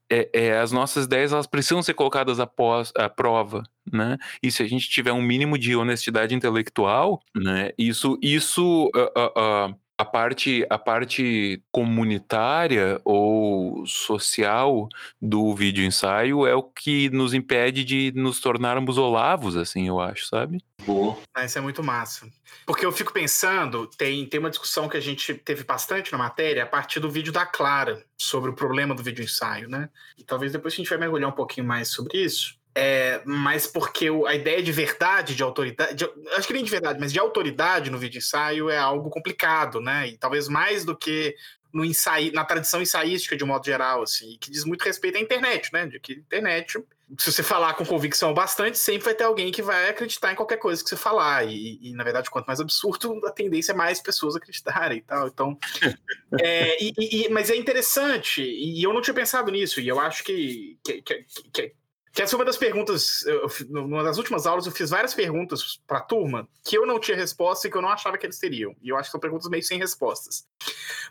É, é, as nossas ideias elas precisam ser colocadas à, pós, à prova, né? E se a gente tiver um mínimo de honestidade intelectual, né? Isso, isso uh, uh, uh, a parte, a parte comunitária ou social do vídeo ensaio é o que nos impede de nos tornarmos olavos, assim, eu acho, sabe? Boa. Ah, isso é muito massa. Porque eu fico pensando, tem, tem uma discussão que a gente teve bastante na matéria a partir do vídeo da Clara sobre o problema do vídeo ensaio, né? E talvez depois a gente vai mergulhar um pouquinho mais sobre isso. É, mas porque a ideia de verdade, de autoridade, de, acho que nem de verdade, mas de autoridade no vídeo ensaio é algo complicado, né? E talvez mais do que no ensaio, na tradição ensaística de um modo geral, assim, que diz muito respeito à internet, né? De que internet, se você falar com convicção bastante, sempre vai ter alguém que vai acreditar em qualquer coisa que você falar. E, e na verdade, quanto mais absurdo, a tendência é mais pessoas acreditarem e tal. Então, é, e, e, mas é interessante, e eu não tinha pensado nisso, e eu acho que, que, que, que que essa é uma das perguntas, eu, numa das últimas aulas eu fiz várias perguntas para a turma que eu não tinha resposta e que eu não achava que eles teriam. E eu acho que são perguntas meio sem respostas.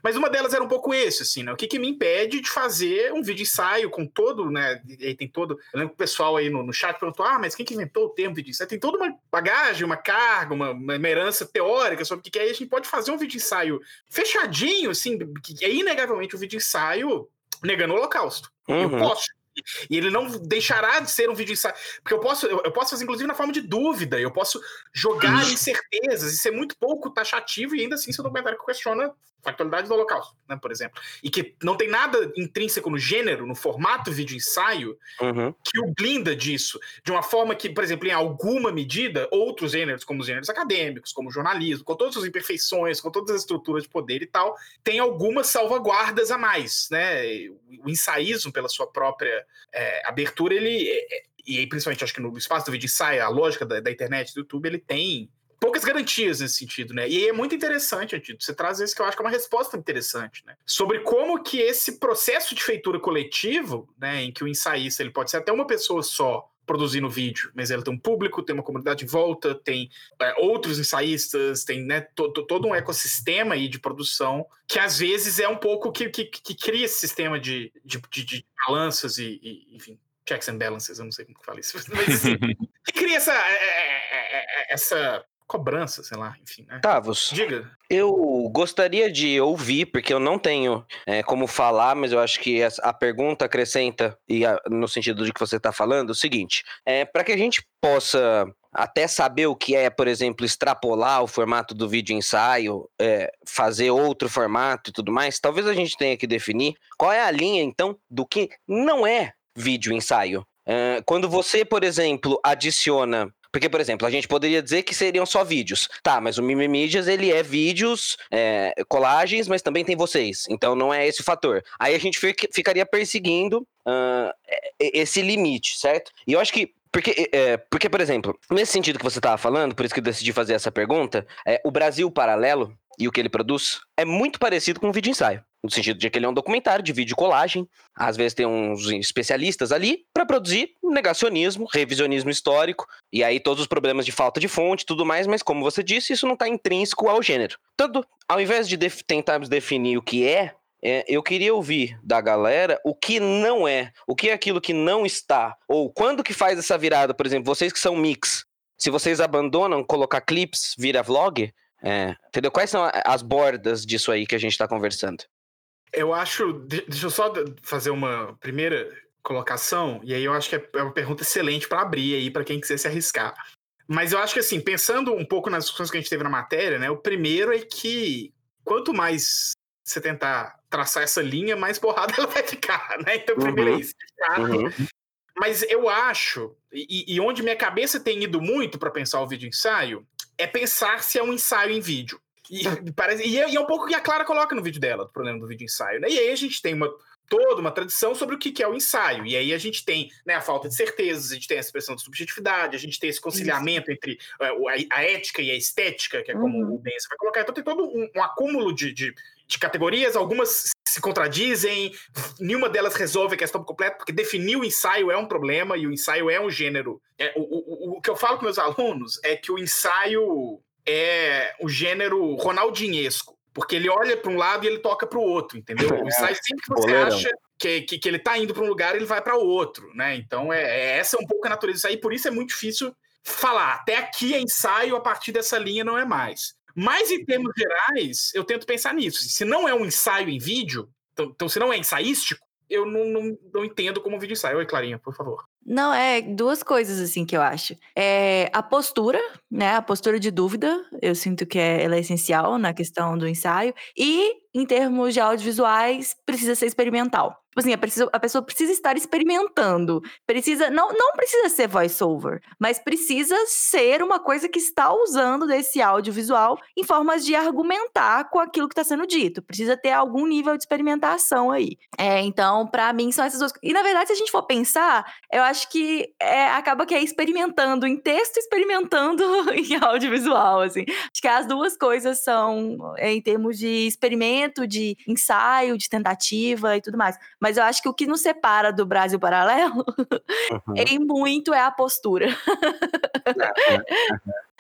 Mas uma delas era um pouco esse, assim, né? O que, que me impede de fazer um vídeo ensaio com todo, né? E tem todo. Eu lembro que o pessoal aí no, no chat perguntou: ah, mas quem que inventou o termo vídeo ensaio? Tem toda uma bagagem, uma carga, uma, uma herança teórica sobre o que, que é. a gente pode fazer um vídeo ensaio fechadinho, assim, que é inegavelmente um vídeo ensaio negando o Holocausto. Uhum. Eu posso e ele não deixará de ser um vídeo ensaio. Porque eu posso, eu, eu, posso fazer, inclusive, na forma de dúvida. Eu posso jogar incertezas e ser muito pouco taxativo e ainda assim ser um documentário que questiona a atualidade do Holocausto, né, por exemplo. E que não tem nada intrínseco no gênero, no formato vídeo ensaio, uhum. que o blinda disso. De uma forma que, por exemplo, em alguma medida, outros gêneros, como os gêneros acadêmicos, como o jornalismo, com todas as imperfeições, com todas as estruturas de poder e tal, tem algumas salvaguardas a mais, né? O ensaísmo, pela sua própria é, abertura, ele. É, é e aí, principalmente, acho que no espaço do vídeo ensaio, a lógica da, da internet, do YouTube, ele tem poucas garantias nesse sentido, né? E é muito interessante, Antito, você traz isso que eu acho que é uma resposta interessante, né? Sobre como que esse processo de feitura coletivo, né, em que o ensaísta ele pode ser até uma pessoa só produzindo vídeo, mas ele tem um público, tem uma comunidade de volta, tem é, outros ensaístas, tem né, to, to, todo um ecossistema aí de produção que às vezes é um pouco que, que, que cria esse sistema de, de, de, de balanças e, e, enfim, checks and balances, eu não sei como que fala isso, mas assim, que cria essa, é, é, essa cobrança, sei lá, enfim. Né? Tavos. Diga. Eu gostaria de ouvir, porque eu não tenho é, como falar, mas eu acho que a pergunta acrescenta, e a, no sentido de que você está falando, o seguinte: é, para que a gente possa até saber o que é, por exemplo, extrapolar o formato do vídeo ensaio, é, fazer outro formato e tudo mais, talvez a gente tenha que definir qual é a linha, então, do que não é vídeo ensaio. É, quando você, por exemplo, adiciona porque, por exemplo, a gente poderia dizer que seriam só vídeos. Tá, mas o Mimimídias, ele é vídeos, é, colagens, mas também tem vocês. Então não é esse o fator. Aí a gente ficaria perseguindo uh, esse limite, certo? E eu acho que porque, é, porque, por exemplo, nesse sentido que você estava falando, por isso que eu decidi fazer essa pergunta, é, o Brasil Paralelo e o que ele produz é muito parecido com um vídeo ensaio. No sentido de que ele é um documentário de vídeo colagem. Às vezes tem uns especialistas ali para produzir negacionismo, revisionismo histórico, e aí todos os problemas de falta de fonte tudo mais, mas como você disse, isso não está intrínseco ao gênero. Tanto, ao invés de def tentarmos definir o que é, é, eu queria ouvir da galera o que não é, o que é aquilo que não está, ou quando que faz essa virada, por exemplo, vocês que são mix, se vocês abandonam colocar clips, vira vlog, é, entendeu? Quais são as bordas disso aí que a gente está conversando? Eu acho. Deixa eu só fazer uma primeira colocação, e aí eu acho que é, é uma pergunta excelente para abrir aí para quem quiser se arriscar. Mas eu acho que assim, pensando um pouco nas discussões que a gente teve na matéria, né? O primeiro é que quanto mais você tentar traçar essa linha, mais porrada ela vai ficar, né? Então, primeiro é uhum. é isso. Uhum. Mas eu acho, e, e, onde minha cabeça tem ido muito para pensar o vídeo ensaio, é pensar se é um ensaio em vídeo. E, parece, e, é, e é um pouco que a Clara coloca no vídeo dela, do problema do vídeo ensaio. Né? E aí a gente tem uma, toda uma tradição sobre o que que é o ensaio. E aí a gente tem né, a falta de certezas, a gente tem essa expressão de subjetividade, a gente tem esse conciliamento entre é, o- a, a ética e a estética, que é como Uhum. o Benson vai colocar. Então tem todo um, um acúmulo de, de, de categorias, algumas se contradizem, nenhuma delas resolve a questão completa, porque definir o ensaio é um problema e o ensaio é um gênero. É, o, o, o- o que eu falo com meus alunos é que o ensaio é o gênero ronaldinhesco, porque ele olha para um lado e ele toca para o outro, entendeu? O ensaio sempre que você acha que, que, que ele tá indo para um lugar, ele vai para outro, né? Então é, é- essa é um pouco a natureza disso aí, por isso é muito difícil falar. Até aqui é ensaio, a partir dessa linha não é mais. Mas em termos gerais, eu tento pensar nisso. Se não é um ensaio em vídeo, então, então se não é ensaístico, eu não, não, não entendo como vídeo ensaio. Oi, Clarinha, por favor. Não, é duas coisas assim que eu acho. É a postura, né? A postura de dúvida, eu sinto que é, ela é essencial na questão do ensaio. E, em termos de audiovisuais, precisa ser experimental. Tipo assim, a, precisa- a pessoa precisa estar experimentando. Precisa, não, não precisa ser voice-over, mas precisa ser uma coisa que está usando desse audiovisual em formas de argumentar com aquilo que está sendo dito. Precisa ter algum nível de experimentação aí. É, então, pra mim, são essas duas coisas. E, na verdade, se a gente for pensar, eu acho que é, acaba que é experimentando em texto, experimentando em audiovisual, assim. Acho que as duas coisas são é, em termos de experimento, de ensaio, de tentativa e tudo mais. Mas eu acho que o que nos separa do Brasil paralelo, Uhum. em muito, é a postura.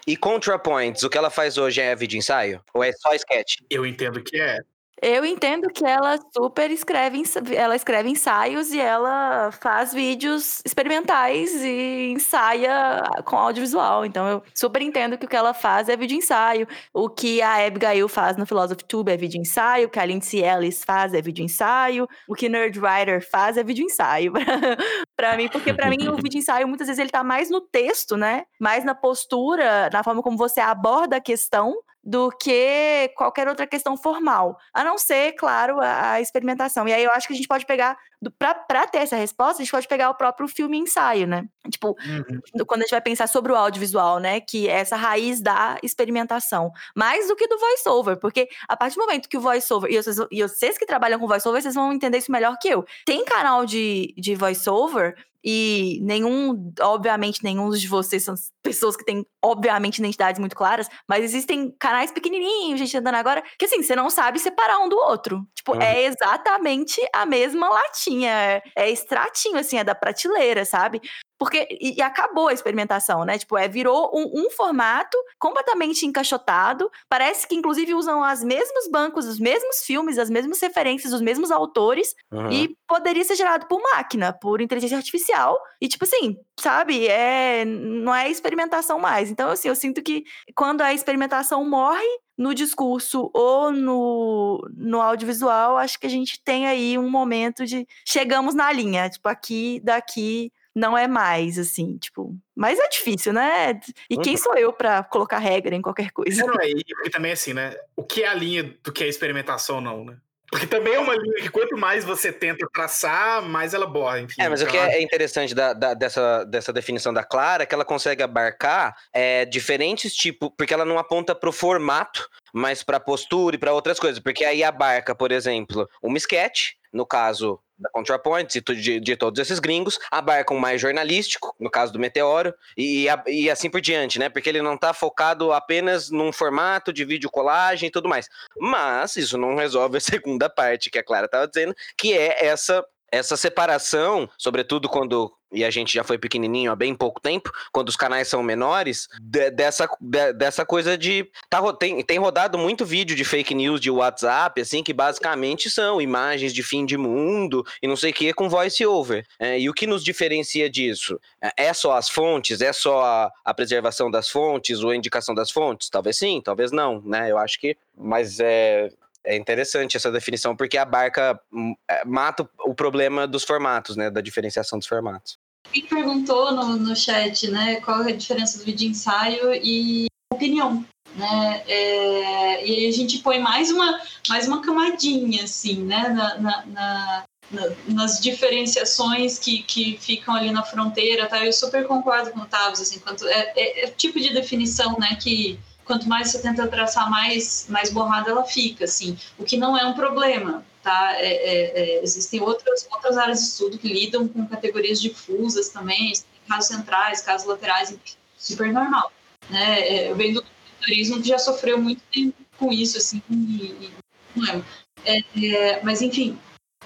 E ContraPoints, o que ela faz hoje é vídeo ensaio? Ou é só sketch? Eu entendo que é. Eu entendo que ela super escreve, ela escreve ensaios e ela faz vídeos experimentais e ensaia com audiovisual. Então eu super entendo que o que ela faz é vídeo ensaio. O que a Abigail faz no Philosophy Tube é vídeo ensaio. O que a Lindsay Ellis faz é vídeo ensaio. O que Nerd Writer faz é vídeo ensaio. Pra mim, porque pra mim o vídeo ensaio muitas vezes ele tá mais no texto, né? Mais na postura, na forma como você aborda a questão do que qualquer outra questão formal. A não ser, claro, a, a experimentação. E aí eu acho que a gente pode pegar, pra ter essa resposta, a gente pode pegar o próprio filme ensaio, né? Tipo, Uhum. quando a gente vai pensar sobre o audiovisual, né? Que é essa raiz da experimentação. Mais do que do voice-over, porque a partir do momento que o voice-over. E vocês, e vocês que trabalham com voice-over, vocês vão entender isso melhor que eu. Tem canal de, de voice-over. E nenhum, obviamente, nenhum de vocês são pessoas que têm, obviamente, identidades muito claras, mas existem canais pequenininhos, gente andando agora, que assim, você não sabe separar um do outro. Tipo, Uhum. é exatamente a mesma latinha, é, é extratinho, assim, é da prateleira, sabe? Porque, e, e acabou a experimentação, né? Tipo, é, virou um, um formato completamente encaixotado. Parece que, inclusive, usam os mesmos bancos, os mesmos filmes, as mesmas referências, os mesmos autores. Uhum. E poderia ser gerado por máquina, por inteligência artificial. E, tipo assim, sabe? É, não é experimentação mais. Então, assim, eu sinto que quando a experimentação morre no discurso ou no, no audiovisual, acho que a gente tem aí um momento de chegamos na linha. Tipo, aqui, daqui não é mais, assim, tipo. Mas é difícil, né? E quem Uhum. sou eu pra colocar regra em qualquer coisa? Não, é, e porque também assim, né? O que é a linha do que é experimentação ou não, né? Porque também é uma linha que quanto mais você tenta traçar, mais ela borra, enfim. É, mas o Então, que é é interessante da- da- dessa, dessa definição da Clara é que ela consegue abarcar é, diferentes tipos, porque ela não aponta pro formato, mas pra postura e pra outras coisas. Porque aí abarca, por exemplo, uma sketch, no caso da ContraPoints e de, de todos esses gringos, abarca um mais jornalístico, no caso do Meteoro, e, e assim por diante, né? Porque ele não tá focado apenas num formato de vídeo colagem e tudo mais. Mas isso não resolve a segunda parte que a Clara tava dizendo, que é essa essa separação, sobretudo quando e a gente já foi pequenininho há bem pouco tempo, quando os canais são menores, de- dessa, de- dessa coisa de tá, tem, tem rodado muito vídeo de fake news de WhatsApp, assim, que basicamente são imagens de fim de mundo e não sei o que com voice over. É, e o que nos diferencia disso? É- É só as fontes? É só a, a preservação das fontes ou a indicação das fontes? Talvez sim, talvez não, né? Eu acho que. Mas é. É interessante essa definição, porque abarca, hum, é, mata o- problema dos formatos, né? Da diferenciação dos formatos. Quem perguntou no, no chat, né, qual é a diferença do vídeo ensaio e opinião, né? É, e aí a gente põe mais uma, mais uma camadinha, assim, né, na, na- na- na- nas diferenciações que, que ficam ali na fronteira, tá? Eu super concordo com o Tavos, assim, quanto, é, é, é tipo de definição, né, que quanto mais você tenta traçar, mais, mais borrada ela fica, assim, o que não é um problema, tá? É, é, é, existem outras, outras áreas de estudo que lidam com categorias difusas também, casos centrais, casos laterais, super normal, né? É, eu venho do turismo que já sofreu muito tempo com isso, assim, e, não é. É, mas enfim,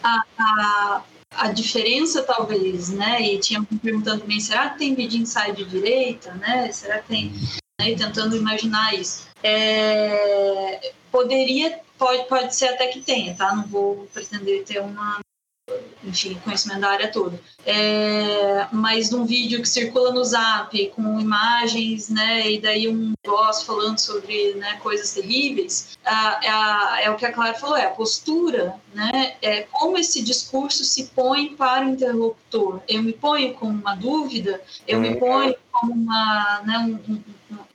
a, a, a, diferença talvez, né? E tinha me perguntando também, será que tem vídeo ensaio de direita, né? Será que tem, né, tentando imaginar isso. É, poderia, pode, pode ser até que tenha, tá? Não vou pretender ter uma enfim, conhecimento da área toda. É, mas num vídeo que circula no Zap com imagens, né, e daí um boss falando sobre né, coisas terríveis, a, a, é o que a Clara falou, é a postura, né, é como esse discurso se põe para o interlocutor. Eu me ponho com uma dúvida, eu me uhum. ponho como uma, né, um, um,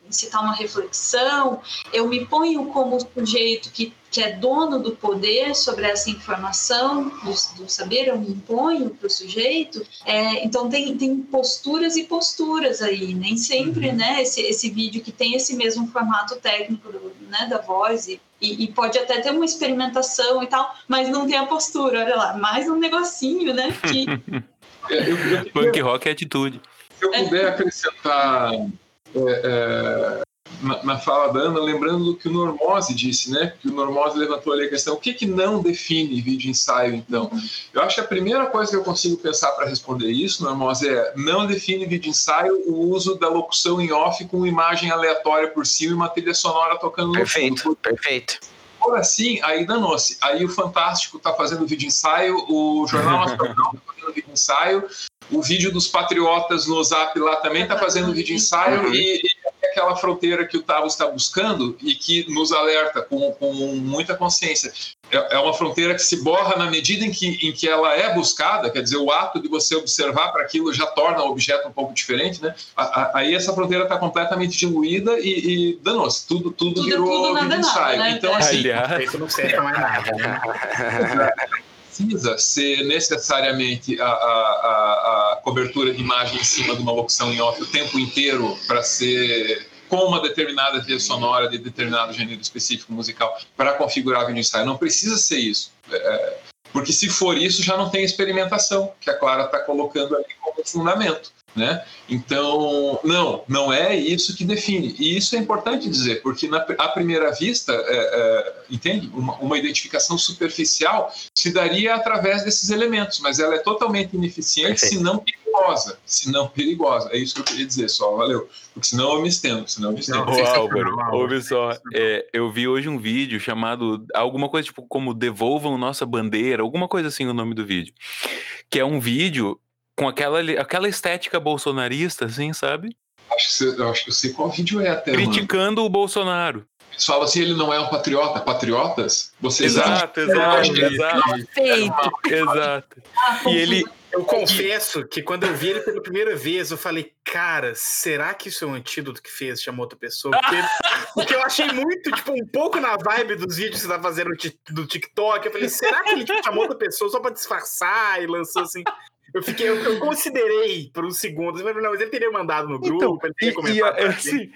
citar uma reflexão, eu me ponho como sujeito que, que é dono do poder sobre essa informação, do, do saber, eu me imponho para o sujeito. É, então, tem, tem posturas e posturas aí, nem sempre, uhum. né? Esse, esse vídeo que tem esse mesmo formato técnico né, da voz e, e, pode até ter uma experimentação e tal, mas não tem a postura, olha lá, mais um negocinho, né? Que... Punk rock é atitude. Se eu puder acrescentar é, é, na, na, fala da Ana, lembrando do que o Normose disse, né? Que o Normose levantou ali a questão: o que, que não define vídeo ensaio, então? Eu acho que a primeira coisa que eu consigo pensar para responder isso, Normose, é não define vídeo ensaio o uso da locução em off com imagem aleatória por cima e uma trilha sonora tocando perfeito, no fundo. Perfeito, perfeito for assim, aí danou-se. Aí o Fantástico está fazendo vídeo ensaio, o Jornal Nacional está vídeo ensaio, o vídeo dos Patriotas no Zap lá também está fazendo vídeo ensaio e, e aquela fronteira que o Tavo está buscando e que nos alerta com, com muita consciência. É, é uma fronteira que se borra na medida em que, em que ela é buscada, quer dizer, o ato de você observar para aquilo já torna o objeto um pouco diferente, né? Aí essa fronteira está completamente diluída e, e danou-se, tudo, tudo, tudo virou tudo vídeo ensaio. Né? Então, assim, isso não serve mais nada. Né? precisa ser necessariamente a, a, a, cobertura de imagem em cima de uma locução em off o tempo inteiro para ser com uma determinada trilha sonora de determinado gênero específico musical para configurar vídeo ensaio. Não precisa ser isso. É, porque se for isso, já não tem experimentação, que a Clara está colocando ali como fundamento. Né? Então, não, não é isso que define. E isso é importante dizer, porque na, à primeira vista, é, é, entende? Uma, uma, identificação superficial se daria através desses elementos, mas ela é totalmente ineficiente, se não perigosa. Se não perigosa. É isso que eu queria dizer só, valeu. Porque senão eu me estendo, senão eu me estendo. Ô, Álvaro, ouve só, é, eu vi hoje um vídeo chamado, alguma coisa tipo como Devolvam Nossa Bandeira, alguma coisa assim o nome do vídeo. Que é um vídeo com aquela, aquela estética bolsonarista, assim, sabe? Acho que, acho que eu sei qual vídeo é até. Criticando mano. o Bolsonaro. Eles falam assim, ele não é um patriota. Patriotas? Vocês exato, exato, exato. Perfeito. Exato. E ele. Eu confesso que quando eu vi ele pela primeira vez, eu falei, cara, será que isso é um antídoto que fez, chamou outra pessoa? Porque, porque eu achei muito, tipo, um pouco na vibe dos vídeos que você tá fazendo do TikTok. Eu falei, será que ele tipo, chamou outra pessoa só pra disfarçar e lançou assim? Eu fiquei, eu, eu considerei por um segundo, mas não, mas ele teria mandado no grupo, então, ele teria comentado. E, assim,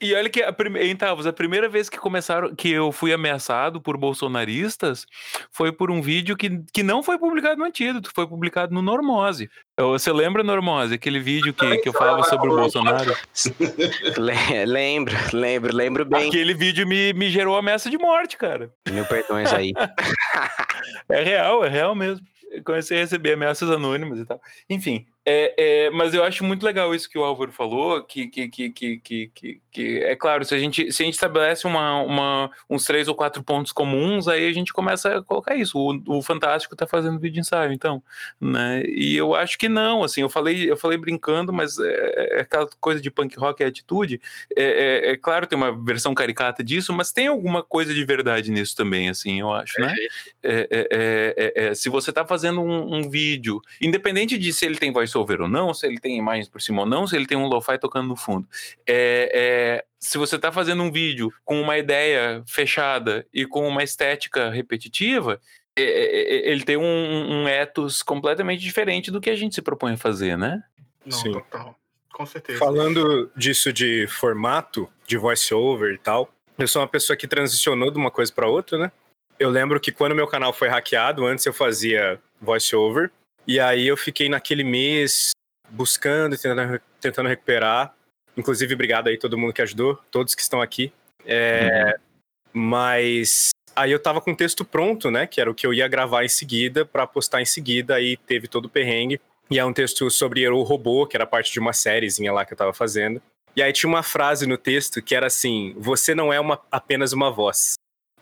e, olha que a, então, a primeira vez que começaram, que eu fui ameaçado por bolsonaristas, foi por um vídeo que, que não foi publicado no Antídoto, foi publicado no Normose. Você lembra, Normose, aquele vídeo que, que eu falava sobre o Bolsonaro? lembro, lembro, lembro bem. Aquele vídeo me, me gerou ameaça de morte, cara. Mil perdões aí. é real, é real mesmo comecei a receber ameaças anônimas e tal. Enfim, é, é, mas eu acho muito legal isso que o Álvaro falou, que, que, que, que, que, que é claro, se a gente, se a gente estabelece uma, uma, uns três ou quatro pontos comuns, aí a gente começa a colocar isso. O, o Fantástico está fazendo vídeo ensaio, então, né? E eu acho que não, assim, eu falei, eu falei brincando, mas é, é aquela coisa de punk rock e atitude. É, é, é, claro, tem uma versão caricata disso, mas tem alguma coisa de verdade nisso também, assim, eu acho, né? É, se você está fazendo um, um vídeo, independente de se ele tem voz voiceover ou não, se ele tem imagens por cima ou não, se ele tem um lo-fi tocando no fundo. É, é, se você está fazendo um vídeo com uma ideia fechada e com uma estética repetitiva, é, é, é, ele tem um, um ethos completamente diferente do que a gente se propõe a fazer, né? Não, Sim. total. Com certeza. Falando disso de formato, de voiceover e tal, eu sou uma pessoa que transicionou de uma coisa para outra, né? eu lembro que quando meu canal foi hackeado, antes eu fazia voiceover, e aí eu fiquei naquele mês buscando, tentando, tentando recuperar. Inclusive, obrigado aí todo mundo que ajudou, todos que estão aqui. É, Mas aí eu tava com o texto pronto, né? Que era o que eu ia gravar em seguida para postar em seguida, aí teve todo o perrengue. E é um texto sobre o robô, que era parte de uma sériezinha lá que eu tava fazendo. E aí tinha uma frase no texto que era assim: Você não é uma, apenas uma voz.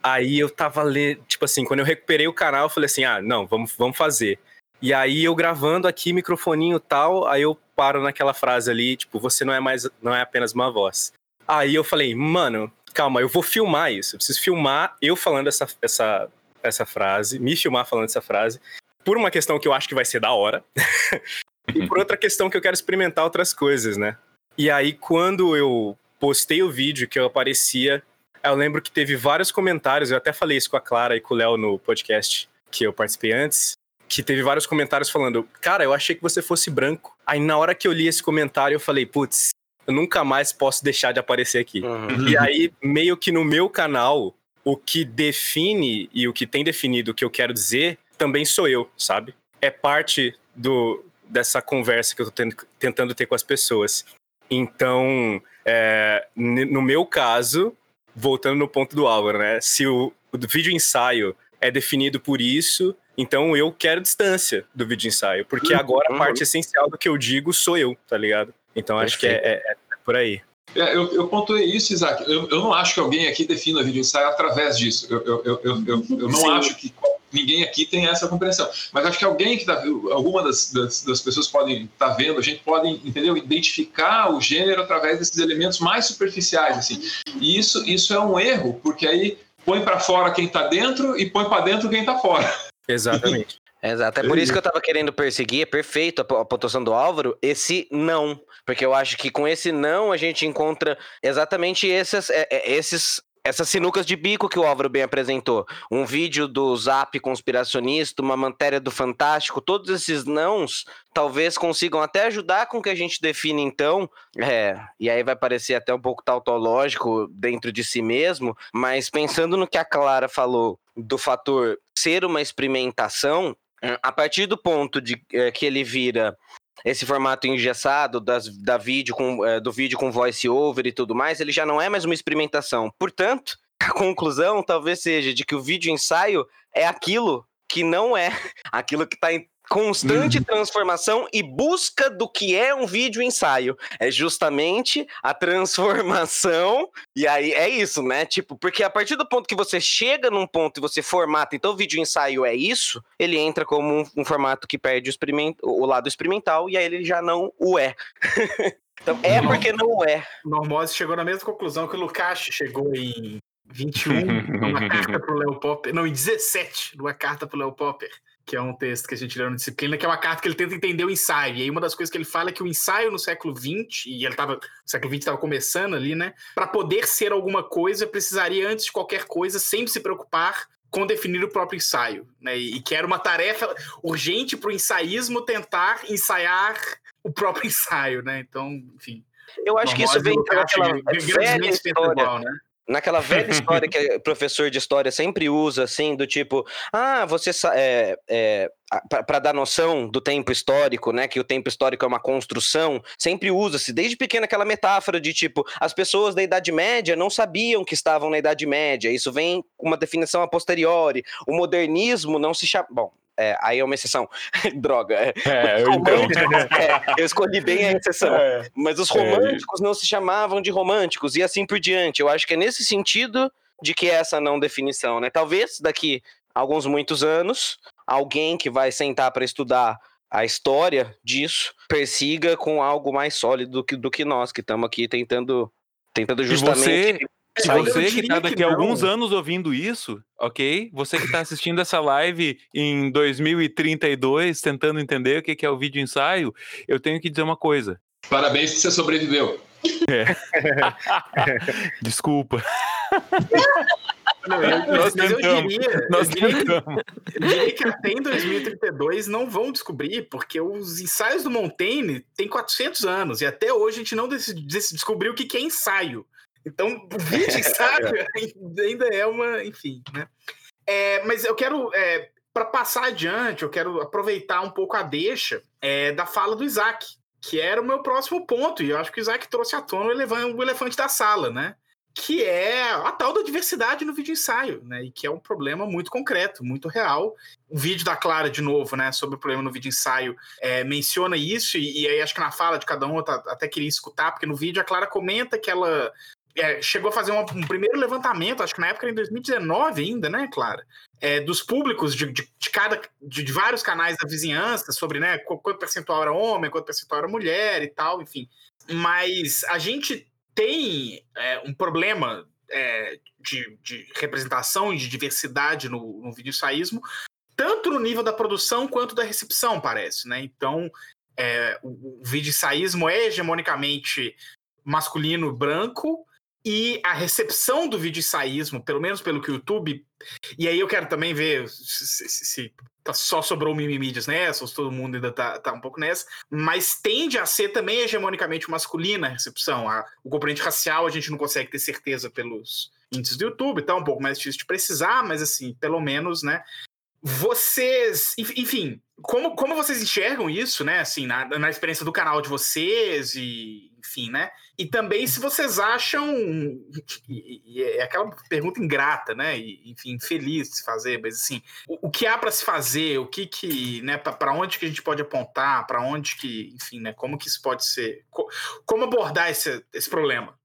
Aí eu tava lendo, tipo assim, quando eu recuperei o canal, eu falei assim: ah, não, vamos, vamos fazer. E aí eu gravando aqui, microfoninho tal, aí eu paro naquela frase ali, tipo, você não é mais, não é apenas uma voz. Aí eu falei, mano, calma, eu vou filmar isso. Eu preciso filmar eu falando essa, essa, essa frase, me filmar falando essa frase, por uma questão que eu acho que vai ser da hora, e por outra questão que eu quero experimentar outras coisas, né? E aí, quando eu postei o vídeo que eu aparecia, eu lembro que teve vários comentários, eu até falei isso com a Clara e com o Léo no podcast que eu participei antes, que teve vários comentários falando, cara, eu achei que você fosse branco. Aí na hora que eu li esse comentário, eu falei, putz, eu nunca mais posso deixar de aparecer aqui. Uhum. E aí, meio que no meu canal, o que define e o que tem definido o que eu quero dizer também sou eu, sabe? É parte do, dessa conversa que eu tô tendo- tentando ter com as pessoas. Então, é, no meu caso, voltando no ponto do Álvaro, né? Se o, o vídeo ensaio é definido por isso, então eu quero distância do vídeo ensaio, porque agora a Uhum. parte essencial do que eu digo sou eu, tá ligado? Então acho que é, é- é por aí. É, eu, eu pontuei isso, Isaac. Eu, eu não acho que alguém aqui defina vídeo ensaio através disso. Eu, eu, eu, eu, eu- eu não Sim. acho que ninguém aqui tem essa compreensão. Mas acho que alguém que tá, alguma das, das, das pessoas podem estar vendo, a gente pode, entendeu? Identificar o gênero através desses elementos mais superficiais, assim. E isso, isso é um erro, porque aí põe para fora quem tá dentro e põe para dentro quem tá fora. Exatamente. Exato. É por isso que eu tava querendo perseguir, é perfeito a po- a pontuação do Álvaro, esse não. Porque eu acho que com esse não a gente encontra exatamente esses, é, é, esses, essas sinucas de bico que o Álvaro bem apresentou. Um vídeo do Zap conspiracionista, uma matéria do Fantástico, todos esses nãos talvez consigam até ajudar com que a gente define então, é, e aí vai parecer até um pouco tautológico dentro de si mesmo, mas pensando no que a Clara falou do fator ser uma experimentação, a partir do ponto de eh, que ele vira esse formato engessado das, da vídeo com, eh, do vídeo com voice over e tudo mais, ele já não é mais uma experimentação. Portanto, a conclusão talvez seja de que o vídeo ensaio é aquilo que não é, aquilo que está constante transformação e busca do que é um vídeo ensaio. É justamente a transformação e aí é isso, né? Tipo, porque a partir do ponto que você chega num ponto e você formata, então o vídeo ensaio é isso, ele entra como um, um formato que perde o, experiment, o lado experimental e aí ele já não o é. então é porque não o é. Normose chegou na mesma conclusão que o Lukács chegou em 21, numa carta pro Léo Popper. Não, em 17, numa carta pro Léo Popper, que é um texto que a gente leu na disciplina, que é uma carta que ele tenta entender o ensaio. E aí uma das coisas que ele fala é que o ensaio no século XX, e ele tava, o século XX estava começando ali, né? Para poder ser alguma coisa, precisaria, antes de qualquer coisa, sempre se preocupar com definir o próprio ensaio, né? E que era uma tarefa urgente para o ensaísmo tentar ensaiar o próprio ensaio, né? Então, enfim. Eu acho que isso vem daquela grandes velha história. né? Naquela velha história que o professor de história sempre usa, assim, do tipo, ah, você é, é, para dar noção do tempo histórico, né? Que o tempo histórico é uma construção, sempre usa-se, desde pequeno, aquela metáfora de tipo, as pessoas da Idade Média não sabiam que estavam na Idade Média. Isso vem com uma definição a posteriori. O modernismo não se chama. Bom. É, aí é uma exceção. Droga. é. É, Os então. é, eu escolhi bem a exceção. É. Mas os românticos não se chamavam de românticos e assim por diante. Eu acho que é nesse sentido de que é essa não definição, né? Talvez daqui a alguns muitos anos, alguém que vai sentar para estudar a história disso persiga com algo mais sólido do que, do que nós que estamos aqui tentando tentando justamente se Eu você que tá que daqui a alguns anos ouvindo isso, ok? Você que tá assistindo essa live em 2032, tentando entender o que que é o vídeo ensaio, eu tenho que dizer uma coisa. Parabéns que você sobreviveu. Desculpa. Não, eu, Nós mas eu tentamos, diria, Nós eu diria que. Eu diria que até em 2032 não vão descobrir, porque os ensaios do Montaigne têm 400 anos e até hoje a gente não descobriu o que que é ensaio. Então, o vídeo ensaio ainda é uma. Enfim, né? É, mas eu quero, é, para passar adiante, eu quero aproveitar um pouco a deixa é, da fala do Isaac, que era o meu próximo ponto, e eu acho que o Isaac trouxe à tona o elefante, o elefante da sala, né? Que é a tal da diversidade no vídeo ensaio, né? E que é um problema muito concreto, muito real. O vídeo da Clara, de novo, né? Sobre o problema no vídeo ensaio, é, menciona isso, e, e, aí acho que na fala de cada um eu até queria escutar, porque no vídeo a Clara comenta que ela é, chegou a fazer um, um, primeiro levantamento, acho que na época em 2019 ainda, né, Clara? É, dos públicos de, de, de cada de, de, vários canais da vizinhança sobre né, quanto percentual era homem, quanto percentual era mulher e tal, enfim. Mas a gente tem é, um problema é, de, de, representação e de diversidade no, no videosaísmo, tanto no nível da produção quanto da recepção, parece, né? Então, é, o, o videosaísmo é hegemonicamente masculino branco, e a recepção do vídeo saísmo, pelo menos pelo que o YouTube. E aí eu quero também ver se, se, se tá só sobrou mimimídias nessa, ou se todo mundo ainda tá, tá um pouco nessa, mas tende a ser também hegemonicamente masculina a recepção. A, o componente racial a gente não consegue ter certeza pelos índices do YouTube, tá um pouco mais difícil de precisar, mas assim, pelo menos, né? Vocês, enfim, como, como vocês enxergam isso, né? Assim, na, na experiência do canal de vocês e, enfim, né? E também se vocês acham, e, e é aquela pergunta ingrata, né? E, enfim, infeliz de se fazer, mas assim, o, o que há para se fazer, o que que, né? Para onde que a gente pode apontar, para onde que, enfim, né? Como que isso pode ser, como abordar esse, esse problema?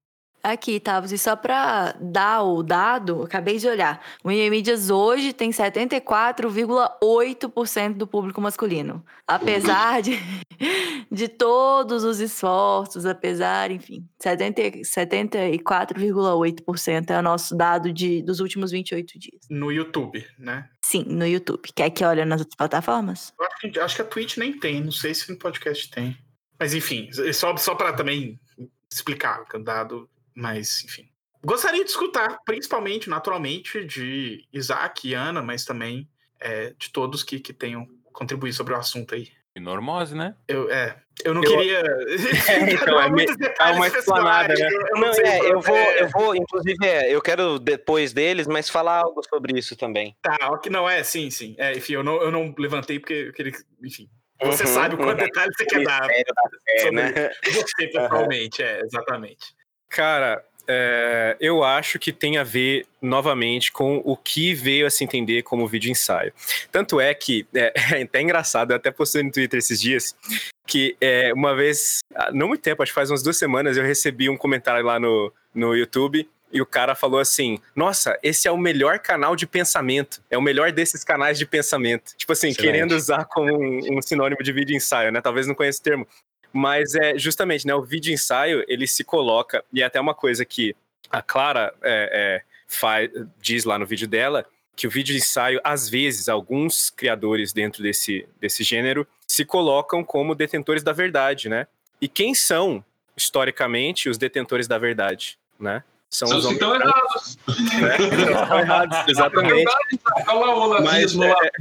Aqui, Tavos, e só para dar o dado, acabei de olhar. O Mídias hoje tem 74,8% do público masculino. Apesar de, de todos os esforços, apesar, enfim, 74,8% é o nosso dado de, dos últimos 28 dias. No YouTube, né? Sim, no YouTube. Quer que olhe nas outras plataformas? Acho que, acho que a Twitch nem tem, não sei se no podcast tem. Mas enfim, só, só para também explicar, dado mas, enfim. Gostaria de escutar, principalmente, naturalmente, de Isaac e Ana, mas também é, de todos que, que tenham contribuído sobre o assunto aí. E normose, né? Eu, é, eu não eu... queria. É, então, é, muitos detalhes uma explanada, né? Eu, não, não é, eu vou, eu vou, inclusive, é, eu quero depois deles, mas falar algo sobre isso também. Tá, que não é, sim, sim. É, enfim, eu não, eu não levantei porque eu queria. Enfim. Você uhum, sabe quanto uhum. detalhe você quer dar. Né? Você, pessoalmente, uhum. é, exatamente. Cara, é, eu acho que tem a ver novamente com o que veio a se entender como vídeo ensaio. Tanto é que é, é até engraçado, eu até postei no Twitter esses dias que é, uma vez, não muito tempo, acho que faz umas duas semanas, eu recebi um comentário lá no, no YouTube e o cara falou assim: Nossa, esse é o melhor canal de pensamento. É o melhor desses canais de pensamento. Tipo assim, Excelente. querendo usar como um, um, sinônimo de vídeo ensaio, né? Talvez não conheça o termo. Mas é justamente, né? O vídeo ensaio ele se coloca, e é até uma coisa que a Clara é, é, faz, diz lá no vídeo dela, que o vídeo ensaio, às vezes, alguns criadores dentro desse, desse gênero se colocam como detentores da verdade, né? E quem são, historicamente, os detentores da verdade, né? São, São os homens estão errados. Né? Estão errados, exatamente. Mas, é,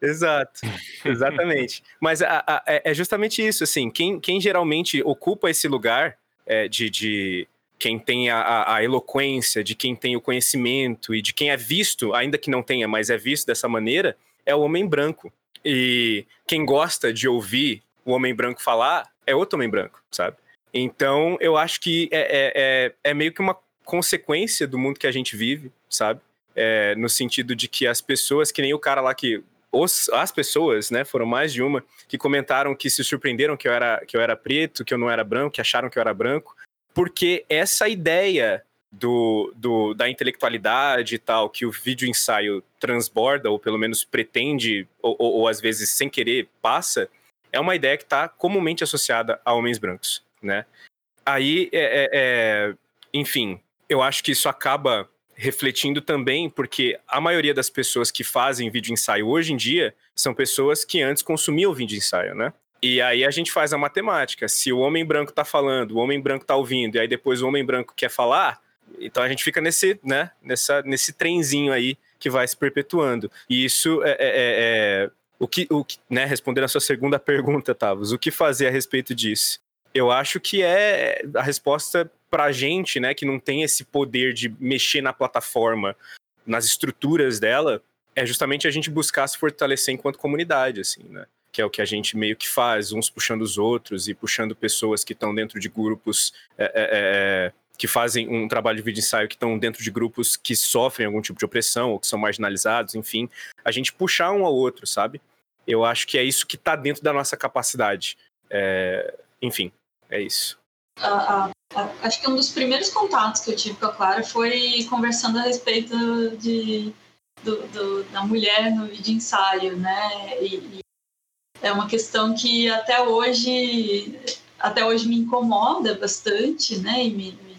Exato, exatamente. Mas a, a, é, é justamente isso, assim, quem, quem geralmente ocupa esse lugar é, de, de quem tem a, a, eloquência, de quem tem o conhecimento e de quem é visto, ainda que não tenha, mas é visto dessa maneira, é o homem branco. E quem gosta de ouvir o homem branco falar é outro homem branco, sabe? Então, eu acho que é, é, é, é meio que uma consequência do mundo que a gente vive, sabe? É, no sentido de que as pessoas, que nem o cara lá que os, as pessoas, né, foram mais de uma, que comentaram que se surpreenderam que eu, era, que eu era preto, que eu não era branco, que acharam que eu era branco, porque essa ideia do, do, da intelectualidade e tal, que o vídeo ensaio transborda, ou pelo menos pretende, ou, ou, ou às vezes sem querer passa, é uma ideia que está comumente associada a homens brancos, né? Aí, é, é, é, enfim, eu acho que isso acaba refletindo também, porque a maioria das pessoas que fazem vídeo ensaio hoje em dia são pessoas que antes consumiam vídeo ensaio, né? E aí a gente faz a matemática. Se o homem branco tá falando, o homem branco tá ouvindo, e aí depois o homem branco quer falar, então a gente fica nesse, né, nessa, nesse trenzinho aí que vai se perpetuando. E isso é, é, é, é o que, o que, né, respondendo a sua segunda pergunta, Tavos, o que fazer a respeito disso? Eu acho que é a resposta pra gente, né, que não tem esse poder de mexer na plataforma nas estruturas dela, é justamente a gente buscar se fortalecer enquanto comunidade, assim, né? Que é o que a gente meio que faz, uns puxando os outros e puxando pessoas que estão dentro de grupos é, é, é, que fazem um trabalho de vídeo ensaio, que estão dentro de grupos que sofrem algum tipo de opressão ou que são marginalizados, enfim, a gente puxar um ao outro, sabe? Eu acho que é isso que está dentro da nossa capacidade. É, enfim, é isso. a- a- a- acho que um dos primeiros contatos que eu tive com a Clara foi conversando a respeito de, do- do- da mulher no vídeo ensaio, né? E, e é uma questão que até hoje, até hoje me incomoda bastante, né? E me, me,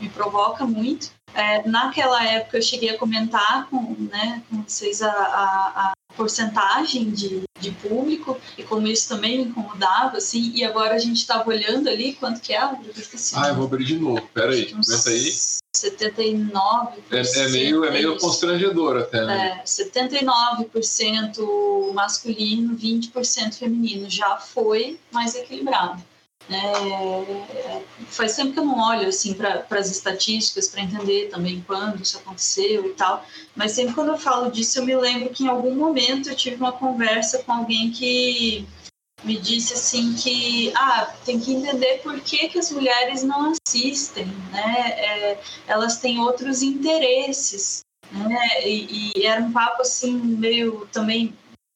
me provoca muito. É, naquela época eu cheguei a comentar com, né, com vocês a, a, a porcentagem de, de público e como isso também me incomodava, assim, e agora a gente estava olhando ali quanto que é, eu esqueci. Ah, eu vou abrir de novo. Pera aí, Uns aguenta aí. 79%. É, é meio, é meio isso. constrangedor até, né? É, 79% masculino, 20% feminino. Já foi mais equilibrado. É, faz tempo que eu não olho assim para as estatísticas para entender também quando isso aconteceu e tal, mas sempre quando eu falo disso eu me lembro que em algum momento eu tive uma conversa com alguém que me disse assim que ah tem que entender por que, que as mulheres não assistem, né? É, elas têm outros interesses, né? E, e era um papo assim meio também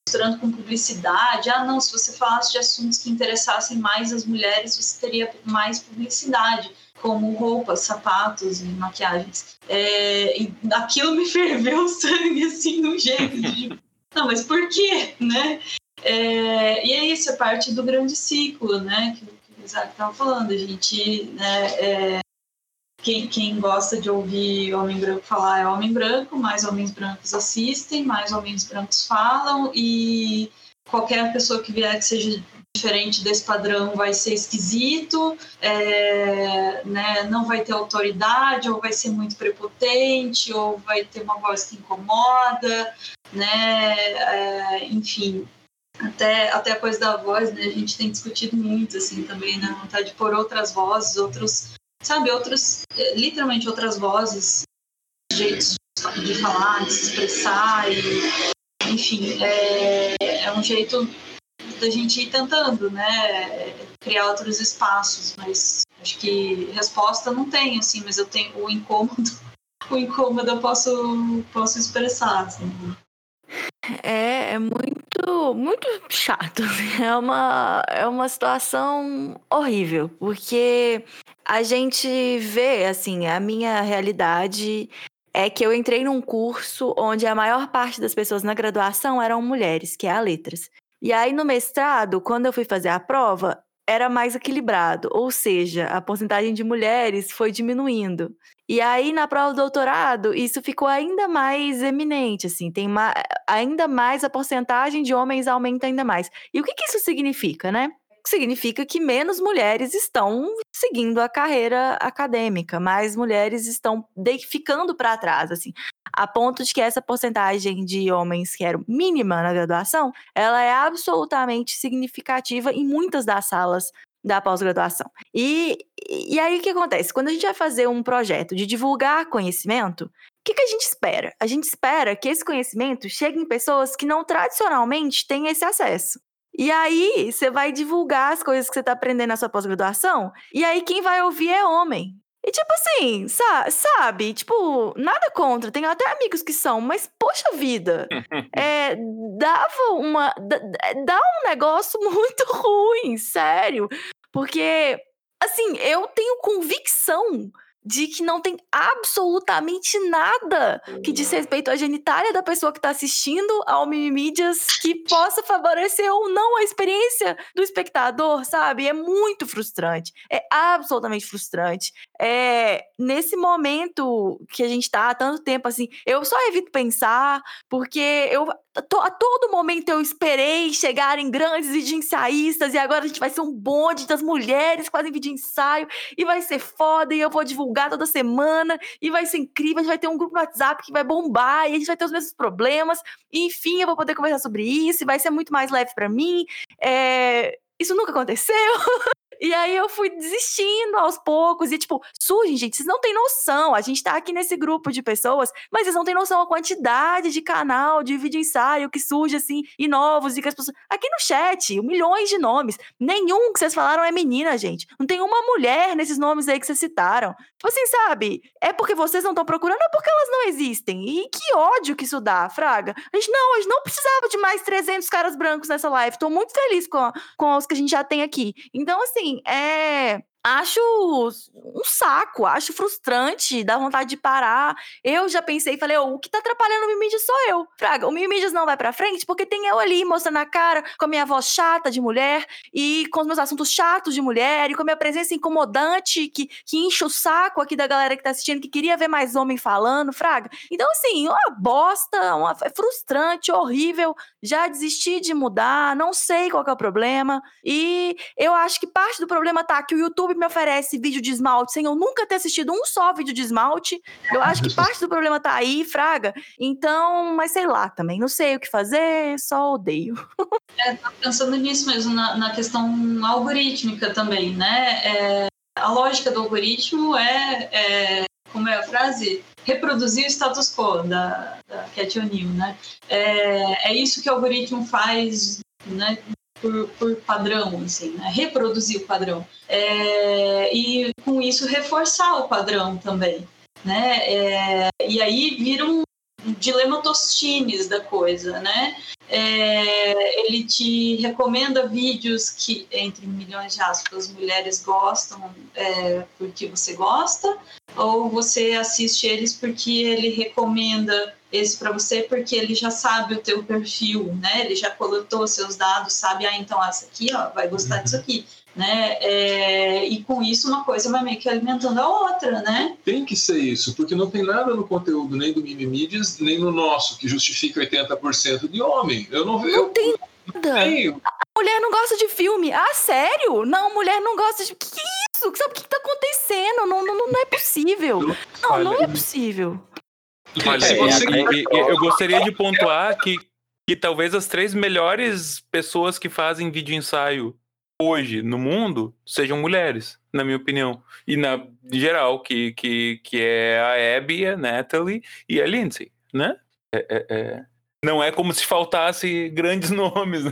misturando com publicidade. Ah, não, se você falasse de assuntos que interessassem mais as mulheres, você teria mais publicidade, como roupas, sapatos e maquiagens. É, e aquilo me ferveu o sangue, assim, de um jeito de... Não, mas por quê, né? É, e é isso, é parte do grande ciclo, né? Que, que o Isaac estava falando. A gente, né, é, quem, quem gosta de ouvir homem branco falar é homem branco, mais homens brancos assistem, mais homens brancos falam, e qualquer pessoa que vier que seja diferente desse padrão vai ser esquisito, é, né, não vai ter autoridade, ou vai ser muito prepotente, ou vai ter uma voz que incomoda, né, é, enfim. Até, até a coisa da voz, né, a gente tem discutido muito, assim, também, né, vontade de pôr outras vozes, outros sabe, outros, literalmente outras vozes, jeitos de falar, de se expressar, e, enfim, é, é um jeito da gente ir tentando, né, criar outros espaços, mas acho que resposta não tem, assim, mas eu tenho o incômodo, o incômodo eu posso, posso expressar, assim. É, é muito, muito chato. É uma, é uma situação horrível, porque a gente vê, assim, a minha realidade é que eu entrei num curso onde a maior parte das pessoas na graduação eram mulheres, que é a letras. E aí no mestrado, quando eu fui fazer a prova, era mais equilibrado, ou seja, a porcentagem de mulheres foi diminuindo. E aí, na prova do doutorado, isso ficou ainda mais eminente, assim, tem ainda mais a porcentagem de homens aumenta ainda mais. E o que, que isso significa, né? Significa que menos mulheres estão seguindo a carreira acadêmica, mais mulheres estão ficando para trás, assim, a ponto de que essa porcentagem de homens que era mínima na graduação, ela é absolutamente significativa em muitas das salas da pós-graduação. E, e aí o que acontece? Quando a gente vai fazer um projeto de divulgar conhecimento, o que, que a gente espera? A gente espera que esse conhecimento chegue em pessoas que não tradicionalmente têm esse acesso. E aí, você vai divulgar as coisas que você está aprendendo na sua pós-graduação, e aí quem vai ouvir é homem. E tipo assim, sa sabe? Tipo, nada contra, tenho até amigos que são, mas poxa vida, é, dava uma. dá um negócio muito ruim, sério. Porque, assim, eu tenho convicção de que não tem absolutamente nada que diz respeito à genitália da pessoa que está assistindo ao Mimimídias que possa favorecer ou não a experiência do espectador, sabe? É muito frustrante. É absolutamente frustrante. É, nesse momento que a gente está há tanto tempo assim, eu só evito pensar, porque eu a todo momento eu esperei chegarem grandes vídeo e agora a gente vai ser um bonde das mulheres que fazem vídeo ensaio e vai ser foda e eu vou divulgar toda semana e vai ser incrível, a gente vai ter um grupo no WhatsApp que vai bombar e a gente vai ter os mesmos problemas e enfim eu vou poder conversar sobre isso e vai ser muito mais leve para mim. É... Isso nunca aconteceu. E aí eu fui desistindo aos poucos. E, tipo, surgem, gente, vocês não têm noção. A gente tá aqui nesse grupo de pessoas, mas vocês não têm noção a quantidade de canal, de vídeo ensaio que surge assim, e novos, e que as pessoas. Aqui no chat, milhões de nomes. Nenhum que vocês falaram é menina, gente. Não tem uma mulher nesses nomes aí que vocês citaram. Tipo assim, sabe? É porque vocês não estão procurando, é porque elas não existem. E que ódio que isso dá, Fraga. A gente não, a gente não precisava de mais 300 caras brancos nessa live. Tô muito feliz com, com os que a gente já tem aqui. Então, assim, é acho um saco, acho frustrante, dá vontade de parar. Eu já pensei e falei, oh, o que tá atrapalhando o Mimídias sou eu. Fraga, o Mimídias não vai pra frente porque tem eu ali mostrando a cara com a minha voz chata de mulher e com os meus assuntos chatos de mulher e com a minha presença incomodante que, que enche o saco aqui da galera que tá assistindo, que queria ver mais homem falando, Fraga. Então, assim, uma bosta, uma, é frustrante, horrível. Já desisti de mudar, não sei qual é o problema. E eu acho que parte do problema tá que o YouTube me oferece vídeo de esmalte sem eu nunca ter assistido um só vídeo de esmalte. Eu acho que parte do problema tá aí, Fraga. Então, mas sei lá também. Não sei o que fazer, só odeio. É, tô pensando nisso mesmo, na, na questão algorítmica também, né? É, a lógica do algoritmo é, é, como é a frase? Reproduzir o status quo da, da Cat O'Neill, né? É, é isso que o algoritmo faz né, por, por padrão, assim, né? reproduzir o padrão. É, e com isso reforçar o padrão também. Né? É, e aí vira um dilema Tostines da coisa, né? É, ele te recomenda vídeos que, entre milhões de aspas, mulheres gostam é, porque você gosta, ou você assiste eles porque ele recomenda esse para você porque ele já sabe o teu perfil, né? Ele já coletou seus dados, sabe, ah, então essa aqui, ó, vai gostar disso aqui, né? É, e com isso uma coisa vai meio que alimentando a outra, né? Tem que ser isso, porque não tem nada no conteúdo nem do Mimimídias, nem no nosso que justifica 80% de homem. Eu não vejo. Não tem nada. Tenho. A mulher não gosta de filme. Ah, sério? Não, mulher não gosta de. Que isso? Sabe o que tá acontecendo? Não, não, não é possível. Não, não é possível. Olha, Se você- e- e- eu gostaria de pontuar que, que talvez as três melhores pessoas que fazem vídeo ensaio hoje no mundo sejam mulheres, na minha opinião. E na em geral, que, que, que é a Abby, a Natalie e a Lindsay, né? É- é- é. Não é como se faltasse grandes nomes.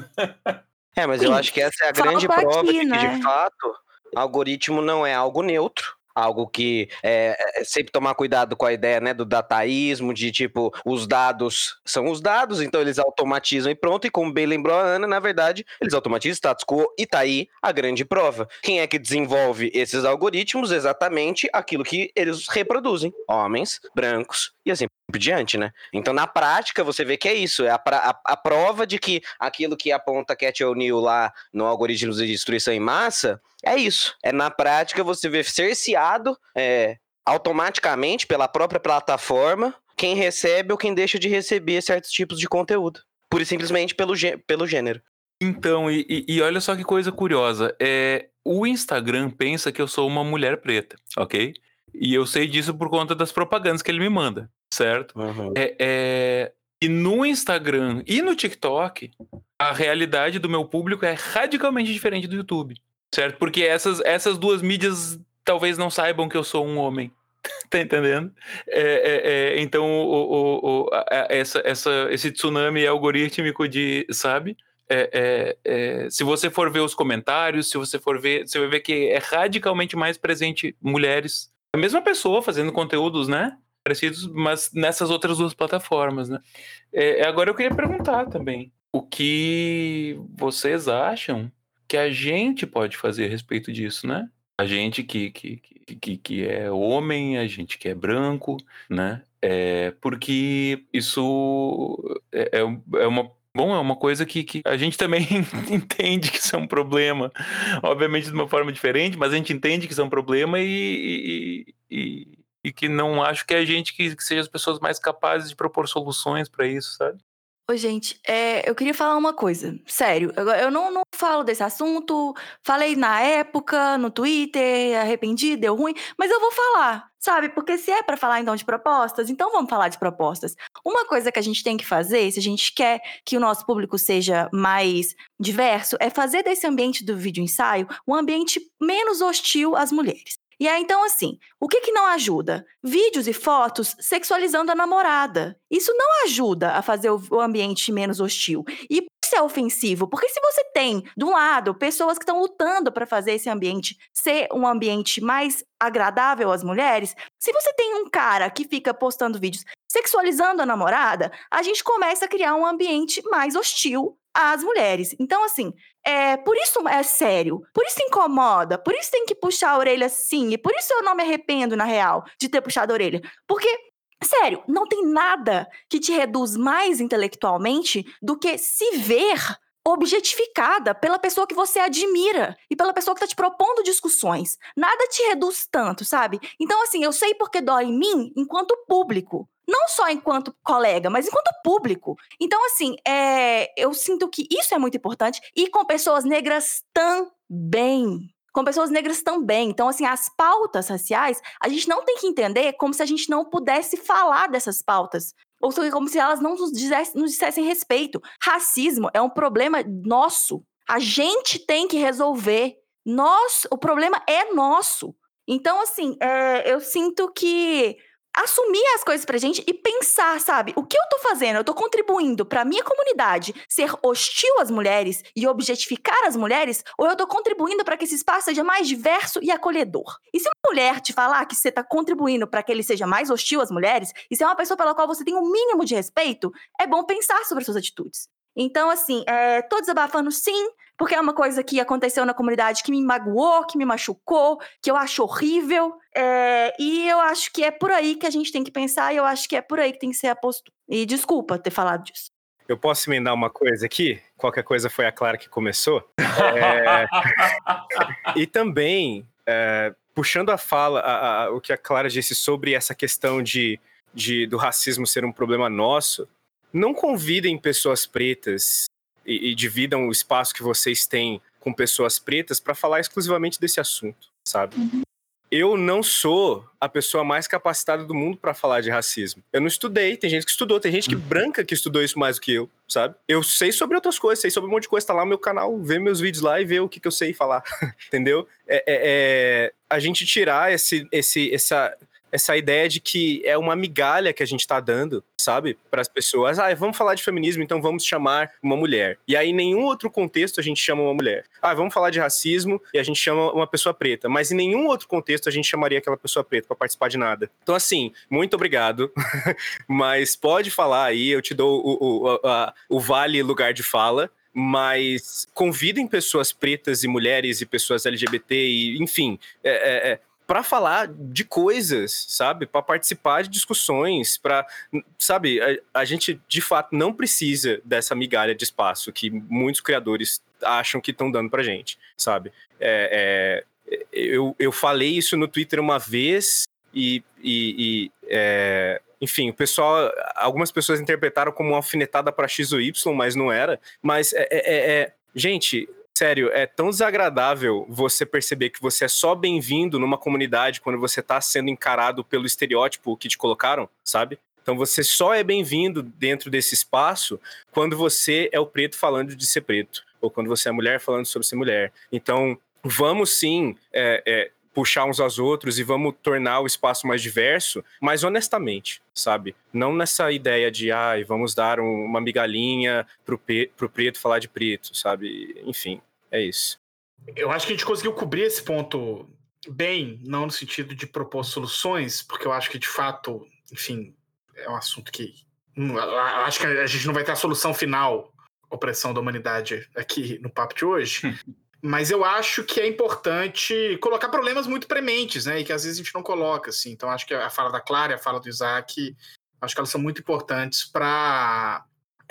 É, mas Sim, eu acho que essa é a falta grande prova aqui, de que, né? de fato, algoritmo não é algo neutro. Algo que é, é sempre tomar cuidado com a ideia né, do dataísmo, de tipo, os dados são os dados, então eles automatizam e pronto. E como bem lembrou a Ana, na verdade, eles automatizam status quo e tá aí a grande prova. Quem é que desenvolve esses algoritmos? Exatamente aquilo que eles reproduzem: homens, brancos e assim por diante, né? Então, na prática, você vê que é isso, é a, a- a prova de que aquilo que aponta Cat O'Neill lá no algoritmo de destruição em massa é isso. É na prática você ver cerceado é, automaticamente pela própria plataforma quem recebe ou quem deixa de receber certos tipos de conteúdo. Pura e simplesmente pelo, gê- pelo gênero. Então, e, e- e olha só que coisa curiosa. É, o Instagram pensa que eu sou uma mulher preta, ok? E eu sei disso por conta das propagandas que ele me manda, certo? É, é, e no Instagram e no TikTok, a realidade do meu público é radicalmente diferente do YouTube, certo? Porque essas, essas duas mídias talvez não saibam que eu sou um homem. Tá entendendo? É, é, é, então, o, o- o- a- a- essa, essa, esse tsunami algorítmico de, sabe? É, é, é, se você for ver os comentários, se você for ver, você vai ver que é radicalmente mais presente mulheres. A mesma pessoa fazendo conteúdos, né? Parecidos, mas nessas outras duas plataformas, né? É, agora eu queria perguntar também: o que vocês acham que a gente pode fazer a respeito disso, né? A gente que, que, que, que- é homem, a gente que é branco, né? É, porque isso é, é é uma Bom, é uma coisa que, que a gente também entende que isso é um problema, obviamente de uma forma diferente, mas a gente entende que isso é um problema e, e, e- que não acho que é a gente que, que seja as pessoas mais capazes de propor soluções para isso, sabe? Ô, gente, é, eu queria falar uma coisa. Sério, eu, eu não, não falo desse assunto. Falei na época, no Twitter, arrependi, deu ruim, mas eu vou falar, sabe? Porque se é pra falar então de propostas, então vamos falar de propostas. Uma coisa que a gente tem que fazer, se a gente quer que o nosso público seja mais diverso, é fazer desse ambiente do vídeo ensaio um ambiente menos hostil às mulheres. E aí, então, assim, o que, que não ajuda? Vídeos e fotos sexualizando a namorada. Isso não ajuda a fazer o, ambiente menos hostil. E isso é ofensivo, porque se você tem, de um lado, pessoas que estão lutando para fazer esse ambiente ser um ambiente mais agradável às mulheres, se você tem um cara que fica postando vídeos sexualizando a namorada, a gente começa a criar um ambiente mais hostil às mulheres. Então, assim, é, por isso é sério, por isso incomoda, por isso tem que puxar a orelha sim, e por isso eu não me arrependo, na real, de ter puxado a orelha. Porque, sério, não tem nada que te reduz mais intelectualmente do que se ver objetificada pela pessoa que você admira e pela pessoa que tá te propondo discussões. Nada te reduz tanto, sabe? Então, assim, eu sei porque dói em mim enquanto público. Não só enquanto colega, mas enquanto público. Então, assim, é, eu sinto que isso é muito importante. E com pessoas negras também com pessoas negras também. Então, assim, as pautas raciais, a gente não tem que entender como se a gente não pudesse falar dessas pautas. Ou seja, como se elas não nos dissessem, nos dissessem respeito. Racismo é um problema nosso. A gente tem que resolver. Nós, o problema é nosso. Então, assim, é, eu sinto que assumir as coisas pra gente e pensar, sabe? O que eu tô fazendo? Eu tô contribuindo pra minha comunidade ser hostil às mulheres e objetificar as mulheres? Ou eu tô contribuindo para que esse espaço seja mais diverso e acolhedor? E se uma mulher te falar que você tá contribuindo para que ele seja mais hostil às mulheres, e se é uma pessoa pela qual você tem um mínimo de respeito, é bom pensar sobre suas atitudes. Então, assim, é, tô desabafando sim, porque é uma coisa que aconteceu na comunidade que me magoou, que me machucou, que eu acho horrível. É, e eu acho que é por aí que a gente tem que pensar, e eu acho que é por aí que tem que ser a postura. E desculpa ter falado disso. Eu posso emendar uma coisa aqui? Qualquer coisa foi a Clara que começou. É... e também, é, puxando a fala, a, a, o que a Clara disse sobre essa questão de, de, do racismo ser um problema nosso, não convidem pessoas pretas e, e dividam o espaço que vocês têm com pessoas pretas para falar exclusivamente desse assunto, sabe? Uhum. Eu não sou a pessoa mais capacitada do mundo para falar de racismo. Eu não estudei, tem gente que estudou, tem gente que uhum. branca que estudou isso mais do que eu, sabe? Eu sei sobre outras coisas, sei sobre um monte de coisa, tá lá no meu canal, vê meus vídeos lá e vê o que, que eu sei falar, entendeu? É, é, é, a gente tirar esse, esse, essa, essa ideia de que é uma migalha que a gente está dando, sabe, para as pessoas. Ah, vamos falar de feminismo, então vamos chamar uma mulher. E aí, em nenhum outro contexto a gente chama uma mulher. Ah, vamos falar de racismo e a gente chama uma pessoa preta. Mas em nenhum outro contexto a gente chamaria aquela pessoa preta para participar de nada. Então, assim, muito obrigado. mas pode falar aí, eu te dou o, o, a, o vale lugar de fala mas convidem pessoas pretas e mulheres e pessoas LGBT e enfim, é, é, é para falar de coisas, sabe? Para participar de discussões, para, sabe? A, a, gente de fato não precisa dessa migalha de espaço que muitos criadores acham que estão dando para gente, sabe? É, é, eu, eu falei isso no Twitter uma vez e, e, e é, enfim, o pessoal, algumas pessoas interpretaram como uma alfinetada para X ou Y, mas não era. Mas é, é, é, é gente, Sério, é tão desagradável você perceber que você é só bem-vindo numa comunidade quando você tá sendo encarado pelo estereótipo que te colocaram, sabe? Então você só é bem-vindo dentro desse espaço quando você é o preto falando de ser preto, ou quando você é mulher falando sobre ser mulher. Então vamos sim é, é, puxar uns aos outros e vamos tornar o espaço mais diverso, mas honestamente, sabe? Não nessa ideia de, ai, vamos dar um, uma migalhinha pro, pro preto falar de preto, sabe? Enfim, é isso. Eu acho que a gente conseguiu cobrir esse ponto bem, não no sentido de propor soluções, porque eu acho que de fato, enfim, é um assunto que. Hum, acho que a gente não vai ter a solução final, opressão da humanidade, aqui no papo de hoje. Mas eu acho que é importante colocar problemas muito prementes, né? E que às vezes a gente não coloca, assim. Então acho que a fala da Clara e a fala do Isaac, acho que elas são muito importantes para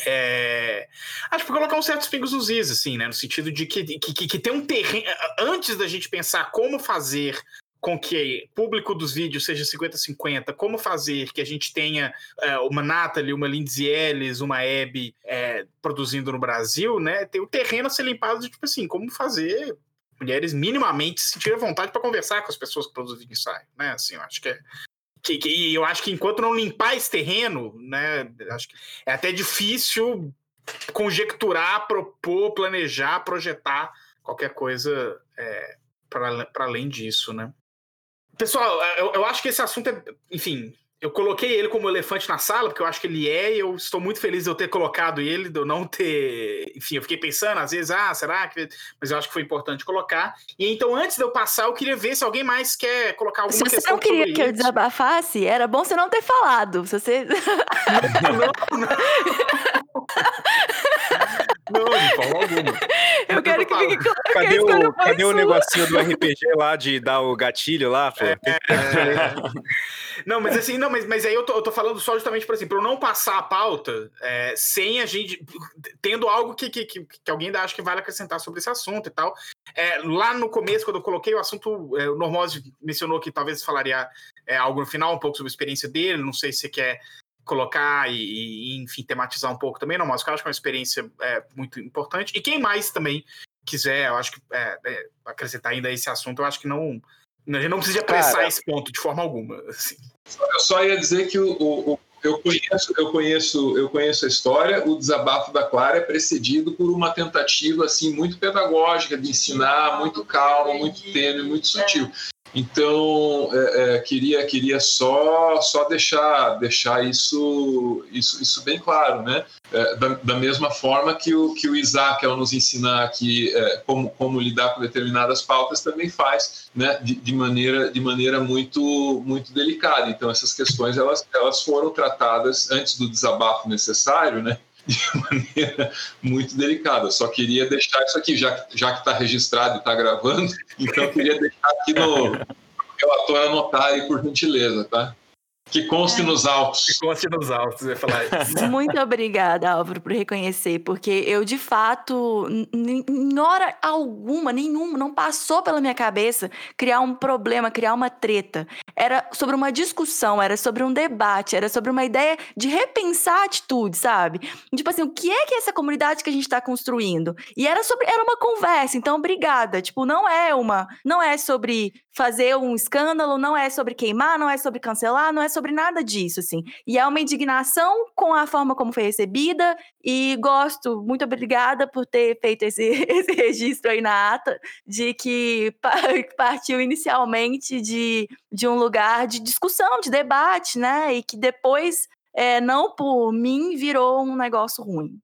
é... Acho que colocar uns certos pingos nos is, assim, né? No sentido de que, que, que tem um terreno. Antes da gente pensar como fazer com que público dos vídeos seja 50-50, como fazer que a gente tenha é, uma Nathalie, uma Lindsay Ellis, uma Abby é, produzindo no Brasil, né? Tem o terreno a ser limpado, de, tipo assim, como fazer mulheres minimamente sentirem vontade para conversar com as pessoas que produzem ensaio, né? Assim, eu acho que é. Que, que, e eu acho que enquanto não limpar esse terreno, né? Acho que é até difícil conjecturar, propor, planejar, projetar qualquer coisa é, para além disso, né? Pessoal, eu, eu acho que esse assunto é, enfim, eu coloquei ele como elefante na sala, porque eu acho que ele é, e eu estou muito feliz de eu ter colocado ele, de eu não ter. Enfim, eu fiquei pensando, às vezes, ah, será que. Mas eu acho que foi importante colocar. E então, antes de eu passar, eu queria ver se alguém mais quer colocar alguma Se você questão não queria que eu desabafasse, era bom você não ter falado. Se você... Não, não. Não, de forma alguma. Eu quero que fique claro que Cadê o, cadê o negocinho do RPG lá de dar o gatilho lá, pô? É, Não, mas assim, não, mas, mas aí eu tô, eu tô falando só justamente, por exemplo, eu não passar a pauta é, sem a gente. tendo algo que, que, que, que alguém ainda acha que vale acrescentar sobre esse assunto e tal. É, lá no começo, quando eu coloquei o assunto, é, o Normose mencionou que talvez falaria é, algo no final, um pouco sobre a experiência dele, não sei se você quer colocar e, e, enfim, tematizar um pouco também, Normose, que eu acho que é uma experiência é, muito importante. E quem mais também quiser, eu acho que é, é, acrescentar ainda esse assunto, eu acho que não. A gente não precisa apressar Cara. esse ponto de forma alguma. assim. Eu só ia dizer que o, o- o- eu, conheço, eu, conheço, eu conheço a história, o desabafo da Clara é precedido por uma tentativa assim muito pedagógica de ensinar, muito calma, muito tênue, muito sutil. Então, é, é, queria, queria só, só deixar, deixar isso, isso, isso bem claro, né? É, da, da mesma forma que o, que o Isaac, ao nos ensinar aqui é, como, como lidar com determinadas pautas, também faz né, de, de maneira, de maneira muito, muito delicada. Então, essas questões elas, elas foram tratadas antes do desabafo necessário, né, de maneira muito delicada. Só queria deixar isso aqui, já que já está registrado e está gravando, então eu queria deixar aqui no relatório anotar aí, por gentileza, tá? Que conste nos autos. Ficou assim nos altos, eu ia falar isso. Muito obrigada, Álvaro, por reconhecer, porque eu, de fato, em hora alguma, nenhuma, não passou pela minha cabeça criar um problema, criar uma treta. Era sobre uma discussão, era sobre um debate, era sobre uma ideia de repensar a atitude, sabe? Tipo assim, o que é que é essa comunidade que a gente tá construindo? E era sobre, era uma conversa, então obrigada. Tipo, não é uma, não é sobre fazer um escândalo, não é sobre queimar, não é sobre cancelar, não é sobre nada disso, assim. E é uma indignação com a forma como foi recebida e gosto, muito obrigada por ter feito esse, esse registro aí na ata de que pa- partiu inicialmente de, de um lugar de discussão, de debate, né? E que depois, é, não por mim, virou um negócio ruim.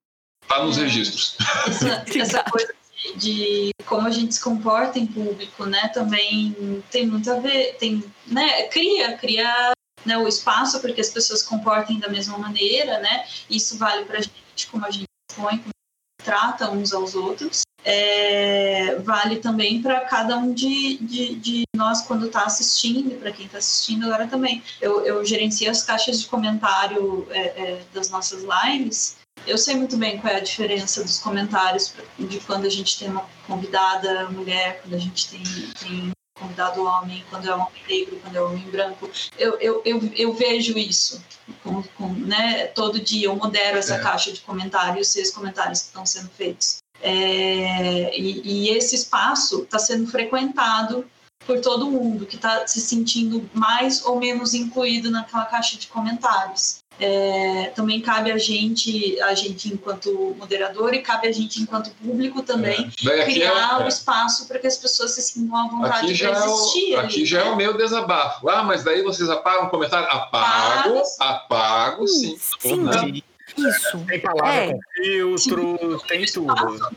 Tá nos registros. essa, essa coisa de, de como a gente se comporta em público, né, também tem muito a ver, tem, né, cria, cria né, o espaço para que as pessoas comportem da mesma maneira, né, isso vale para a gente, como a gente expõe, como a gente trata uns aos outros, É, vale também para cada um de, de, de nós quando está assistindo, para quem está assistindo agora também. Eu, eu gerencio as caixas de comentário é, é, das nossas lives, eu sei muito bem qual é a diferença dos comentários de quando a gente tem uma convidada mulher, quando a gente tem, tem convidado homem, quando é homem negro, quando é homem branco. Eu, eu, eu, eu vejo isso com, com, né, todo dia. Eu modero essa É. caixa de comentários, os comentários que estão sendo feitos. É, e, e esse espaço está sendo frequentado por todo mundo que está se sentindo mais ou menos incluído naquela caixa de comentários. É, também cabe a gente, a gente enquanto moderador e cabe a gente enquanto público também aqui, criar é, o espaço para que as pessoas se sintam à vontade aqui, já para é existir. o, ali, aqui já é né? o meu desabafo. Ah, mas daí vocês apagam o comentário? Apago, Apago. apago sim. Sim, Né? isso. Tem palavra É. com filtro, tem tudo.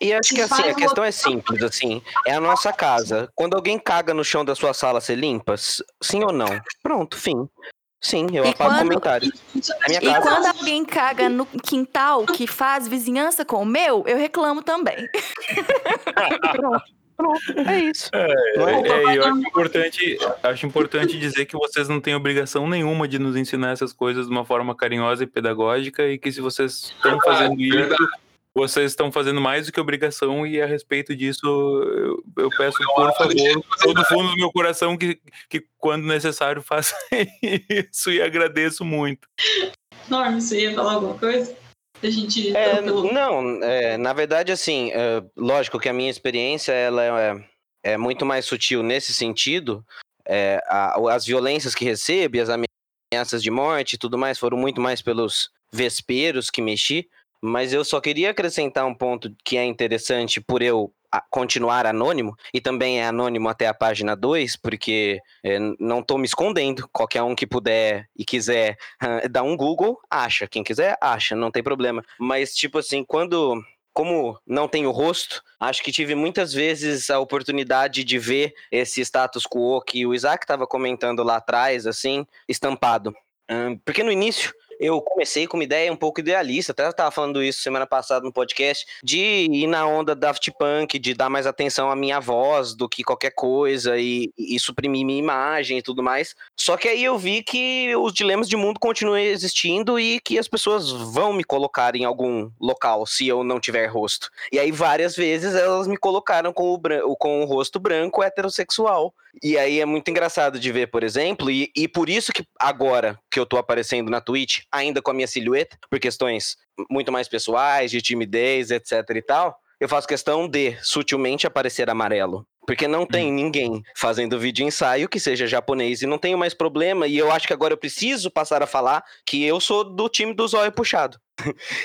E acho que assim, a questão é simples, assim. É a nossa casa. Quando alguém caga no chão da sua sala, você limpa? Sim ou não? Pronto, fim. Sim, eu E apago quando- comentário. É minha E casa. quando alguém caga no quintal que faz vizinhança com o meu, eu reclamo também. É isso. É, é? é, e eu acho importante, acho importante dizer que vocês não têm obrigação nenhuma de nos ensinar essas coisas de uma forma carinhosa e pedagógica e que se vocês estão fazendo isso, Verdade. Vocês estão fazendo mais do que obrigação e a respeito disso eu, eu peço, Eu por favor, todo fundo do meu coração que, que quando necessário faça isso e agradeço muito. Norm, você ia falar alguma coisa? A gente É, atropelou. não, é, na verdade, assim, é, lógico que a minha experiência ela é, é muito mais sutil nesse sentido. É, a- as violências que recebo, as ameaças de morte e tudo mais foram muito mais pelos vesperos que mexi. Mas eu só queria acrescentar um ponto que é interessante por eu continuar anônimo, e também é anônimo até a página 2, porque é, não tô me escondendo. Qualquer um que puder e quiser dar um Google, acha. Quem quiser, acha, não tem problema. Mas, tipo assim, quando. Como não tenho rosto, acho que tive muitas vezes a oportunidade de ver esse status quo que o Isaac estava comentando lá atrás, assim, estampado. Porque no início eu comecei com uma ideia um pouco idealista, até estava falando isso semana passada no podcast, de ir na onda Daft Punk, de dar mais atenção à minha voz do que qualquer coisa e, e suprimir minha imagem e tudo mais. Só que aí eu vi que os dilemas de mundo continuam existindo e que as pessoas vão me colocar em algum local se eu não tiver rosto. E aí várias vezes elas me colocaram com o, com o rosto branco heterossexual. E aí é muito engraçado de ver, por exemplo, e, e por isso que agora que eu tô aparecendo na Twitch, ainda com a minha silhueta, por questões muito mais pessoais, de timidez, etc e tal, eu faço questão de sutilmente aparecer amarelo. Porque não tem ninguém fazendo vídeo ensaio que seja japonês e não tenho mais problema. E eu acho que agora eu preciso passar a falar que eu sou do time do zóio puxado.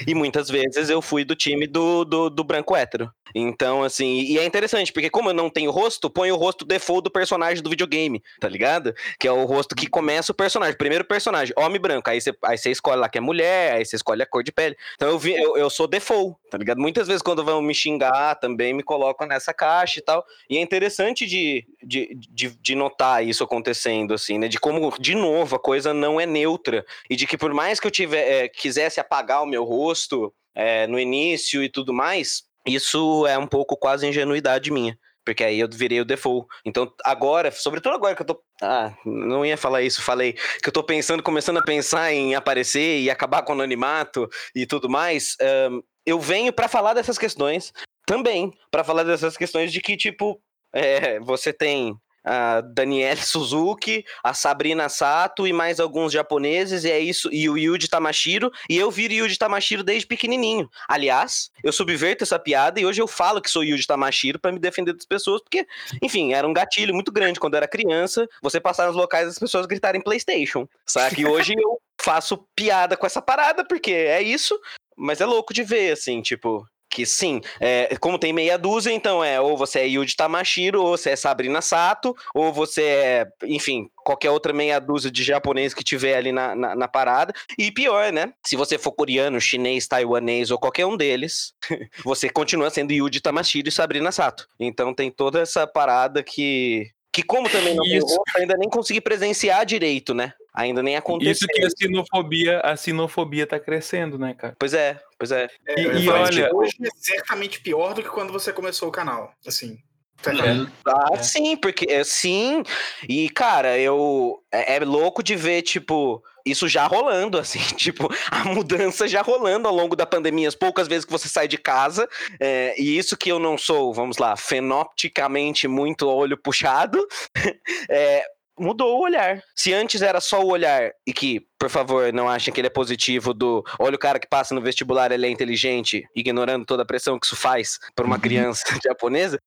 E muitas vezes eu fui do time do, do, do branco hétero. Então, assim, e é interessante, porque como eu não tenho rosto, põe o rosto default do personagem do videogame, tá ligado? Que é o rosto que começa o personagem. Primeiro personagem, homem branco. Aí você, aí escolhe lá que é mulher, aí você escolhe a cor de pele. Então eu, vi, eu, eu sou default, tá ligado? Muitas vezes quando vão me xingar, também me colocam nessa caixa e tal. E é interessante de, de, de, de notar isso acontecendo, assim, né? De como, de novo, a coisa não é neutra. E de que por mais que eu tiver, é, quisesse apagar o meu rosto é, no início e tudo mais, isso é um pouco quase ingenuidade minha. Porque aí eu virei o default. Então, agora, sobretudo agora que eu tô. Ah, não ia falar isso, falei que eu tô pensando, começando a pensar em aparecer e acabar com o anonimato e tudo mais. ahn, eu venho pra falar dessas questões também. pra falar dessas questões de que, tipo, é, você tem a Danielle Suzuki, a Sabrina Sato e mais alguns japoneses, e é isso, e o Yuji Tamashiro, e eu viro Yuji Tamashiro desde pequenininho. Aliás, eu subverto essa piada e hoje eu falo que sou Yuji Tamashiro pra me defender das pessoas, porque, enfim, era um gatilho muito grande quando eu era criança, você passar nos locais e as pessoas gritarem PlayStation, sabe? E hoje eu faço piada com essa parada, porque é isso, mas é louco de ver, assim, tipo, que sim, é, como tem meia dúzia, então é ou você é Yuji Tamashiro, ou você é Sabrina Sato, ou você é, enfim, qualquer outra meia dúzia de japonês que tiver ali na, na, na parada. E pior, né? Se você for coreano, chinês, taiwanês ou qualquer um deles, você continua sendo Yuji Tamashiro e Sabrina Sato. Então tem toda essa parada que. Que como também não tem rosto, ainda nem consegui presenciar direito, né? Ainda nem aconteceu. Isso que a sinofobia, a sinofobia tá crescendo, né, cara? Pois é, pois é. É, E- e olha- que hoje é certamente pior do que quando você começou o canal. Assim. certamente. Ah, É. sim, porque é, sim. E, cara, eu. É, é louco de ver, tipo, isso já rolando, assim, tipo, a mudança já rolando ao longo da pandemia, as poucas vezes que você sai de casa. é, e isso que eu não sou, vamos lá, fenopticamente muito olho puxado. Mudou o olhar. Se antes era só o olhar, e que, por favor, não achem que ele é positivo do olha o cara que passa no vestibular, ele é inteligente, ignorando toda a pressão que isso faz para uma criança japonesa.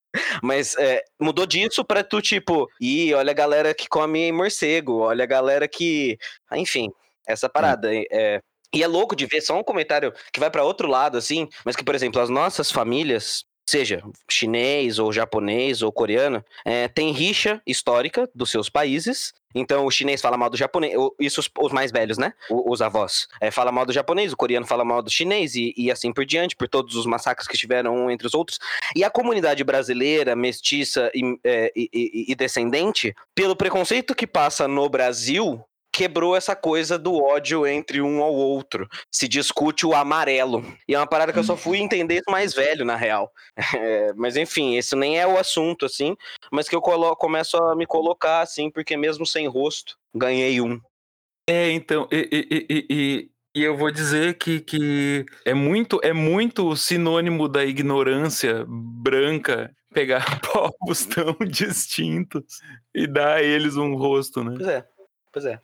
Mas é, mudou disso pra tu, tipo, e olha a galera que come morcego, olha a galera que. Enfim, essa parada. É, e é louco de ver, só um comentário que vai pra outro lado, assim, mas que, por exemplo, as nossas famílias, seja chinês ou japonês ou coreano, é, tem rixa histórica dos seus países. Então o chinês fala mal do japonês, isso os, mais velhos, né? Os avós. É, fala mal do japonês, o coreano fala mal do chinês e, e assim por diante, por todos os massacres que tiveram um entre os outros. E a comunidade brasileira, mestiça e, é, e- e descendente, pelo preconceito que passa no Brasil, quebrou essa coisa do ódio entre um ao outro. Se discute o amarelo. E é uma parada que eu só fui entender mais velho, na real. É, mas enfim, esse nem é o assunto, assim, mas que eu colo- começo a me colocar, assim, porque mesmo sem rosto, ganhei um. É, então, e, e- e- e- E eu vou dizer que, que é muito é muito sinônimo da ignorância branca pegar povos tão distintos e dar a eles um rosto, né? Pois é, pois é.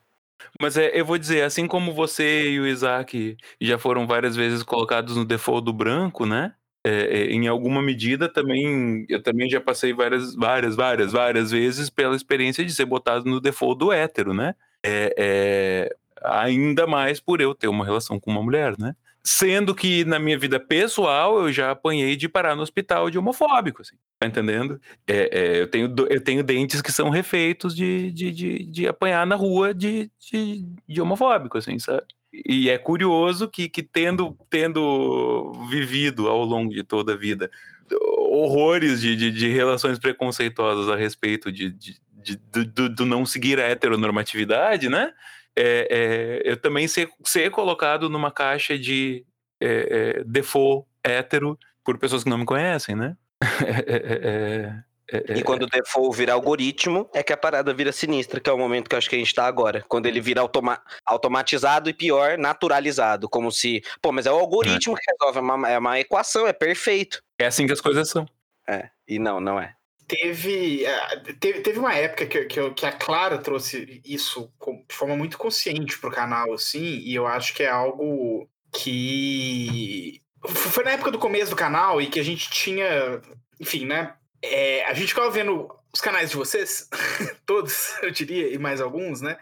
Mas é, eu vou dizer, assim como você e o Isaac já foram várias vezes colocados no default do branco, né? É, é, em alguma medida também eu também já passei várias, várias, várias, várias vezes pela experiência de ser botado no default do hétero, né? É, é, ainda mais por eu ter uma relação com uma mulher, né? Sendo que na minha vida pessoal eu já apanhei de parar no hospital de homofóbico, assim, tá entendendo? É, é, eu, tenho, eu tenho dentes que são refeitos de, de, de, de apanhar na rua de, de, de homofóbico, assim, sabe? E é curioso que, que tendo, tendo vivido ao longo de toda a vida horrores de, de, de relações preconceituosas a respeito de, de, de do, do, não seguir a heteronormatividade, né? É, é, eu também ser, ser colocado numa caixa de é, é default hétero por pessoas que não me conhecem, né? É, é, e quando o default vira algoritmo, é que a parada vira sinistra, que é o momento que eu acho que a gente tá agora. Quando ele vira automa automatizado e pior, naturalizado. Como se, pô, mas é o algoritmo que resolve, é uma, é uma equação, é perfeito. É assim que as coisas são. É, e não, não é. Teve, é, teve, teve uma época que, que, que, a Clara trouxe isso de forma muito consciente pro canal, assim, e eu acho que é algo que. Foi na época do começo do canal e que a gente tinha, enfim, né? É, a gente ficava vendo os canais de vocês, todos, eu diria, e mais alguns, né?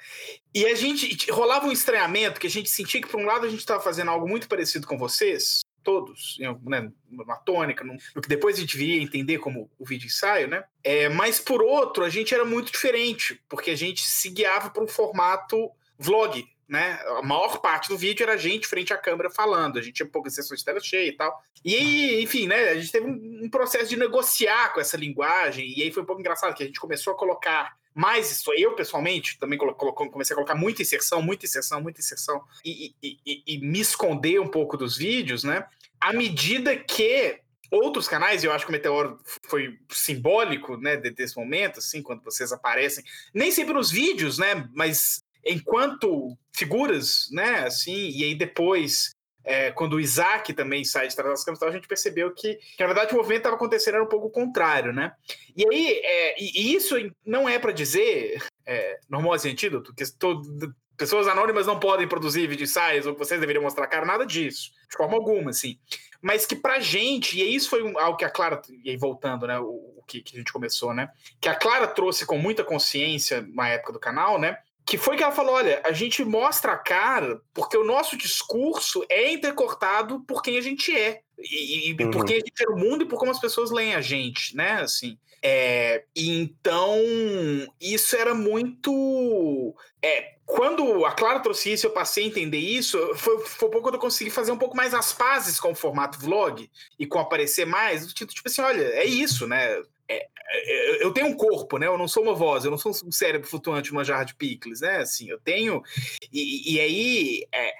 E a gente rolava um estranhamento que a gente sentia que, por um lado, a gente estava fazendo algo muito parecido com vocês, todos, né, numa tônica, no que depois a gente viria entender como o vídeo ensaio, né? É, mas por outro, a gente era muito diferente, porque a gente se guiava para um formato vlog, né? A maior parte do vídeo era a gente frente à câmera falando, a gente tinha poucas sessões de tela cheia e tal. E enfim, né? A gente teve um, processo de negociar com essa linguagem, e aí foi um pouco engraçado que a gente começou a colocar mais isso. Eu, pessoalmente, também comecei a colocar muita inserção, muita inserção, muita inserção, e, e, e, e me esconder um pouco dos vídeos, né? À medida que outros canais, eu acho que o Meteoro foi simbólico, né, desse momento, assim, quando vocês aparecem, nem sempre nos vídeos, né, mas enquanto figuras, né, assim, e aí depois, é, quando o Isaac também sai de trás das câmeras, a gente percebeu que, que na verdade, o movimento estava acontecendo era um pouco contrário, né? E aí, é, e, isso não é para dizer, é, normal antídoto, que todo, pessoas anônimas não podem produzir vídeo ensaios, ou que vocês deveriam mostrar cara, nada disso, de forma alguma, assim. Mas que pra gente, e isso foi um, algo que a Clara, e aí voltando, né, o, o que, que a gente começou, né, que a Clara trouxe com muita consciência na época do canal, né, que foi que ela falou: olha, a gente mostra a cara porque o nosso discurso é intercortado por quem a gente é. E, e uhum. por quem a gente é no mundo e por como as pessoas leem a gente, né? Assim. É, então, isso era muito. É, quando a Clara trouxe isso, eu passei a entender isso. Foi, foi pouco quando eu consegui fazer um pouco mais as pazes com o formato vlog e com aparecer mais. Tipo, tipo assim, olha, é isso, né? É, é, eu tenho um corpo, né? Eu não sou uma voz, eu não sou um cérebro flutuante numa jarra de picles, né? Assim, eu tenho. E, e aí. É,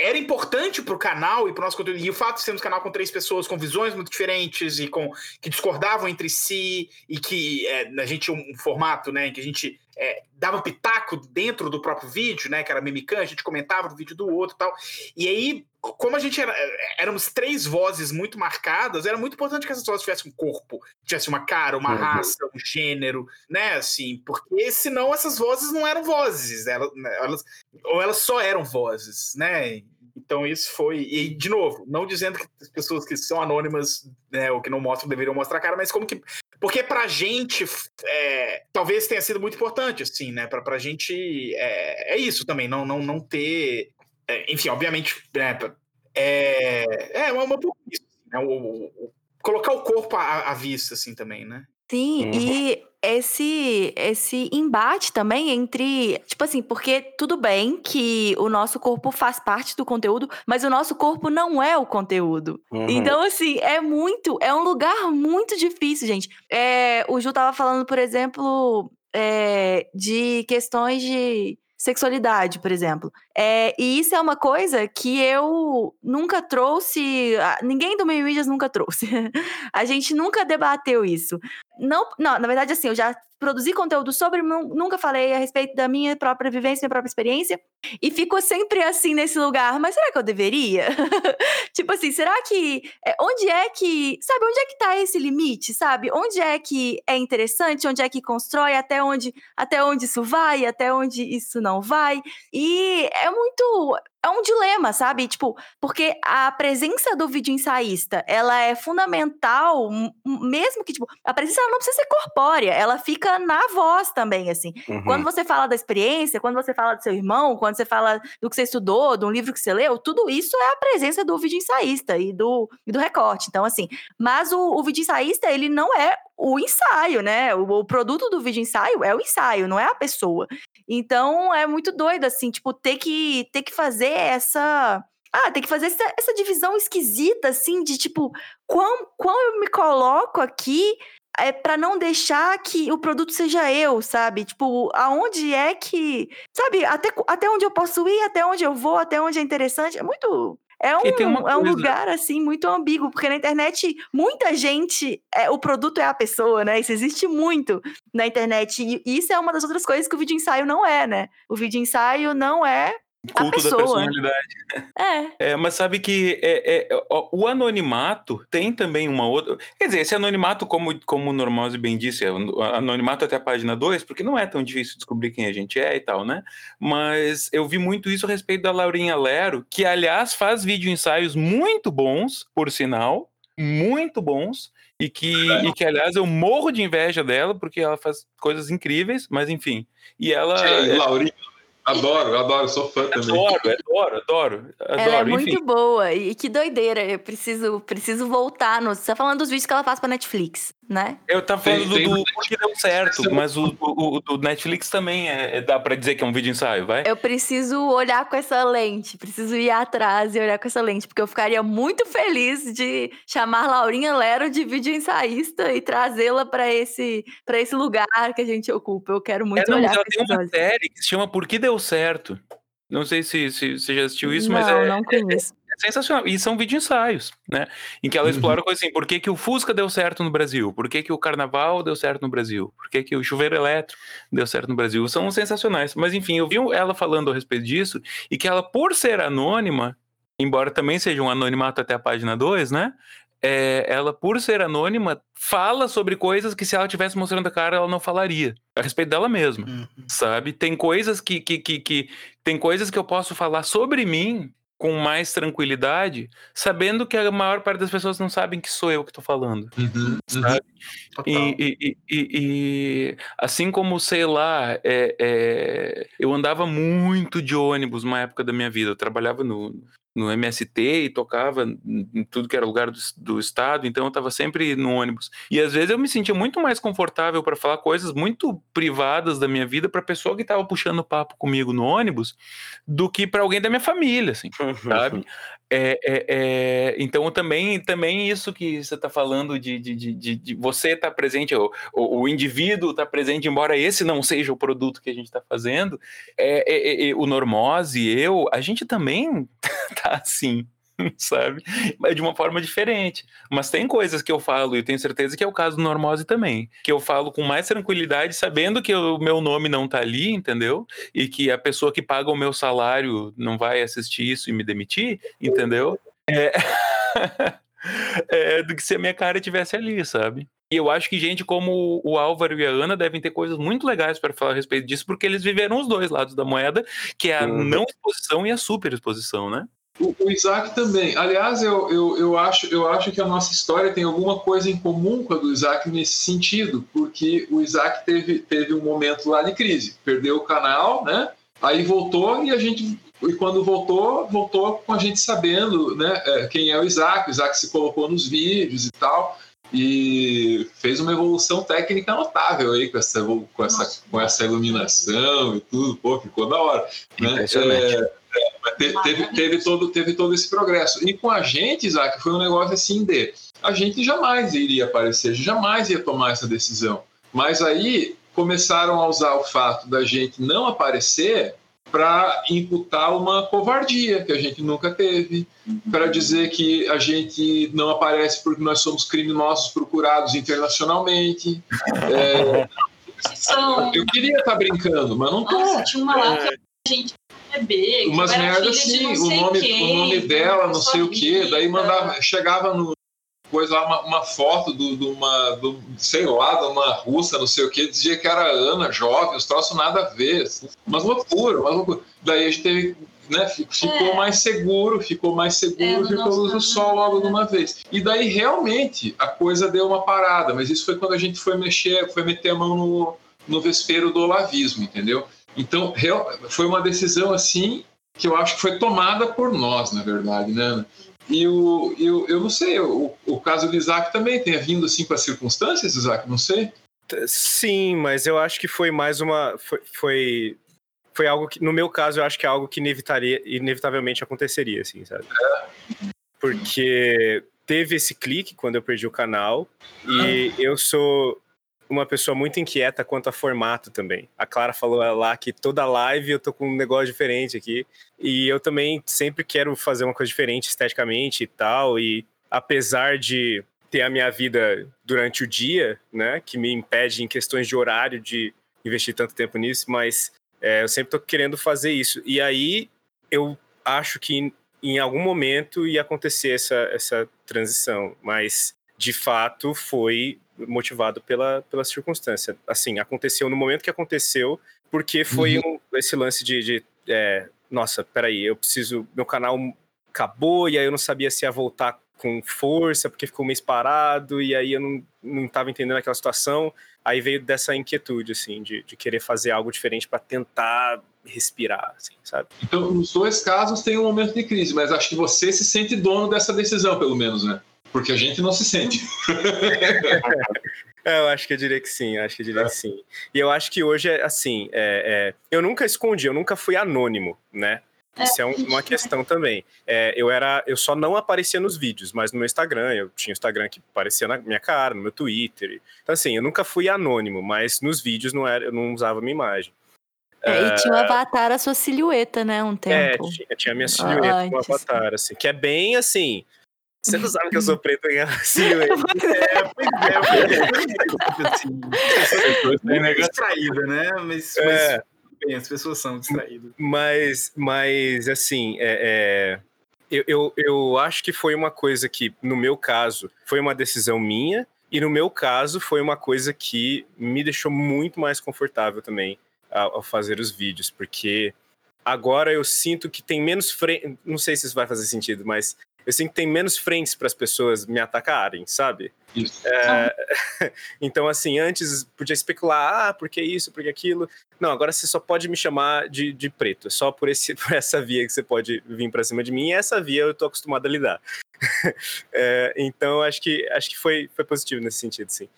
era importante para o canal e para o nosso conteúdo. E o fato de sermos um canal com três pessoas com visões muito diferentes e com que discordavam entre si e que é, a gente tinha um formato, né, em que a gente é, dava pitaco dentro do próprio vídeo, né, que era mimicante, a gente comentava no vídeo do outro, e tal. E aí, como a gente era, éramos três vozes muito marcadas, era muito importante que essas vozes tivessem um corpo, tivesse uma cara, uma uhum. raça, um gênero, né, assim, porque senão essas vozes não eram vozes, elas, elas ou elas só eram vozes, né? Então isso foi. E, de novo, não dizendo que as pessoas que são anônimas, né, ou que não mostram, deveriam mostrar a cara, mas como que. Porque pra gente, é, talvez tenha sido muito importante, assim, né? Pra, pra gente. É, é isso também, não, não, não ter. É, enfim, obviamente, né, é, é uma, uma isso, né, o, o, o, colocar o corpo à, à vista, assim, também, né? Sim, uhum. e esse esse embate também entre, tipo assim, porque tudo bem que o nosso corpo faz parte do conteúdo, mas o nosso corpo não é o conteúdo. Uhum. Então, assim, é muito, é um lugar muito difícil, gente. É, o Ju tava falando, por exemplo, é, de questões de sexualidade, por exemplo. É, e isso é uma coisa que eu nunca trouxe, ninguém do meio mídias nunca trouxe. a gente nunca debateu isso. não, não, na verdade, assim, eu já produzi conteúdo sobre, nu- nunca falei a respeito da minha própria vivência, minha própria experiência. E fico sempre assim nesse lugar, mas será que eu deveria? tipo assim, será que. é, onde é que. Sabe, onde é que tá esse limite, sabe? Onde é que é interessante, onde é que constrói, até onde, até onde isso vai, até onde isso não vai. E é muito. É um dilema, sabe? Tipo, porque a presença do vídeo ensaísta, ela é fundamental, mesmo que, tipo, a presença ela não precisa ser corpórea, ela fica na voz também, assim. Uhum. Quando você fala da experiência, quando você fala do seu irmão, quando você fala do que você estudou, de um livro que você leu, tudo isso é a presença do vídeo ensaísta e do, e do recorte. Então, assim, mas o, o vídeo ensaísta, ele não é o ensaio, né? O, o produto do vídeo ensaio é o ensaio, não é a pessoa. Então, é muito doido, assim, tipo, ter que, ter que fazer essa. Ah, tem que fazer essa, essa divisão esquisita, assim, de tipo, quão, quão eu me coloco aqui é para não deixar que o produto seja eu, sabe? Tipo, aonde é que. Sabe, até, até onde eu posso ir, até onde eu vou, até onde é interessante. É muito. É uma um, é um lugar, assim, muito ambíguo, porque na internet, muita gente. É, o produto é a pessoa, né? Isso existe muito na internet. E isso é uma das outras coisas que o vídeo ensaio não é, né? O vídeo ensaio não é. Culto da personalidade. É. É, mas sabe que é, é, ó, o anonimato tem também uma outra. Quer dizer, esse anonimato, como, como o Normose bem disse, é o anonimato até a página 2, porque não é tão difícil descobrir quem a gente é e tal, né? Mas eu vi muito isso a respeito da Laurinha Lero, que, aliás, faz vídeo ensaios muito bons, por sinal, muito bons. E que, e que, aliás, eu morro de inveja dela, porque ela faz coisas incríveis, mas enfim. E ela. Ei, é- Laurinho, adoro, adoro, sou fã também. Adoro, adoro, adoro. Ela é adoro, muito enfim. boa. E que doideira. Eu preciso, preciso voltar. No... Você tá falando dos vídeos que ela faz pra Netflix, né? Eu tava Tem- falando tem do, no do porque deu certo, mas o, o, o do Netflix também é, é- dá pra dizer que é um vídeo ensaio, vai? Eu preciso olhar com essa lente. Preciso ir atrás e olhar com essa lente. Porque eu ficaria muito feliz de chamar Laurinha Lero de vídeo ensaísta e trazê-la pra esse, pra esse lugar que a gente ocupa. Eu quero É, muito não, olhar mas ela com tem uma série que se chama Por que Deu Certo. Não sei se, se você já assistiu isso, não, mas é, não conheço. Sensacional. E são vídeo ensaios, né? Em que ela Uhum. explora coisas assim, por que, que o Fusca deu certo no Brasil? Por que, que o Carnaval deu certo no Brasil? Por que, que o chuveiro elétrico deu certo no Brasil? São sensacionais. Mas enfim, eu vi ela falando a respeito disso, e que ela, por ser anônima, embora também seja um anonimato até a página 2, né? É, ela, por ser anônima, fala sobre coisas que se ela tivesse mostrando a cara, ela não falaria. A respeito dela mesma Uhum. sabe? Tem coisas que, que, que, que- tem coisas que eu posso falar sobre mim com mais tranquilidade, sabendo que a maior parte das pessoas não sabem que sou eu que tô falando. Uhum, uhum. Sabe? E, e- e- e- e assim como, sei lá, é- é, eu andava muito de ônibus uma época da minha vida. Eu trabalhava no, no MST e tocava em tudo que era lugar do, do estado, então eu estava sempre no ônibus. E às vezes eu me sentia muito mais confortável para falar coisas muito privadas da minha vida para pessoa que estava puxando papo comigo no ônibus do que para alguém da minha família, assim sabe? É, é, é, então também, também isso que você está falando de, de, de, de- você estar presente, o, o, o indivíduo estar presente, embora esse não seja o produto que a gente está fazendo, é, é, é, é, o Normose eu, a gente também tá assim. Sabe? Mas de uma forma diferente. Mas tem coisas que eu falo, e tenho certeza que é o caso do Normose também. Que eu falo com mais tranquilidade, sabendo que o meu nome não tá ali, entendeu? e que a pessoa que paga o meu salário não vai assistir isso e me demitir, entendeu? É, é do que se a minha cara estivesse ali, sabe? E eu acho que gente como o Álvaro e a Ana devem ter coisas muito legais para falar a respeito disso, porque eles viveram os dois lados da moeda, que é a Uhum. não exposição e a super exposição, né? O, o Isaac também. Aliás, eu, eu, eu, acho, eu acho que a nossa história tem alguma coisa em comum com a do Isaac nesse sentido, porque o Isaac teve, teve um momento lá de crise, perdeu o canal, né? Aí voltou e a gente. E quando voltou, voltou com a gente sabendo né, é, quem é o Isaac. O Isaac se colocou nos vídeos e tal. E fez uma evolução técnica notável aí com essa, com essa, com essa iluminação e tudo. Pô, ficou da hora. Né? Impressionante. É, te- teve, teve, todo, teve todo esse progresso. E com a gente, Isaac, foi um negócio assim de a gente jamais iria aparecer, jamais ia tomar essa decisão. Mas aí começaram a usar o fato da gente não aparecer para imputar uma covardia que a gente nunca teve, para dizer que a gente não aparece porque nós somos criminosos procurados internacionalmente. É, São... eu queria estar brincando, mas não tô. Nossa, tinha uma lá que a gente bebê, Umas merdas de assim, o nome, quem, o nome dela, não sei o quê, daí mandava, chegava no coisa lá, uma, uma foto do- de uma, do, sei lá, de uma russa, não sei o quê, dizia que era Ana, jovem, os troços nada a ver, umas loucura, umas loucura. Daí a gente teve, né, fi- ficou É. mais seguro, ficou mais É, seguro, no ficou luz do sol logo né? de uma vez. E daí realmente a coisa deu uma parada, mas isso foi quando a gente foi mexer, foi meter a mão no, no vespeiro do olavismo, entendeu? Então, foi uma decisão assim que eu acho que foi tomada por nós, na verdade, né? E o, e o- eu não sei, o, o caso do Isaac também tenha vindo assim com as circunstâncias, Isaac, não sei. Sim, mas eu acho que foi mais uma. Foi, foi, foi algo que, no meu caso, eu acho que é algo que inevitaria, inevitavelmente aconteceria, assim, sabe? Porque teve esse clique quando eu perdi o canal, e eu sou uma pessoa muito inquieta quanto a formato também. A Clara falou lá que toda live eu tô com um negócio diferente aqui, e eu também sempre quero fazer uma coisa diferente esteticamente e tal, e apesar de ter a minha vida durante o dia, né, que me impede em questões de horário de investir tanto tempo nisso, mas é, eu sempre tô querendo fazer isso. E aí eu acho que em, algum momento ia acontecer essa, essa transição, mas de fato foi motivado pela, pela circunstância. Assim, aconteceu no momento que aconteceu, porque foi um- esse lance de, de é, nossa, peraí, eu preciso, meu canal acabou e aí eu não sabia se ia voltar com força, porque ficou um mês parado, e aí eu não, não tava entendendo aquela situação. Aí veio dessa inquietude, assim, de, de querer fazer algo diferente para tentar respirar, assim, sabe? Então, nos dois casos tem um momento de crise, mas acho que você se sente dono dessa decisão, pelo menos, né? Porque a gente não se sente. É, eu acho que eu diria que sim, eu acho que eu diria que sim. E eu acho que hoje é assim, é, é, eu nunca escondi, eu nunca fui anônimo, né? Isso é um- uma questão também. É, eu era, eu só não aparecia nos vídeos, mas no meu Instagram, eu tinha um Instagram que aparecia na minha cara, no meu Twitter. Então assim, eu nunca fui anônimo, mas nos vídeos não era, eu não usava minha imagem. É, e tinha o avatar a sua silhueta, né? Um É, tempo. tinha, tinha a minha silhueta com o Antes. avatar, assim, que é bem assim. Você não sabe que eu sou preto em silhueta. É, pois é, assim, pessoa muito distraída, né? Mas, É. mas bem, as pessoas são distraídas. Mas, mas assim, é, é, eu, eu, eu acho que foi uma coisa que, no meu caso, foi uma decisão minha, e no meu caso, foi uma coisa que me deixou muito mais confortável também ao, ao fazer os vídeos, porque agora eu sinto que tem menos frente. Não sei se isso vai fazer sentido, mas eu sinto que tem menos frentes para as pessoas me atacarem, sabe? Isso. É, então, assim, antes podia especular, ah, por que isso, por que aquilo. Não, agora você só pode me chamar de, de preto. É só por, esse, por essa via que você pode vir pra cima de mim, e essa via eu tô acostumado a lidar. É, então, acho que, acho que foi, foi positivo nesse sentido, sim.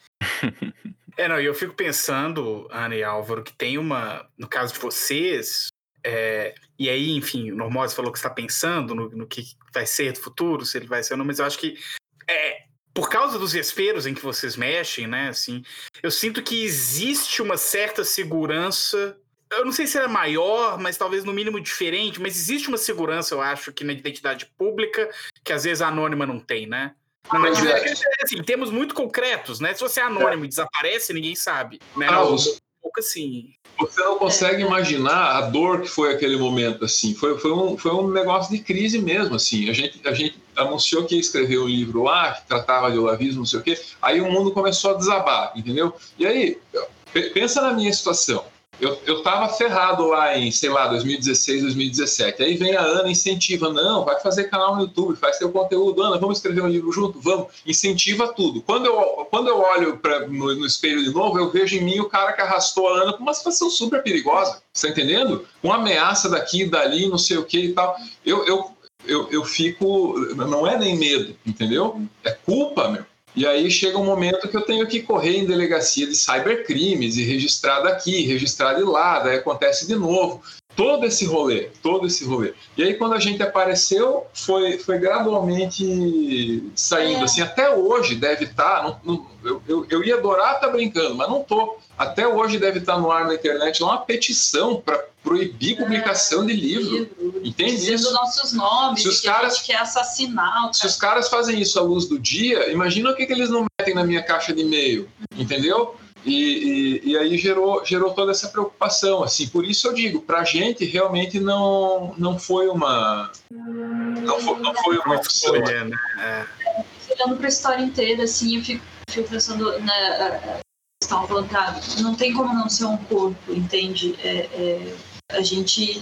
É, não, e eu fico pensando, Ana e Álvaro, que tem uma. No caso de vocês, é, e aí, enfim, o Normose falou que está pensando no, no que vai ser do futuro, se ele vai ser ou não, mas eu acho que é, por causa dos vesperos em que vocês mexem, né, assim, eu sinto que existe uma certa segurança. Eu não sei se ela é maior, mas talvez no mínimo diferente, mas existe uma segurança, eu acho, que na identidade pública, que às vezes a anônima não tem, né? Não, mas Mas é- é, assim, temos muito concretos, né? Se você é anônimo e desaparece, ninguém sabe. Né? Ah, os- pouco assim. Você não consegue imaginar a dor que foi aquele momento, assim. Foi, foi, um, foi um negócio de crise mesmo, assim. A gente, a gente anunciou que ia escrever um livro lá, que tratava de olavismo, não sei o quê. Aí o mundo começou a desabar, entendeu? E aí, pe- pensa na minha situação. Eu, eu tava ferrado lá em, sei lá, 2016, 2017. Aí vem a Ana incentiva. Não, vai fazer canal no YouTube, faz teu conteúdo. Ana, vamos escrever um livro junto? Vamos. Incentiva tudo. Quando eu, quando eu olho pra, no, no espelho de novo, eu vejo em mim o cara que arrastou a Ana pra uma situação super perigosa. Você tá entendendo? Uma ameaça daqui, dali, não sei o que e tal. Eu, eu, eu, eu fico. Não é nem medo, entendeu? É culpa, meu. E aí chega um momento que eu tenho que correr em delegacia de cybercrimes e registrar daqui, registrar de lá, daí acontece de novo. Todo esse rolê, todo esse rolê. E aí quando a gente apareceu, foi, foi gradualmente saindo, É. assim, até hoje deve estar, eu, eu, eu ia adorar estar brincando, mas não tô. Até hoje deve estar no ar na internet uma petição para proibir publicação de livro. Entende Dizendo isso? nossos nomes, Se os que caras- a gente quer assassinar Se os caras fazem isso à luz do dia, imagina o que, que eles não metem na minha caixa de e-mail, entendeu? E, e, e aí gerou, gerou toda essa preocupação, assim, por isso eu digo, pra gente realmente não, não foi uma não foi, não foi uma escolha, né? É. olhando para a história inteira, assim, eu fico, fico pensando, né, a- a- vocês estavam falando, cara, não tem como não ser um corpo, entende? É, é, a gente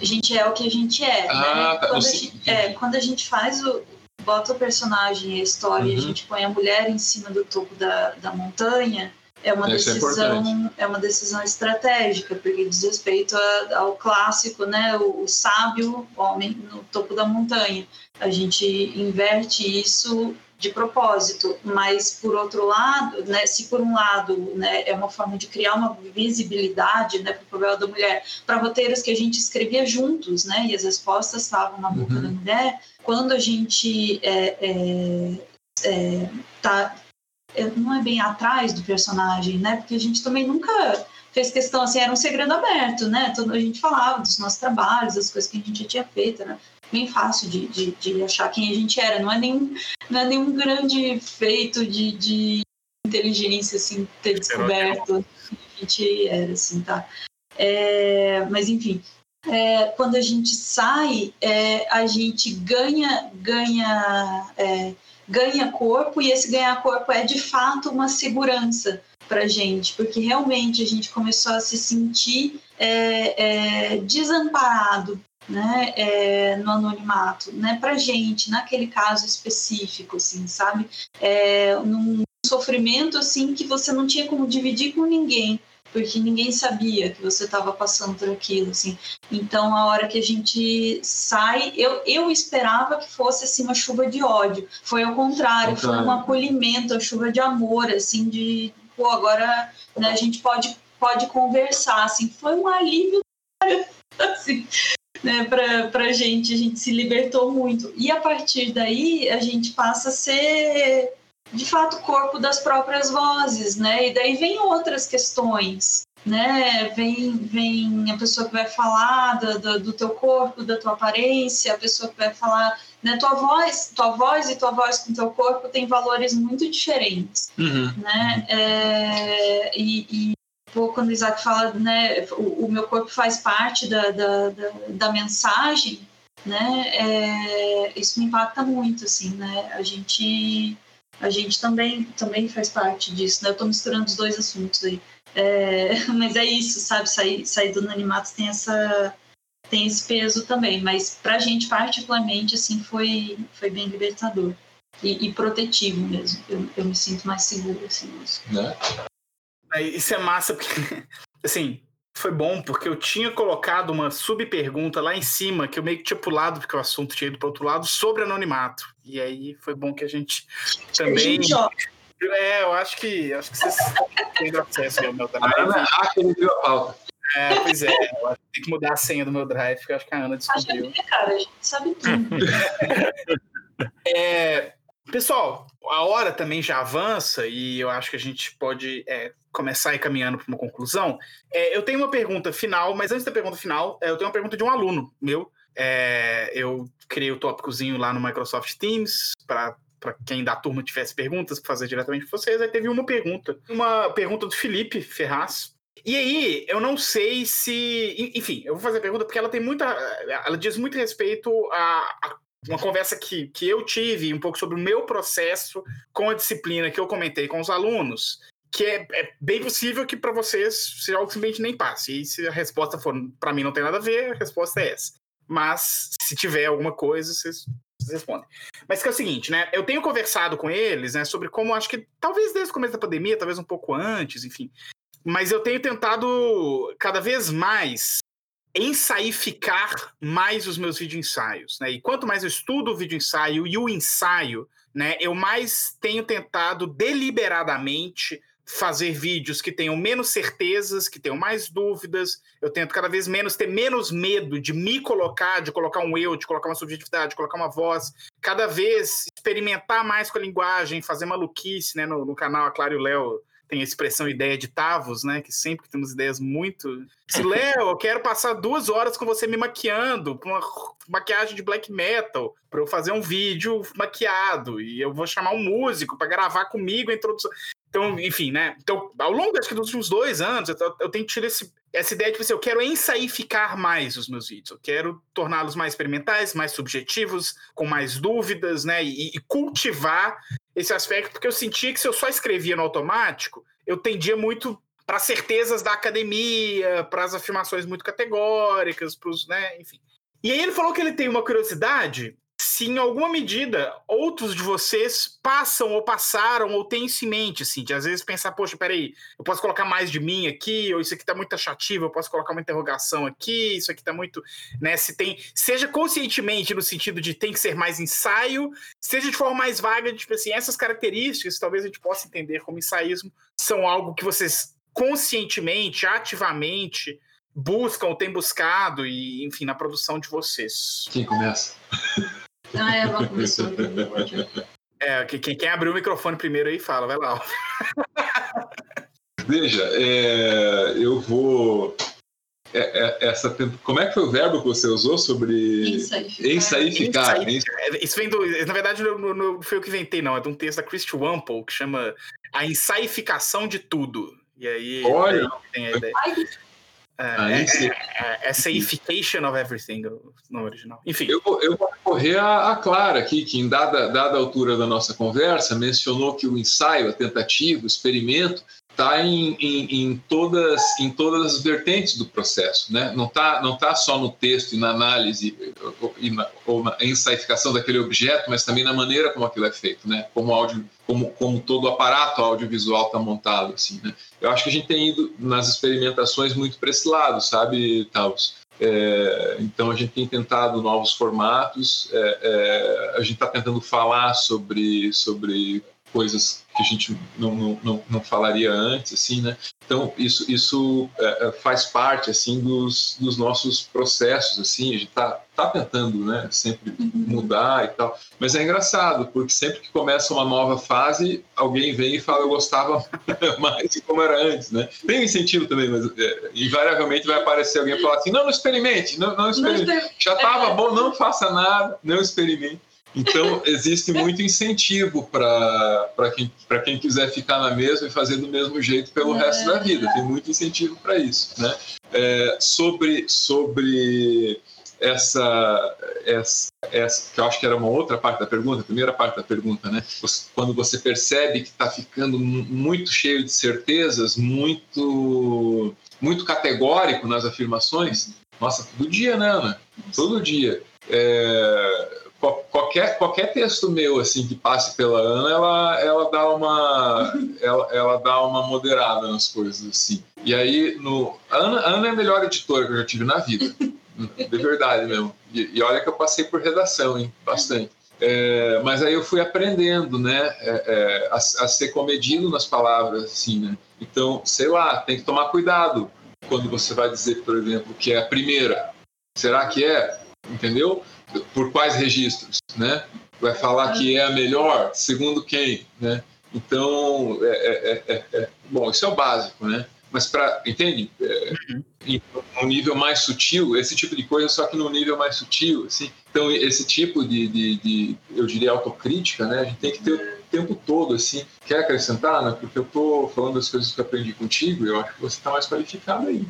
a gente é o que a gente é, Ah, né? tá, Quando, a gente, é, quando a gente faz o bota o personagem, a história, e a Uhum. gente põe a mulher em cima do topo da, da montanha, é uma Isso é decisão é, uma decisão estratégica porque diz respeito a- ao clássico né o, o sábio homem no topo da montanha a gente inverte isso de propósito mas por outro lado né se por um lado né é uma forma de criar uma visibilidade né para o papel da mulher para roteiros que a gente escrevia juntos né e as respostas estavam na boca Uhum. da mulher quando a gente é, é, é, tá é, não é bem atrás do personagem, né? Porque a gente também nunca fez questão, assim, era um segredo aberto, né? Todo, a gente falava dos nossos trabalhos, das coisas que a gente já tinha feito, né? Bem fácil de, de, de achar quem a gente era. Não é nenhum, não é nenhum grande feito de, de inteligência, assim, ter descoberto quem a gente era, assim, tá? É, mas, enfim, é, quando a gente sai, é, a gente ganha, ganha, é, ganha corpo e esse ganhar corpo é de fato uma segurança para gente, porque realmente a gente começou a se sentir é, é, desamparado. Né, é, no anonimato, né, para gente, naquele caso específico, assim, sabe, é, num sofrimento assim que você não tinha como dividir com ninguém, porque ninguém sabia que você estava passando por aquilo, assim. Então, a hora que a gente sai, eu, eu esperava que fosse assim uma chuva de ódio. Foi ao contrário, foi um acolhimento, a chuva de amor, assim, de pô, agora né, a gente pode pode conversar, assim. Foi um alívio, assim. Né, pra, pra gente, a gente se libertou muito. E a partir daí, a gente passa a ser de fato corpo das próprias vozes, né? E daí vem outras questões, né? Vem, vem a pessoa que vai falar do, do, do teu corpo, da tua aparência, a pessoa que vai falar, né? Tua voz, tua voz e tua voz com teu corpo tem valores muito diferentes, Uhum. né? É, e, e pô, quando o Isaac fala, né? O, o meu corpo faz parte da, da, da, da mensagem, né? É, isso me impacta muito, assim, né? A gente a gente também, também faz parte disso, né? Eu tô misturando os dois assuntos aí. É, mas é isso, sabe? Sair, sair do anonimato tem essa tem esse peso também, mas pra gente particularmente assim foi foi bem libertador e, e protetivo mesmo. Eu, eu me sinto mais segura assim. nisso. Né? Aí, Isso é massa, porque, assim, foi bom, porque eu tinha colocado uma subpergunta lá em cima, que eu meio que tinha pulado, porque o assunto tinha ido para outro lado, sobre anonimato. E aí foi bom que a gente também. É, eu acho que acho que vocês estão tendo acesso ao meu A Ana drive. hacker e viu a pauta. É, pois é, eu acho que tem que mudar a senha do meu drive, que eu acho que a Ana descobriu. gente, cara, a gente sabe tudo. É, pessoal, a hora também já avança e eu acho que a gente pode é, começar a ir caminhando para uma conclusão. É, eu tenho uma pergunta final, mas antes da pergunta final, é, eu tenho uma pergunta de um aluno meu. É, eu criei o tópicozinho lá no Microsoft Teams para para quem da turma tivesse perguntas, para fazer diretamente para vocês. Aí teve uma pergunta, uma pergunta do Felipe Ferraz. E aí, eu não sei se. en- Enfim, eu vou fazer a pergunta porque ela tem muita. Ela diz muito respeito a, a uma conversa que, que eu tive um pouco sobre o meu processo com a disciplina que eu comentei com os alunos, que é, é bem possível que para vocês seja algo que simplesmente nem passe. E se a resposta for para mim não tem nada a ver, a resposta é essa. Mas se tiver alguma coisa, vocês, vocês respondem. Mas que é o seguinte, né? Eu tenho conversado com eles, né, sobre como acho que talvez desde o começo da pandemia, talvez um pouco antes, enfim. Mas eu tenho tentado cada vez mais ensaificar mais os meus vídeo ensaios, né? E quanto mais eu estudo o vídeo ensaio e o ensaio, né, eu mais tenho tentado deliberadamente fazer vídeos que tenham menos certezas, que tenham mais dúvidas. Eu tento cada vez menos ter menos medo de me colocar, de colocar um eu, de colocar uma subjetividade, de colocar uma voz. Cada vez experimentar mais com a linguagem, fazer maluquice, né? No, no canal, a Clara e o Léo tem a expressão ideia de Tavos, né? Que sempre temos ideias muito. Se Léo, eu quero passar duas horas com você me maquiando, com uma maquiagem de black metal, para eu fazer um vídeo maquiado. E eu vou chamar um músico para gravar comigo a introdução. Então, enfim, né? Então, ao longo acho que dos últimos dois anos, eu, eu tenho tido esse, essa ideia de que assim, eu quero ensaificar mais os meus vídeos, eu quero torná-los mais experimentais, mais subjetivos, com mais dúvidas, né? E, e cultivar esse aspecto, porque eu sentia que se eu só escrevia no automático, eu tendia muito para certezas da academia, para as afirmações muito categóricas, para os, né, enfim. E aí ele falou que ele tem uma curiosidade se em alguma medida outros de vocês passam ou passaram ou têm isso em mente, assim, de às vezes pensar, poxa, peraí, eu posso colocar mais de mim aqui, ou isso aqui tá muito taxativo, eu posso colocar uma interrogação aqui, isso aqui tá muito, né, se tem, seja conscientemente no sentido de tem que ser mais ensaio, seja de forma mais vaga, tipo assim, essas características, talvez a gente possa entender como ensaísmo, são algo que vocês conscientemente, ativamente, buscam, têm buscado, e, enfim, na produção de vocês. Quem começa? Ah, é, vamos começar. É, quem, quem abriu o microfone primeiro aí fala, vai lá. Veja, é, eu vou. É, é, essa, como é que foi o verbo que você usou sobre Ensaificar. ensaificar? Ensai- Isso vem do. Na verdade, não, não- não foi eu que inventei, não. É de um texto da Christy Wampel que chama A Ensaificação de Tudo. E aí. Olha! Tem a ideia. Ai, É, Ah, é, esse- é, é Essayification of Everything no original. Enfim. Eu, vou- eu vou recorrer à, Clara aqui, que em dada, dada altura da nossa conversa, mencionou que o ensaio, a tentativa, o experimento, está em, em, em todas, em todas as vertentes do processo. Né? Não está não tá só no texto e na análise e ou na ensaificação daquele objeto, mas também na maneira como aquilo é feito, né? como, áudio, como, como todo o aparato audiovisual está montado. Assim, né? Eu acho que a gente tem ido nas experimentações muito para esse lado, sabe, Taos? É, então a gente tem tentado novos formatos, é, é, a gente está tentando falar sobre, sobre coisas que a gente não, não, não, não falaria antes, assim, né? Então isso, isso é, é, faz parte assim dos, dos nossos processos, assim, a gente está tá tentando, né? Sempre mudar e tal. Mas é engraçado porque sempre que começa uma nova fase, alguém vem e fala eu gostava mais de como era antes, né? Tem um incentivo também, mas é, invariavelmente vai aparecer alguém e falar assim, não, não experimente, não, não experimente. Já estava É. bom, não faça nada, não experimente. Então, existe muito incentivo para quem, quem quiser ficar na mesma e fazer do mesmo jeito pelo É. resto da vida. Tem muito incentivo para isso. Né? É, sobre, sobre essa, essa, essa, que eu acho que era uma outra parte da pergunta, a primeira parte da pergunta, né? Quando você percebe que está ficando mu- muito cheio de certezas, muito, muito categórico nas afirmações, nossa, todo dia, né, Ana? Todo dia. É, qualquer, qualquer texto meu assim que passe pela Ana, ela, ela dá uma ela, ela dá uma moderada nas coisas assim. E aí no a Ana, Ana é a melhor editora que eu já tive na vida, de verdade mesmo. E, e olha que eu passei por redação, hein, bastante. É, mas aí eu fui aprendendo, né, é, é, a, a ser comedido nas palavras, assim, né. Então, sei lá, tem que tomar cuidado quando você vai dizer, por exemplo, que é a primeira. Será que é? Entendeu? Por quais registros, né? Vai falar que é a melhor, segundo quem, né? Então, é, é- é- é- bom, isso é o básico, né? Mas para, entende? É, um nível mais sutil, esse tipo de coisa, só que num nível mais sutil, assim. Então, esse tipo de, de, de, eu diria, autocrítica, né? A gente tem que ter o tempo todo, assim. Quer acrescentar, né? Porque eu tô falando das coisas que eu aprendi contigo, e eu acho que você está mais qualificado aí.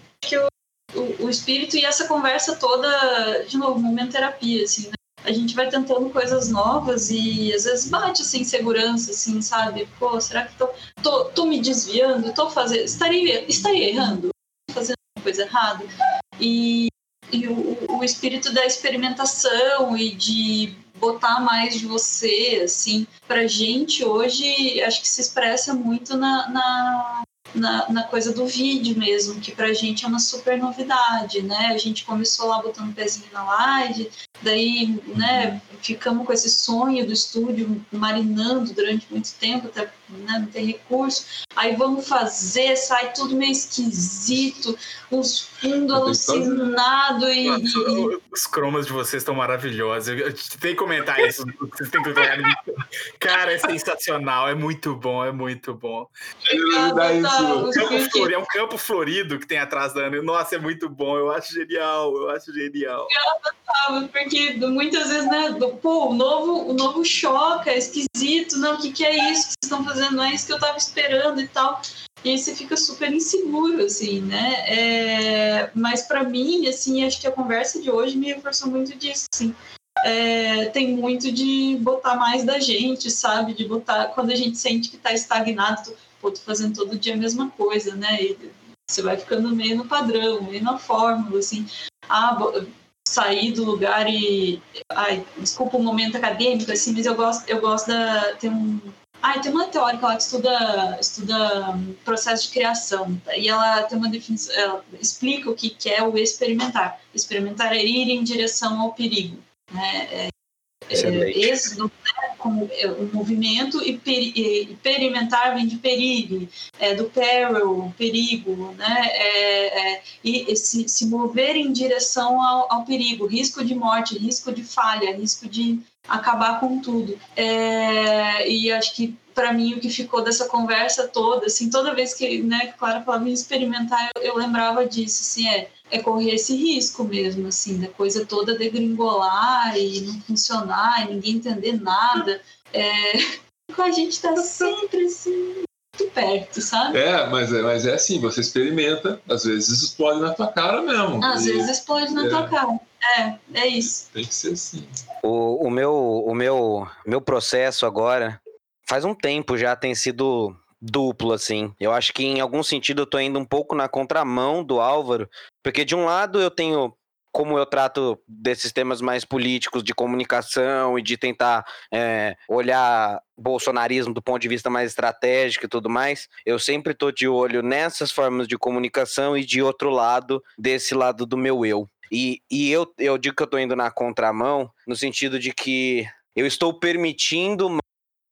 O, espírito e essa conversa toda, de novo, momento terapia, assim, né? A gente vai tentando coisas novas e às vezes bate assim insegurança, assim, sabe? Pô, será que tô, tô, tô me desviando? Tô fazendo. Estaria, estaria errando? Fazendo coisa errada? E, e o, o espírito da experimentação e de botar mais de você, assim, pra gente hoje, acho que se expressa muito na, na na, na coisa do vídeo mesmo, que pra gente é uma super novidade, né? A gente começou lá botando o pezinho na live, daí, né, ficamos com esse sonho do estúdio marinando durante muito tempo, até né, não tem recurso. Aí vamos fazer, sai tudo meio esquisito, os fundos alucinados e, e- Os cromas de vocês estão maravilhosos. Eu, eu tenho que comentar isso. Vocês têm que olhar. Cara, é sensacional. É muito bom, é muito bom. Tá, Campo florido, é um campo florido que tem atrás da Ana. Nossa, é muito bom. Eu acho genial. Eu acho genial. Sabe, Porque muitas vezes, né, do- pô, o novo, o novo choca, é esquisito, não, o que, que é isso que vocês estão fazendo? Não é isso que eu tava esperando e tal. E aí você fica super inseguro, assim, né? É, mas para mim, assim, acho que a conversa de hoje me reforçou muito disso, assim. É, tem muito de botar mais da gente, sabe? De botar quando a gente sente que tá estagnado, pô, tô fazendo todo dia a mesma coisa, né? E você vai ficando meio no padrão, meio na fórmula, assim. Ah, sair do lugar e. Ai, desculpa o momento acadêmico, assim, mas eu gosto, eu gosto da. Tem um. Ai, tem uma teórica lá que estuda, estuda processo de criação. tá? E ela tem uma definição. Ela explica o que, que é o experimentar. Experimentar é ir em direção ao perigo. Né? É, é, né, como é, o movimento, e, peri, e experimentar vem de perigo, é, do peril, perigo, né? É, é, e, e se, se mover em direção ao, ao perigo, risco de morte, risco de falha, risco de acabar com tudo. É, e acho que para mim o que ficou dessa conversa toda, assim, toda vez que, né, que Clara falava em experimentar, eu, eu lembrava disso, assim, é, é correr esse risco mesmo, assim, da coisa toda degringolar e não funcionar, e ninguém entender nada. É, com a gente tá sempre assim, muito perto, sabe? É, mas é, mas é assim, você experimenta, às vezes explode na tua cara mesmo. Às E vezes explode na é. tua cara. É, é isso. Tem que ser assim. O, o meu, o meu, meu processo agora faz um tempo já tem sido duplo, assim. Eu acho que em algum sentido eu tô indo um pouco na contramão do Álvaro, porque de um lado eu tenho como eu trato desses temas mais políticos de comunicação e de tentar é, olhar bolsonarismo do ponto de vista mais estratégico e tudo mais, eu sempre tô de olho nessas formas de comunicação e de outro lado, desse lado do meu eu. E, e eu, eu digo que eu tô indo na contramão, no sentido de que eu estou permitindo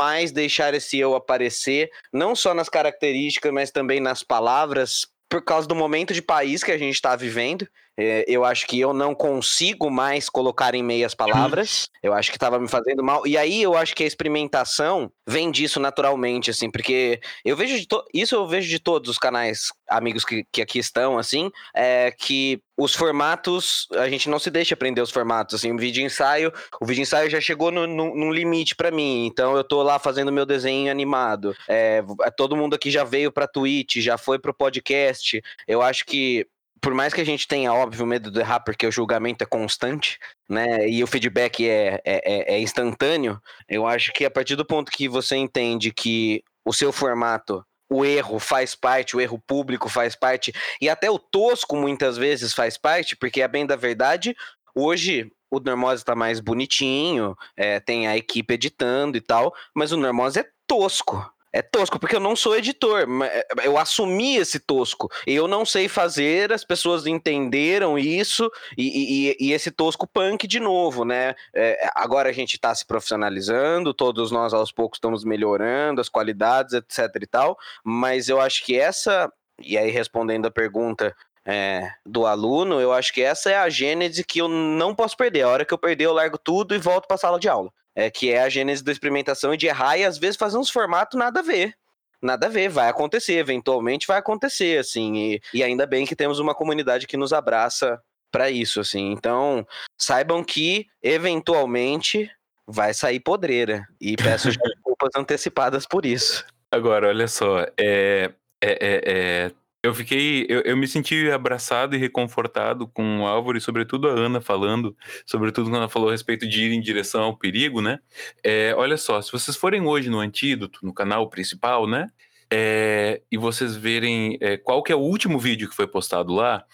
mais deixar esse eu aparecer, não só nas características, mas também nas palavras, por causa do momento de país que a gente está vivendo. É, eu acho que eu não consigo mais colocar em meias palavras. Eu acho que estava me fazendo mal. E aí eu acho que a experimentação vem disso naturalmente, assim, porque eu vejo isso eu vejo de todos os canais amigos que, que aqui estão, assim, é que os formatos, a gente não se deixa aprender os formatos, assim, o vídeo ensaio, o vídeo ensaio já chegou no, no, limite para mim, então eu tô lá fazendo meu desenho animado, é, todo mundo aqui já veio pra Twitch, já foi pro podcast, eu acho que por mais que a gente tenha, óbvio, medo de errar, porque o julgamento é constante, né? E o feedback é, é, é- é instantâneo, eu acho que a partir do ponto que você entende que o seu formato, o erro faz parte, o erro público faz parte, e até o tosco muitas vezes faz parte, porque a bem da verdade, hoje o Normose tá mais bonitinho, é, tem a equipe editando e tal, mas o Normose é tosco. É tosco, porque eu não sou editor. ma- é, Eu assumi esse tosco. Eu não sei fazer, as pessoas entenderam isso, e, e- e esse tosco punk de novo, né? É, agora a gente está se profissionalizando, todos nós aos poucos estamos melhorando as qualidades, etc e tal, mas eu acho que essa, e aí respondendo a pergunta é, do aluno, eu acho que essa é a gênese que eu não posso perder. A hora que eu perder, eu largo tudo e volto para a sala de aula. É, que é a gênese da experimentação e de errar e às vezes fazer uns formatos nada a ver. Nada a ver, vai acontecer, eventualmente vai acontecer, assim, e, e ainda bem que temos uma comunidade que nos abraça para isso, assim. Então, saibam que, eventualmente, vai sair podreira. E peço desculpas antecipadas por isso. Agora, olha só, é, é, é, é, eu fiquei, eu, eu me senti abraçado e reconfortado com o Álvaro e sobretudo a Ana falando, sobretudo quando ela falou a respeito de ir em direção ao perigo, né? É, olha só, se vocês forem hoje no Antídoto, no canal principal, né? É, e vocês verem é, qual que é o último vídeo que foi postado lá,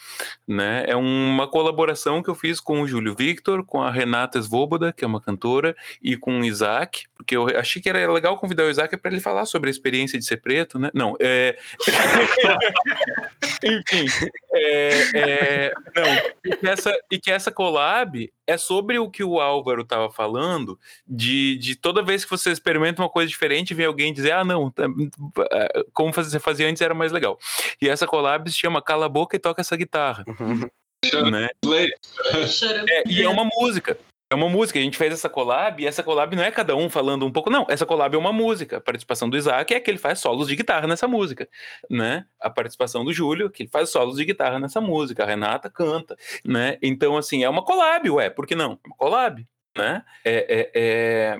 né? É uma colaboração que eu fiz com o Júlio Victor, com a Renata Svoboda, que é uma cantora, e com o Isaac, porque eu achei que era legal convidar o Isaac para ele falar sobre a experiência de ser preto, né? Não, é... Enfim, é, é, não, e que, essa, e que essa collab é sobre o que o Álvaro estava falando, de, de toda vez que você experimenta uma coisa diferente, vem alguém dizer, ah, não, tá, como você fazia antes era mais legal. E essa collab se chama Cala a Boca e Toca Essa Guitarra. né? É, e é uma música. É uma música, a gente fez essa collab, e essa collab não é cada um falando um pouco, não. Essa collab é uma música. A participação do Isaac é que ele faz solos de guitarra nessa música, né? A participação do Júlio, que ele faz solos de guitarra nessa música. A Renata canta, né? Então, assim, é uma collab, ué, por que não? É uma collab, né? É, é, é...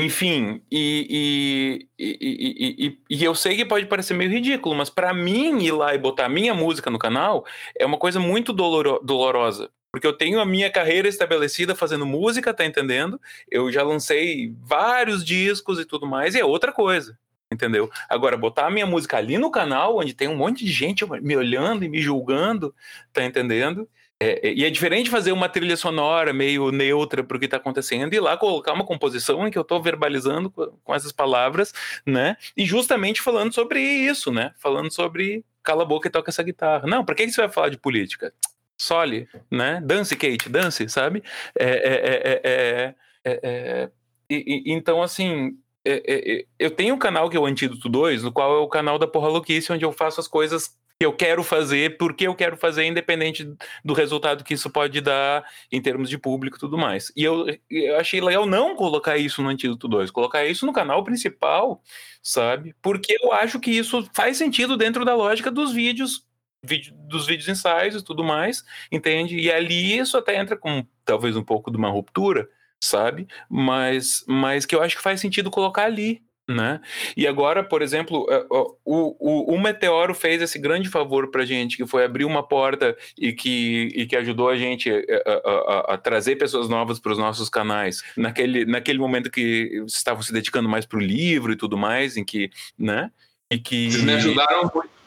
Enfim, e, e, e, e, eu sei que pode parecer meio ridículo, mas para mim ir lá e botar minha música no canal é uma coisa muito doloro, dolorosa, porque eu tenho a minha carreira estabelecida fazendo música, tá entendendo? Eu já lancei vários discos e tudo mais, e é outra coisa, entendeu? Agora, botar a minha música ali no canal, onde tem um monte de gente me olhando e me julgando, tá entendendo? É, é, e é diferente fazer uma trilha sonora meio neutra para o que está acontecendo e lá colocar uma composição em que eu estou verbalizando com, essas palavras, né? E justamente falando sobre isso, né? Falando sobre cala a boca e toca essa guitarra. Não, para que, você vai falar de política? Sole, né? Dance, Kate, dance, sabe? É, é, e, e, então, assim, eu tenho um canal que é o Antídoto 2, no qual é o canal da Porra Louquice, onde eu faço as coisas eu quero fazer, porque eu quero fazer, independente do resultado que isso pode dar em termos de público e tudo mais. E eu, eu achei legal não colocar isso no Antídoto 2, colocar isso no canal principal, sabe? Porque eu acho que isso faz sentido dentro da lógica dos vídeos vídeo, dos vídeos ensaios e tudo mais, entende? E ali isso até entra com talvez um pouco de uma ruptura, sabe? Mas, mas que eu acho que faz sentido colocar ali, né? E agora, por exemplo, é, o, o, o Meteoro fez esse grande favor para gente, que foi abrir uma porta e que, e que ajudou a gente é, a, a, a trazer pessoas novas para os nossos canais. Naquele, naquele momento que estavam se dedicando mais para o livro e tudo mais, em que, né? E que... Vocês me ajudaram muito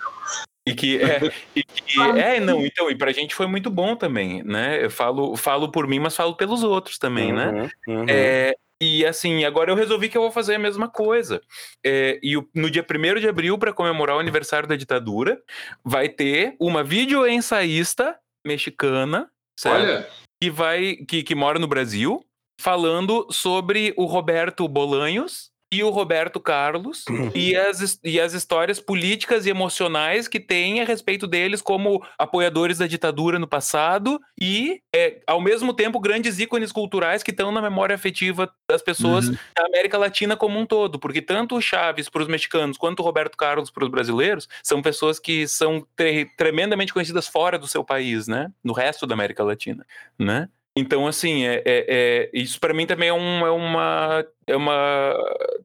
e que é, e que, é não, então, e pra gente foi muito bom também, né? Eu falo, falo por mim, mas falo pelos outros também, né? uhum, né? Uhum. É, e assim, agora eu resolvi que eu vou fazer a mesma coisa. É, e no dia 1 de abril, para comemorar o aniversário da ditadura, vai ter uma videoensaísta mexicana, certo? Olha. Que vai, que, que mora no Brasil, falando sobre o Roberto Bolanhos, e o Roberto Carlos uhum. e as, e as histórias políticas e emocionais que tem a respeito deles como apoiadores da ditadura no passado e, é, ao mesmo tempo, grandes ícones culturais que estão na memória afetiva das pessoas uhum. da América Latina como um todo, porque tanto o Chaves para os mexicanos quanto o Roberto Carlos para os brasileiros são pessoas que são tremendamente conhecidas fora do seu país, né? No resto da América Latina, né? Então, assim, é, é, é isso para mim também é, um, é, uma, é uma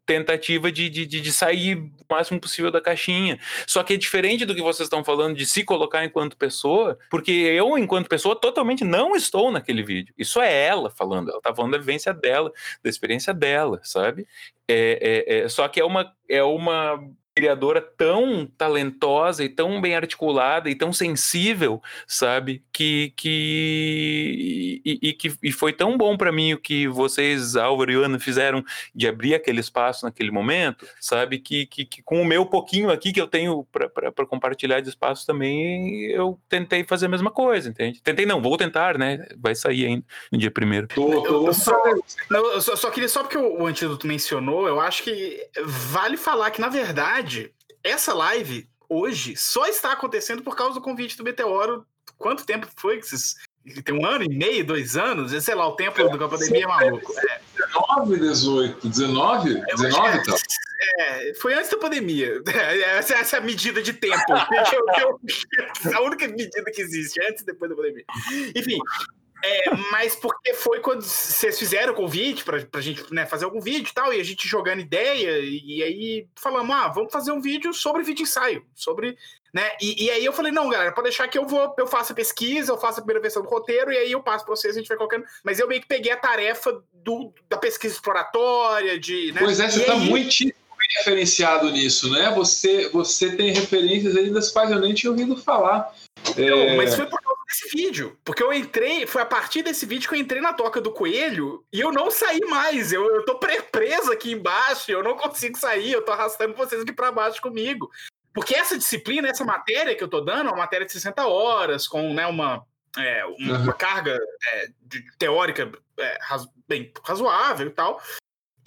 tentativa de, de, de sair o máximo possível da caixinha. Só que é diferente do que vocês estão falando de se colocar enquanto pessoa, porque eu, enquanto pessoa, totalmente não estou naquele vídeo. Isso é ela falando, ela está falando da vivência dela, da experiência dela, sabe? É, é, é, só que é uma, é uma criadora tão talentosa e tão bem articulada e tão sensível, sabe? Que que e, e que e foi tão bom para mim o que vocês, Álvaro e Ana, fizeram de abrir aquele espaço naquele momento, sabe? Que, que, que com o meu pouquinho aqui que eu tenho para compartilhar de espaço também, eu tentei fazer a mesma coisa, entende? Tentei não, vou tentar, né? Vai sair ainda no dia primeiro. Tô, tô. Eu, só, eu só, só queria só porque o, o antídoto mencionou, eu acho que vale falar que na verdade verdade, essa live hoje só está acontecendo por causa do convite do Meteoro. Quanto tempo foi que vocês. Tem um ano e meio, dois anos? Sei lá, o tempo é, da pandemia é maluco. É. 19, 18, 19? 19 e tal. É, foi antes da pandemia. Essa, essa é a medida de tempo. a única medida que existe, antes e depois da pandemia. Enfim, é, mas porque foi quando vocês fizeram o convite pra, pra gente né, fazer algum vídeo e tal, e a gente jogando ideia, e aí falamos, ah, vamos fazer um vídeo sobre vídeo ensaio, sobre. Né? E, e aí eu falei, não, galera, pode deixar que eu vou, eu faço a pesquisa, eu faço a primeira versão do roteiro, e aí eu passo pra vocês, a gente vai colocando. Mas eu meio que peguei a tarefa do, da pesquisa exploratória, de. Né? Pois é, você e tá aí... muito referenciado nisso, né? Você, você tem referências aí das quais eu nem tinha ouvido falar. Não, É, mas foi por desse vídeo. Porque eu entrei, foi a partir desse vídeo que eu entrei na toca do coelho e eu não saí mais. Eu, eu tô pre- preso aqui embaixo, eu não consigo sair, eu tô arrastando vocês aqui pra baixo comigo. Porque essa disciplina, essa matéria que eu tô dando, é uma matéria de 60 horas, com né, uma, é, uma Uhum. carga é, de- teórica é, razo- bem razoável e tal.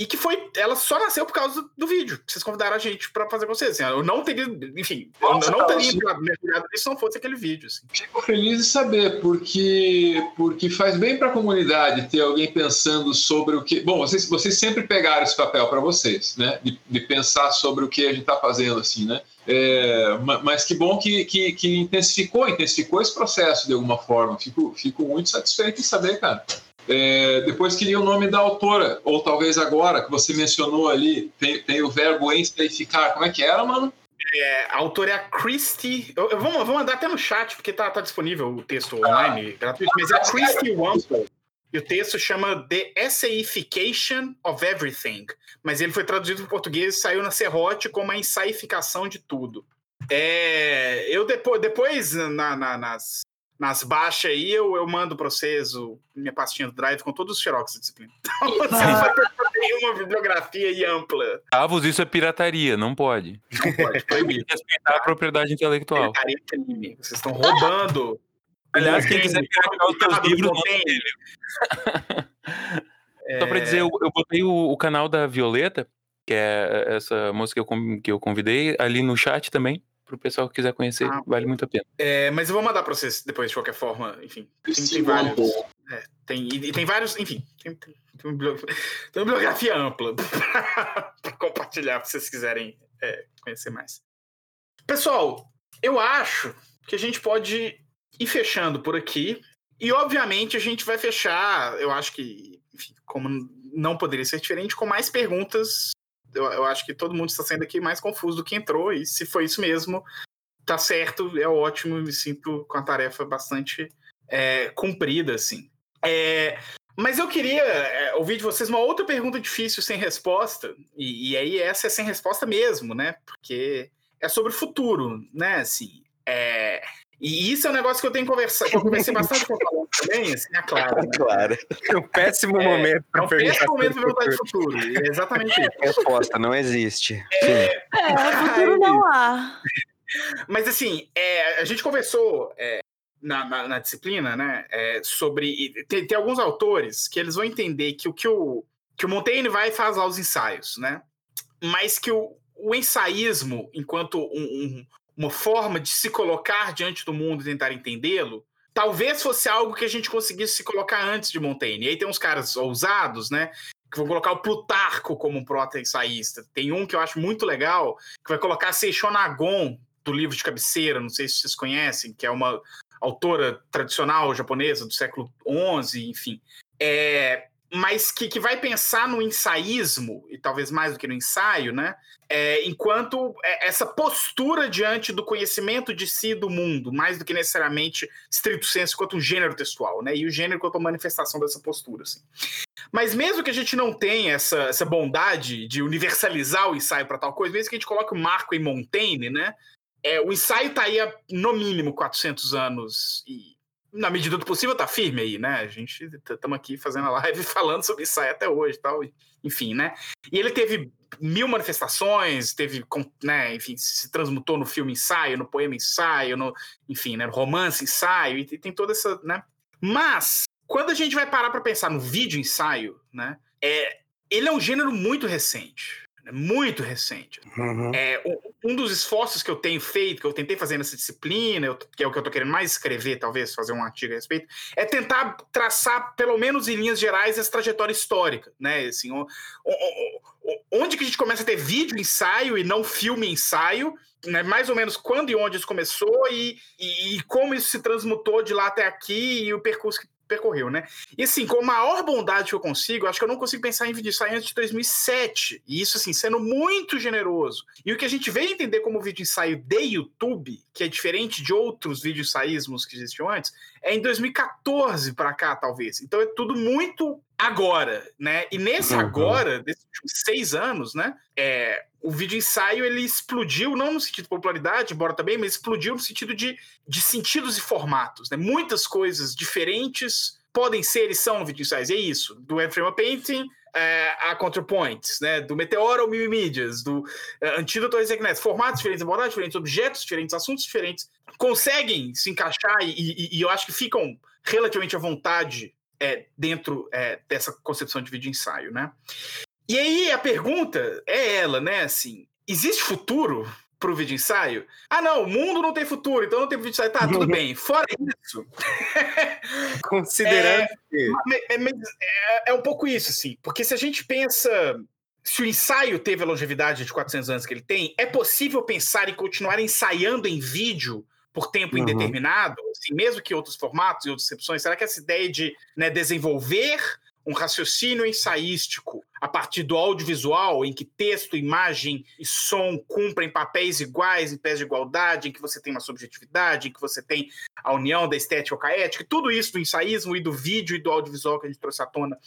E que foi. Ela só nasceu por causa do vídeo. que Vocês convidaram a gente pra fazer com vocês. assim, eu não teria. Enfim, eu Nossa, não cara, teria mergulhado se não fosse aquele vídeo. Assim. Fico feliz de saber, porque, porque faz bem para a comunidade ter alguém pensando sobre o que. Bom, vocês, vocês sempre pegaram esse papel para vocês, né? De, de pensar sobre o que a gente está fazendo, assim, né? É, ma- mas que bom que, que, que intensificou, intensificou esse processo de alguma forma. Fico, fico muito satisfeito em saber, cara. É, depois queria o nome da autora, ou talvez agora, que você mencionou ali, tem, tem o verbo ensaificar. Como é que era, mano? É, a autora é a Christy. Eu, eu vou, eu vou mandar até no chat, porque tá, tá disponível o texto online, gratuito, mas é a Christy Wampel. E o texto chama The Essayification of Everything. Mas ele foi traduzido para o português e saiu na Serrote como a ensaificação de tudo. É, eu depois, depois na- na- nas, nas baixas aí, eu, eu mando para vocês o, minha pastinha do Drive com todos os xerox da disciplina. Então vocês vão ter uma bibliografia aí ampla. Avos, isso é pirataria, não pode. Não pode proibir. Respeitar a propriedade intelectual. Pirataria é crime. Vocês estão roubando. Aliás, quem quiser piratear os teus livros, não tem. Só pra dizer, eu, eu botei o, o canal da Violeta, que é essa moça que eu, que eu convidei, ali no chat também, pro pessoal que quiser conhecer. Ah, vale muito a pena. É, mas eu vou mandar pra vocês depois, de qualquer forma. Enfim, tem, tem vários. é, tem, e, e tem vários. Enfim, tem, tem, tem tem uma bibliografia ampla pra compartilhar, se vocês quiserem é, conhecer mais. Pessoal, eu acho que a gente pode ir fechando por aqui. E, obviamente, a gente vai fechar, eu acho que, enfim, como não poderia ser diferente, com mais perguntas. Eu, eu acho que todo mundo está saindo aqui mais confuso do que entrou, e se foi isso mesmo, tá certo, é ótimo, me sinto com a tarefa bastante é, cumprida, assim. É, mas eu queria é, ouvir de vocês uma outra pergunta difícil sem resposta, e, e aí essa é sem resposta mesmo, né? Porque é sobre o futuro, né? Assim, é, e isso é um negócio que eu tenho conversado, que eu conversei bastante com o Paulo também, assim, é claro. Né? Claro. É um péssimo É, momento É para um perguntar. péssimo momento para perguntar de futuro. é exatamente isso. Resposta não existe. Fim. É, futuro não há. Mas assim, é, a gente conversou é, na, na- na disciplina, né, é, sobre. Tem, tem alguns autores que eles vão entender que o que o, que o Montaigne vai e faz lá os ensaios, né? Mas que o, o ensaísmo, enquanto um- um- uma forma de se colocar diante do mundo e tentar entendê-lo, talvez fosse algo que a gente conseguisse se colocar antes de Montaigne. E aí tem uns caras ousados, né? Que vão colocar o Plutarco como um proto-ensaísta. Tem um que eu acho muito legal, que vai colocar Seixon Agon, do livro de cabeceira, não sei se vocês conhecem, que é uma autora tradicional japonesa do século XI, enfim. É, mas que, que vai pensar no ensaísmo, e talvez mais do que no ensaio, né? É, enquanto é, essa postura diante do conhecimento de si e do mundo, mais do que necessariamente estrito senso, quanto um gênero textual, né? E o gênero quanto a manifestação dessa postura, assim. Mas mesmo que a gente não tenha essa, essa bondade de universalizar o ensaio para tal coisa, mesmo que a gente coloque o marco em Montaigne, né? É, o ensaio está aí há, no mínimo, 400 anos e, na medida do possível, tá firme aí, né? A gente estamos aqui fazendo a live falando sobre ensaio até hoje tal, enfim, né? E ele teve mil manifestações, teve, né, enfim, se transmutou no filme ensaio, no poema ensaio, no, enfim, né, romance ensaio, e tem toda essa, né? Mas, quando a gente vai parar para pensar no vídeo ensaio, né, é, ele é um gênero muito recente, muito recente. Uhum. É, um- dos esforços que eu tenho feito, que eu tentei fazer nessa disciplina, eu- que é o que eu tô querendo mais escrever, talvez, fazer um artigo a respeito, é tentar traçar, pelo menos em linhas gerais, essa trajetória histórica, né? Assim, o- o- o- onde que a gente começa a ter vídeo ensaio e não filme ensaio, né? mais ou menos quando e onde isso começou e, e, e como isso se transmutou de lá até aqui e o percurso que percorreu, né? E assim, com a maior bondade que eu consigo, acho que eu não consigo pensar em vídeo ensaio antes de 2007. E isso, assim, sendo muito generoso. E o que a gente veio entender como vídeo ensaio de YouTube, que é diferente de outros vídeo ensaísmos que existiam antes, é em 2014 para cá, talvez. Então é tudo muito agora, né? E nesse Uhum. agora, desses últimos seis anos, né? É, o vídeo ensaio ele explodiu, não no sentido de popularidade, embora também, mas explodiu no sentido de, de sentidos e formatos, né? Muitas coisas diferentes podem ser e são vídeo ensaios. E é isso, do Frame Painting é, a ContraPoints, né? Do Meteoro ao Mimimídias, do é, Antídoto ao Resignet. Formatos diferentes, abordagens diferentes, objetos diferentes, assuntos diferentes, conseguem se encaixar e, e- e eu acho que ficam relativamente à vontade é, dentro é, dessa concepção de vídeo ensaio, né? E aí a pergunta é ela, né? Assim, existe futuro pro vídeo ensaio? Ah, não, o mundo não tem futuro, então não tem vídeo ensaio. Tá, tudo bem. Fora isso, Considerando que. mas- mas é, é um pouco isso, assim. Porque se a gente pensa. Se o ensaio teve a longevidade de 400 anos que ele tem, é possível pensar em continuar ensaiando em vídeo por tempo Uhum. indeterminado, assim, mesmo que outros formatos e outras excepções? Será que essa ideia de né, desenvolver um raciocínio ensaístico a partir do audiovisual, em que texto, imagem e som cumprem papéis iguais, em pés de igualdade, em que você tem uma subjetividade, em que você tem a união da estética com a ética, tudo isso do ensaísmo e do vídeo e do audiovisual que a gente trouxe à tona.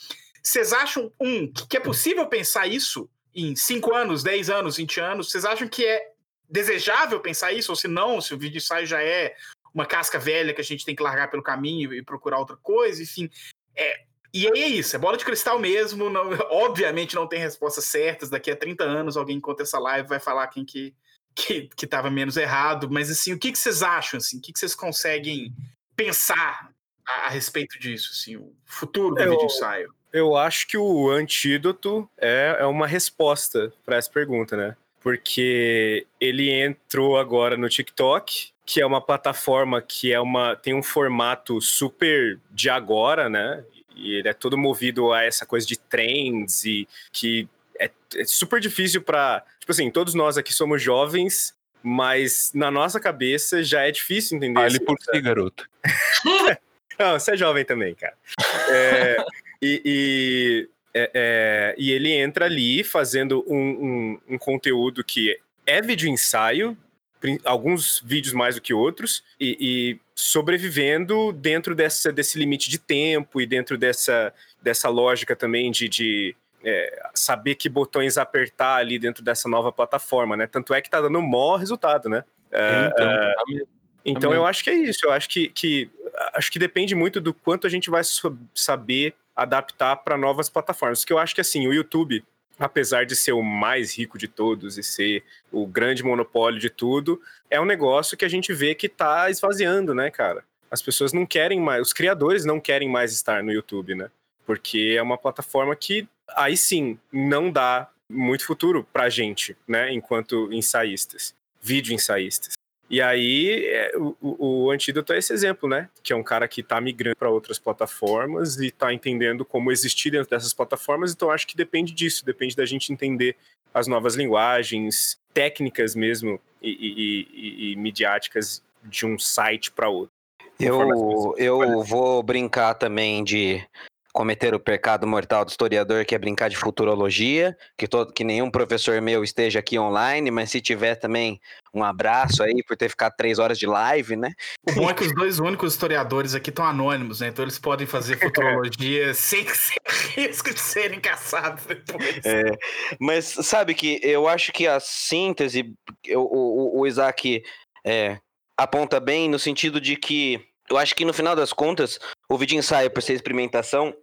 Vocês acham, um, que que é possível pensar isso em 5 anos, 10 anos, 20 anos? Vocês acham que é desejável pensar isso? Ou se não, se o vídeo ensaio já é uma casca velha que a gente tem que largar pelo caminho e procurar outra coisa, enfim. É, e aí é isso, é bola de cristal mesmo. Não, obviamente não tem respostas certas. Daqui a 30 anos alguém encontra essa live vai falar quem que, que, que tava menos errado. Mas assim, o que, que vocês acham? Assim? O que, que vocês conseguem pensar a, a respeito disso? Assim, o futuro do Eu- vídeo ensaio? Eu acho que o antídoto é, é uma resposta para essa pergunta, né? Porque ele entrou agora no TikTok, que é uma plataforma que é uma tem um formato super de agora, né? E ele é todo movido a essa coisa de trends e que é, é super difícil para, tipo assim, todos nós aqui somos jovens, mas na nossa cabeça já é difícil entender Fale esse por si, garoto. não, você é jovem também, cara. É, e, e, é, é, e ele entra ali fazendo um, um, um conteúdo que é vídeo ensaio, alguns vídeos mais do que outros, e, e sobrevivendo dentro dessa, desse limite de tempo e dentro dessa, dessa lógica também de, de é, saber que botões apertar ali dentro dessa nova plataforma, né? Tanto é que tá dando um maior resultado, né? É, então, tá mesmo. então eu acho que é isso. Eu acho que, que acho que depende muito do quanto a gente vai saber adaptar para novas plataformas. Porque eu acho que assim, o YouTube, apesar de ser o mais rico de todos e ser o grande monopólio de tudo, é um negócio que a gente vê que tá esvaziando, né, cara? As pessoas não querem mais, os criadores não querem mais estar no YouTube, né? Porque é uma plataforma que aí sim não dá muito futuro pra gente, né, enquanto ensaístas, vídeo ensaístas. E aí, é, o, o- antídoto é esse exemplo, né? Que é um cara que tá migrando para outras plataformas e tá entendendo como existir dentro dessas plataformas. Então, acho que depende disso, depende da gente entender as novas linguagens, técnicas mesmo e, e- e- e midiáticas de um site para outro. Eu, eu vou brincar também de cometer o pecado mortal do historiador, que é brincar de futurologia, que, todo, que nenhum professor meu esteja aqui online, mas se tiver também um abraço aí por ter ficado três horas de live, né? O bom é que os dois únicos historiadores aqui estão anônimos, né? Então eles podem fazer futurologia sem, sem risco de serem caçados depois. É, mas sabe que eu acho que a síntese, eu- o, o- Isaac é, aponta bem no sentido de que eu acho que no final das contas, o vídeo ensaio, por ser experimentação,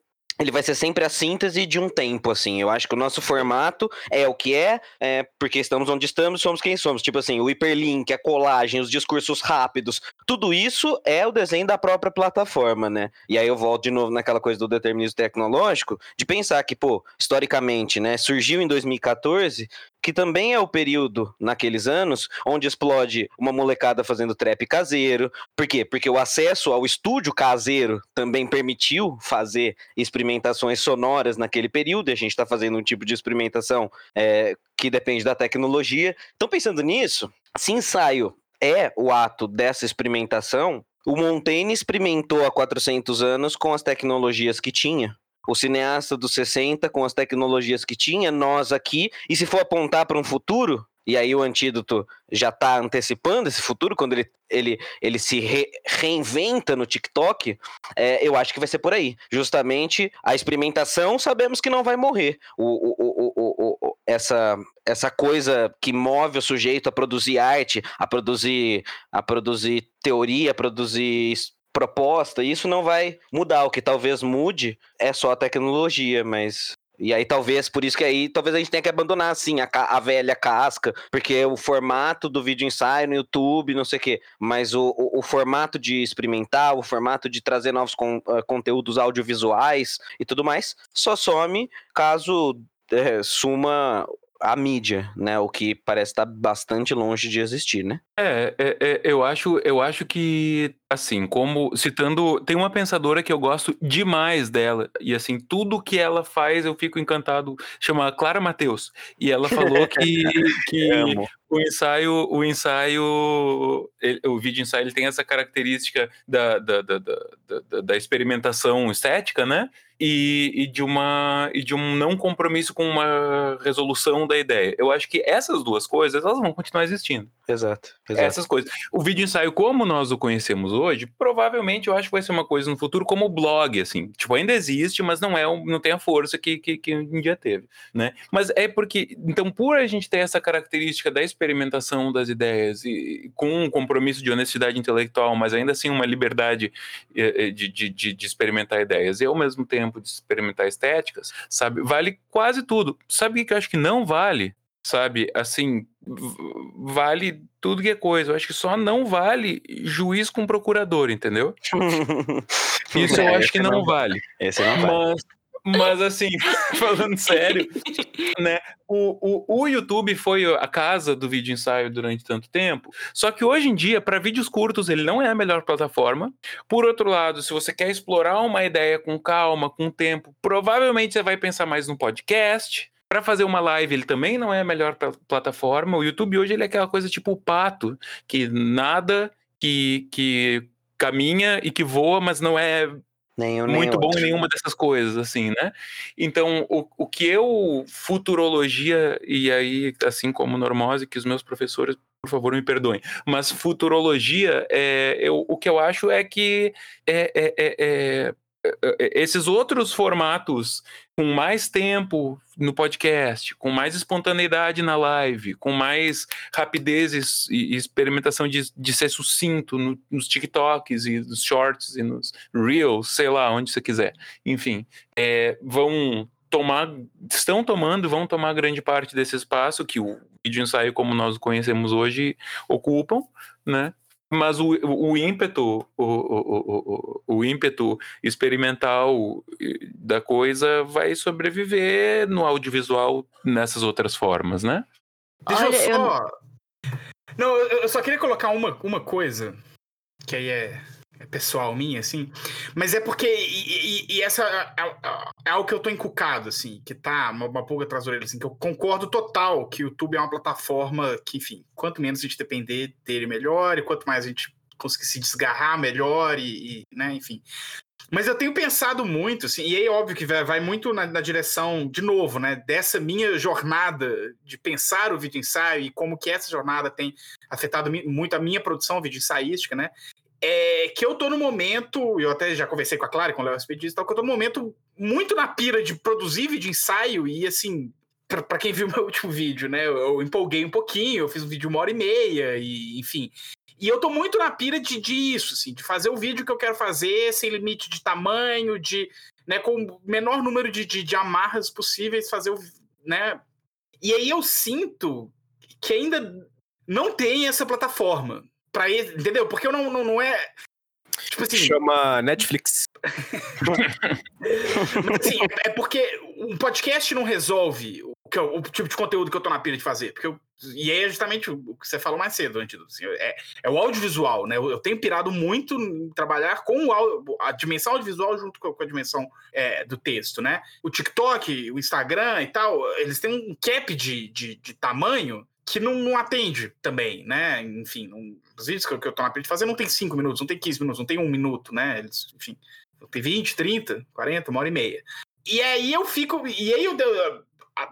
ele vai ser sempre a síntese de um tempo, assim. Eu acho que o nosso formato é o que é, é, porque estamos onde estamos, somos quem somos. Tipo assim, o hiperlink, a colagem, os discursos rápidos, tudo isso é o desenho da própria plataforma, né? E aí eu volto de novo naquela coisa do determinismo tecnológico, de pensar que, pô, historicamente, né, surgiu em 2014, que também é o período, naqueles anos, onde explode uma molecada fazendo trap caseiro. Por quê? Porque o acesso ao estúdio caseiro também permitiu fazer experimentações sonoras naquele período, e a gente está fazendo um tipo de experimentação é, que depende da tecnologia. Então, pensando nisso, se ensaio é o ato dessa experimentação, o Montaigne experimentou há 400 anos com as tecnologias que tinha. O cineasta dos 60 com as tecnologias que tinha, nós aqui, e se for apontar para um futuro, e aí o antídoto já está antecipando esse futuro, quando ele, ele, ele se re, reinventa no TikTok, é, eu acho que vai ser por aí. Justamente a experimentação, sabemos que não vai morrer. O, o, o, essa, essa coisa que move o sujeito a produzir arte, a produzir, a produzir teoria, a produzir proposta, isso não vai mudar. O que talvez mude é só a tecnologia, mas e aí talvez, por isso que aí, talvez a gente tenha que abandonar, assim, a, a velha casca, porque o formato do vídeo ensaio no YouTube, não sei o quê, mas o, o, o formato de experimentar, o formato de trazer novos con, uh, conteúdos audiovisuais e tudo mais, só some caso é, suma a mídia, né? O que parece estar bastante longe de existir, né? É, é, é, eu acho, eu acho que assim, como citando, tem uma pensadora que eu gosto demais dela e assim tudo que ela faz eu fico encantado. Chama Clara Mateus e ela falou que, que o ensaio, o ensaio, ele, o vídeo ensaio ele tem essa característica da, da, da, da, da experimentação estética, né? E, e, de uma e de um não compromisso com uma resolução da ideia. Eu acho que essas duas coisas elas vão continuar existindo. Exato, exato. Essas coisas. O vídeo ensaio como nós o conhecemos hoje, provavelmente eu acho que vai ser uma coisa no futuro como o blog, assim. Tipo, ainda existe, mas não é não tem a força que, que, que um dia teve, né? Mas é porque, então, por a gente ter essa característica da experimentação das ideias e com um compromisso de honestidade intelectual, mas ainda assim uma liberdade eh, eh, de, de, de, de experimentar ideias e ao mesmo tempo de experimentar estéticas, sabe? Vale quase tudo. Sabe o que eu acho que não vale? Sabe, assim, vale tudo que é coisa. Eu acho que só não vale juiz com procurador, entendeu? Isso eu É, acho que não não vale. Esse não vai. Mas, mas assim, falando sério, né? O, o, o YouTube foi a casa do vídeo ensaio durante tanto tempo. Só que hoje em dia, para vídeos curtos, ele não é a melhor plataforma. Por outro lado, se você quer explorar uma ideia com calma, com tempo, provavelmente você vai pensar mais no podcast. Para fazer uma live, ele também não é a melhor pla- plataforma. O YouTube hoje ele é aquela coisa tipo o pato, que nada, que, que caminha e que voa, mas não é Nenhum, muito bom outro. em nenhuma dessas coisas, assim, né? Então, o, o que eu, futurologia, e aí, assim como normose, que os meus professores, por favor, me perdoem, mas futurologia, é, eu, o que eu acho é que é, é, é, é, esses outros formatos com mais tempo no podcast, com mais espontaneidade na live, com mais rapidez e, e experimentação de, de ser sucinto no- nos TikToks e nos shorts e nos Reels, sei lá, onde você quiser. Enfim, é, vão tomar, estão tomando, vão tomar grande parte desse espaço que o vídeo ensaio como nós o conhecemos hoje ocupam, né? Mas o, o ímpeto, o, o, o, o, ímpeto experimental da coisa vai sobreviver no audiovisual nessas outras formas, né? Deixa Olha, eu eu só. Não, eu eu só queria colocar uma, uma coisa, que aí é pessoal minha, assim. Mas é porque. E, e- e essa é, é- é algo que eu tô encucado, assim, que tá uma, uma pulga atrás da orelha, assim, que eu concordo total que o YouTube é uma plataforma que, enfim, quanto menos a gente depender dele, melhor, e quanto mais a gente conseguir se desgarrar, melhor, e, e, né, enfim. Mas eu tenho pensado muito, assim, e aí óbvio que vai, vai muito na, na direção, de novo, né, dessa minha jornada de pensar o vídeo ensaio e como que essa jornada tem afetado muito a minha produção vídeo ensaística, né? É que eu tô no momento, eu até já conversei com a Clara, com o Léo Expedito e tal, que eu tô no momento muito na pira de produzir vídeo ensaio e assim, pra quem viu meu último vídeo, né? Eu, eu empolguei um pouquinho, eu fiz um vídeo de uma hora e meia, e enfim. E eu tô muito na pira de disso, assim, de fazer o vídeo que eu quero fazer, sem limite de tamanho, de, né, com o menor número de, de, de amarras possíveis, fazer o, né? E aí eu sinto que ainda não tem essa plataforma para entendeu? Porque eu não, não, não é tipo assim, Chama Netflix. mas, assim, é porque um podcast não resolve o, que eu- o tipo de conteúdo que eu tô na pira de fazer. Porque eu- e é justamente o que você falou mais cedo, Antídoto. Assim, é, é o audiovisual, né? Eu, eu tenho pirado muito em trabalhar com o, a dimensão audiovisual junto com a, com a dimensão é, do texto, né? O TikTok, o Instagram e tal, eles têm um cap de, de, de tamanho que não, não atende também, né? Enfim, não- os vídeos que eu, que eu tô na pira de fazer não tem 5 minutos, não tem 15 minutos, não tem um minuto, né? Eles, enfim, tem 20, 30, 40, uma hora e meia. E aí eu fico. E aí eu,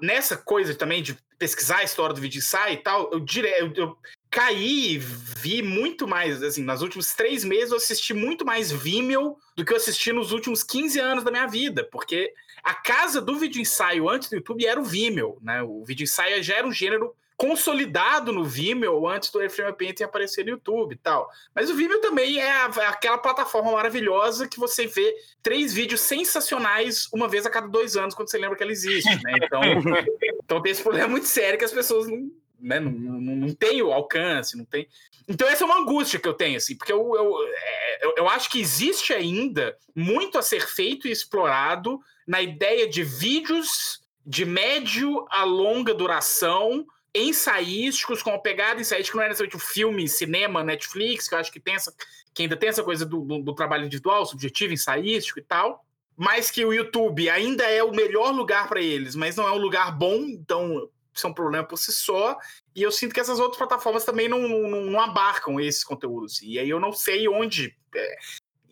nessa coisa também de pesquisar a história do vídeo ensaio e tal, eu, eu, eu caí e vi muito mais, assim, nos últimos três meses eu assisti muito mais Vimeo do que eu assisti nos últimos 15 anos da minha vida, porque a casa do vídeo ensaio antes do YouTube era o Vimeo, né? O vídeo ensaio já era um gênero consolidado no Vimeo antes do Airframe Painting aparecer no YouTube e tal. Mas o Vimeo também é a- aquela plataforma maravilhosa que você vê três vídeos sensacionais uma vez a cada dois anos quando você lembra que ela existe, né? Então, então tem esse problema muito sério que as pessoas não, né, não, não, não têm o alcance, não tem. Então essa é uma angústia que eu tenho, assim, porque eu, eu, é, eu, eu acho que existe ainda muito a ser feito e explorado na ideia de vídeos de médio a longa duração ensaísticos, com uma pegada ensaística, não é necessariamente um filme, cinema, Netflix, que eu acho que, tem essa, que ainda tem essa coisa do, do, do trabalho individual, subjetivo, ensaístico e tal, mas que o YouTube ainda é o melhor lugar para eles, mas não é um lugar bom, então isso é um problema por si só, e eu sinto que essas outras plataformas também não, não, não abarcam esses conteúdos, e aí eu não sei onde... é,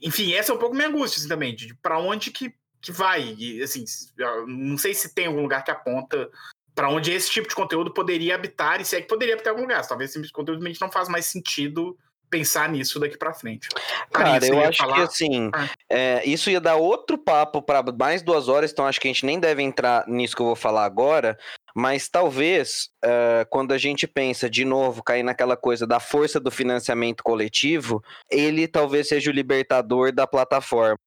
enfim, essa é um pouco minha angústia assim, também, de para onde que, que vai, e assim, não sei se tem algum lugar que aponta para onde esse tipo de conteúdo poderia habitar, e se é que poderia habitar algum lugar. Talvez esse tipo de conteúdo realmente não faz mais sentido pensar nisso daqui para frente. Cara, eu acho que falar? assim, Ah. é, isso ia dar outro papo para mais duas horas, então acho que a gente nem deve entrar nisso que eu vou falar agora. Mas talvez, é, quando a gente pensa de novo, cair naquela coisa da força do financiamento coletivo, ele talvez seja o libertador da plataforma.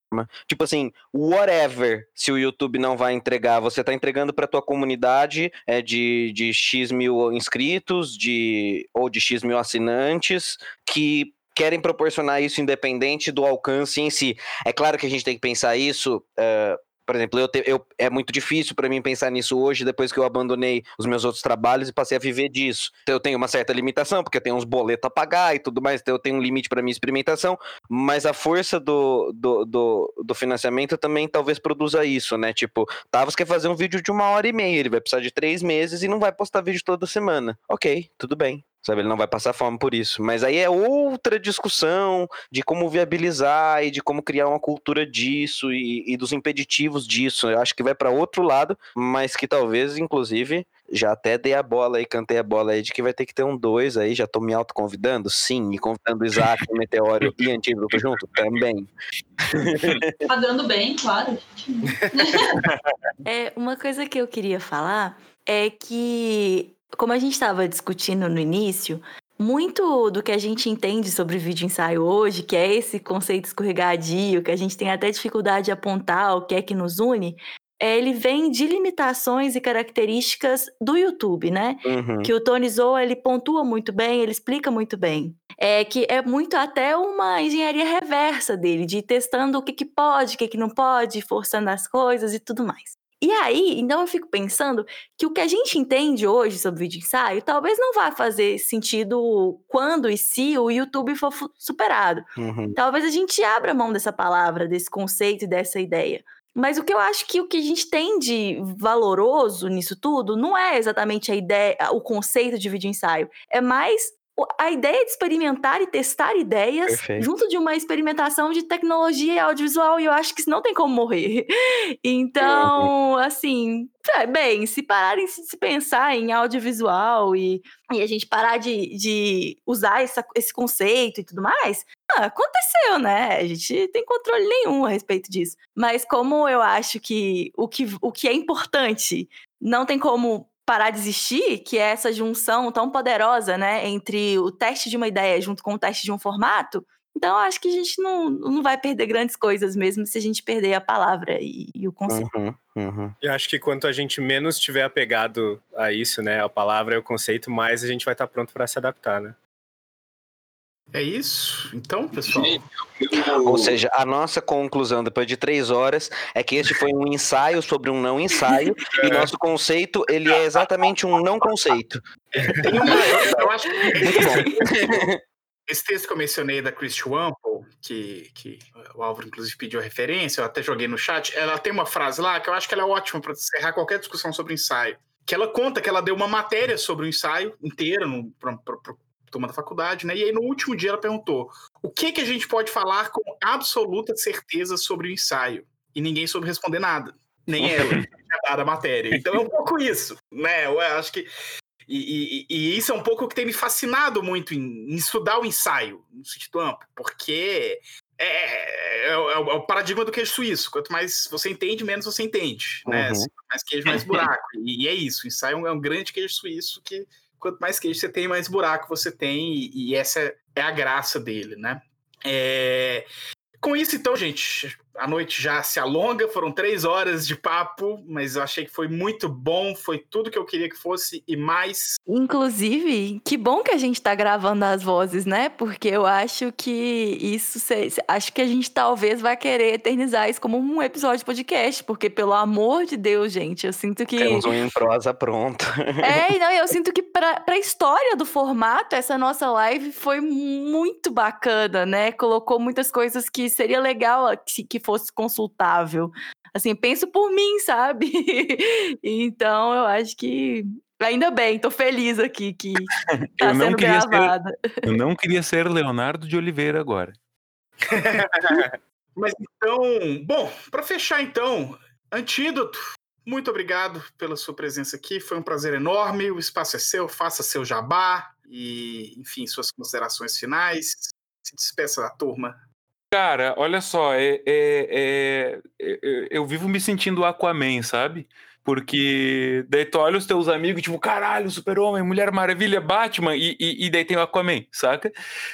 Tipo assim, whatever se o YouTube não vai entregar, você tá entregando para tua comunidade é, de, de X mil inscritos, de, ou de X mil assinantes, que querem proporcionar isso independente do alcance em si. É claro que a gente tem que pensar isso. eh, por exemplo, eu, te- eu- é muito difícil para mim pensar nisso hoje, depois que eu abandonei os meus outros trabalhos e passei a viver disso. Então eu tenho uma certa limitação, porque eu tenho uns boletos a pagar e tudo mais, então eu tenho um limite para minha experimentação, mas a força do, do, do, do financiamento também talvez produza isso, né? Tipo, Tavos quer fazer um vídeo de uma hora e meia, ele vai precisar de três meses e não vai postar vídeo toda semana. Ok, tudo bem. Sabe, ele não vai passar fome por isso. Mas aí é outra discussão de como viabilizar e de como criar uma cultura disso e, e dos impeditivos disso. Eu acho que vai para outro lado, mas que talvez, inclusive, já até dei a bola aí, cantei a bola aí de que vai ter que ter um dois aí. Já tô me autoconvidando? Sim. E convidando o Isaac, o Meteoro e Antídoto junto? Também. Pagando bem, claro. É, uma coisa que eu queria falar é que, como a gente estava discutindo no início, muito do que a gente entende sobre vídeo ensaio hoje, que é esse conceito escorregadio, que a gente tem até dificuldade de apontar o que é que nos une, é, ele vem de limitações e características do YouTube, né? Uhum. que o Tony Zoa ele pontua muito bem, ele explica muito bem. É que é muito até uma engenharia reversa dele, de ir testando o que, que pode, o que, que não pode, forçando as coisas e tudo mais. E aí, então eu fico pensando que o que a gente entende hoje sobre vídeo ensaio talvez não vá fazer sentido quando e se o YouTube for superado. Uhum. Talvez a gente abra mão dessa palavra, desse conceito e dessa ideia. Mas o que eu acho que o que a gente tem de valoroso nisso tudo não é exatamente a ideia, o conceito de vídeo ensaio. É mais a ideia de experimentar e testar ideias Perfeito. junto de uma experimentação de tecnologia e audiovisual. E eu acho que isso não tem como morrer. Então, assim, é, bem, se pararem de se pensar em audiovisual e, e a gente parar de, de usar essa- esse conceito e tudo mais, ah, aconteceu, né? A gente tem controle nenhum a respeito disso. Mas como eu acho que o que, o que é importante não tem como parar de existir, que é essa junção tão poderosa, né, entre o teste de uma ideia junto com o teste de um formato, então eu acho que a gente não, não vai perder grandes coisas mesmo se a gente perder a palavra e, e o conceito. Uhum. Uhum. Eu acho que quanto a gente menos estiver apegado a isso, né, a palavra e o conceito, mais a gente vai estar pronto para se adaptar, né? É isso? Então, pessoal. Ou seja, a nossa conclusão depois de três horas é que este foi um ensaio sobre um não ensaio e nosso conceito ele é exatamente um não conceito. Tem uma, eu, eu acho que Muito bom. esse texto que eu mencionei da Christy Wampel, que, que o Álvaro inclusive pediu referência, eu até joguei no chat, ela tem uma frase lá que eu acho que ela é ótima para encerrar qualquer discussão sobre ensaio. Que ela conta que ela deu uma matéria sobre o ensaio inteira para turma da faculdade, né? E aí no último dia ela perguntou: o que que a gente pode falar com absoluta certeza sobre o ensaio? E ninguém soube responder nada, nem ela. da, da matéria. Então é um pouco isso, né? Eu acho que. E, e, e, isso é um pouco o que tem me fascinado muito em, em estudar o ensaio, no sentido amplo, porque é, é, é, o, é, o paradigma do queijo suíço. Quanto mais você entende, menos você entende. Né? Uhum. Mais queijo, mais buraco. e, e, é isso. O ensaio é um, é um, grande queijo suíço que quanto mais queijo você tem, mais buraco você tem. E, e essa é a graça dele, né? É... Com isso, então, gente, a noite já se alonga, foram três horas de papo, mas eu achei que foi muito bom, foi tudo que eu queria que fosse e mais. Inclusive, que bom que a gente tá gravando as vozes, né? Porque eu acho que isso. Acho que a gente talvez vai querer eternizar isso como um episódio de podcast, porque pelo amor de Deus, gente, eu sinto que. Temos um em prosa pronto. É, não, eu sinto que pra, pra história do formato, essa nossa live foi muito bacana, né? Colocou muitas coisas que seria legal que, que fosse consultável. Assim, penso por mim, sabe? então, eu acho que ainda bem, tô feliz aqui que tá sendo gravada. Ser, eu não queria ser Leonardo de Oliveira agora. Mas então, bom, para fechar então, Antídoto, muito obrigado pela sua presença aqui, foi um prazer enorme, o espaço é seu, faça seu jabá e, enfim, suas considerações finais. Se despeça da turma. Cara, olha só, é, é, é, é, eu vivo me sentindo Aquaman, sabe? Porque daí tu olha os teus amigos, tipo, caralho, Super-Homem, Mulher Maravilha, Batman, e, e, e, daí tem o Aquaman, saca?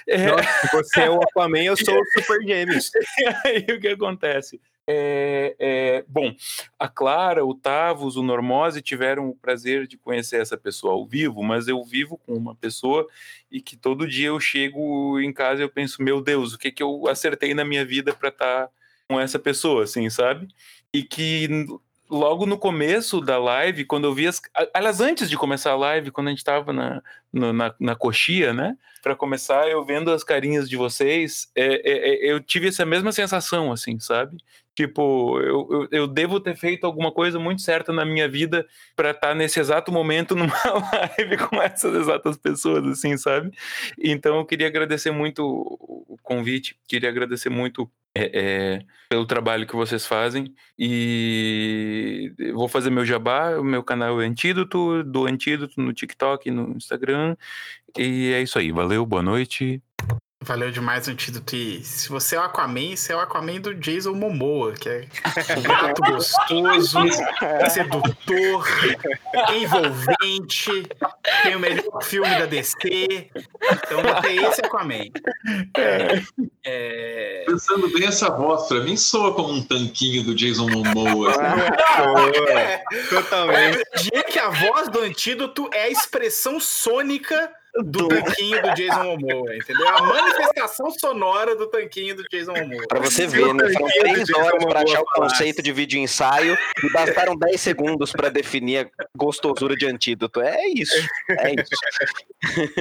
É... Nossa, você é o Aquaman, eu sou o Super Gêmeos. aí o que acontece? É, é, bom, a Clara, o Tavos, o Normose tiveram o prazer de conhecer essa pessoa ao vivo, mas eu vivo com uma pessoa e que todo dia eu chego em casa e eu penso, meu Deus, o que que eu acertei na minha vida para estar tá com essa pessoa, assim, sabe? E que logo no começo da live, quando eu vi as. Aliás, antes de começar a live, quando a gente estava na, na, na coxia, né? Para começar, eu vendo as carinhas de vocês, é, é, é, eu tive essa mesma sensação, assim, sabe? Tipo, eu, eu, eu, devo ter feito alguma coisa muito certa na minha vida para estar tá nesse exato momento numa live com essas exatas pessoas, assim, sabe? Então eu queria agradecer muito o convite, queria agradecer muito é, é, pelo trabalho que vocês fazem e vou fazer meu jabá, o meu canal é Antídoto, do Antídoto no TikTok, no Instagram e é isso aí, valeu, boa noite. Valeu demais o antídoto. E se você é o Aquaman, você é o Aquaman do Jason Momoa, que é um gato gostoso, sedutor, envolvente, tem o melhor filme da DC. Então ter esse Aquaman. É, é... Pensando bem, essa voz pra mim soa como um tanquinho do Jason Momoa. é, totalmente. O dia que a voz do antídoto é a expressão sônica do tanquinho do Jason Momoa, entendeu? A manifestação sonora do tanquinho do Jason Momoa. Pra você ver, né? Foram três horas pra achar o conceito de vídeo ensaio e bastaram 10 segundos pra definir a gostosura de antídoto. É isso. É isso.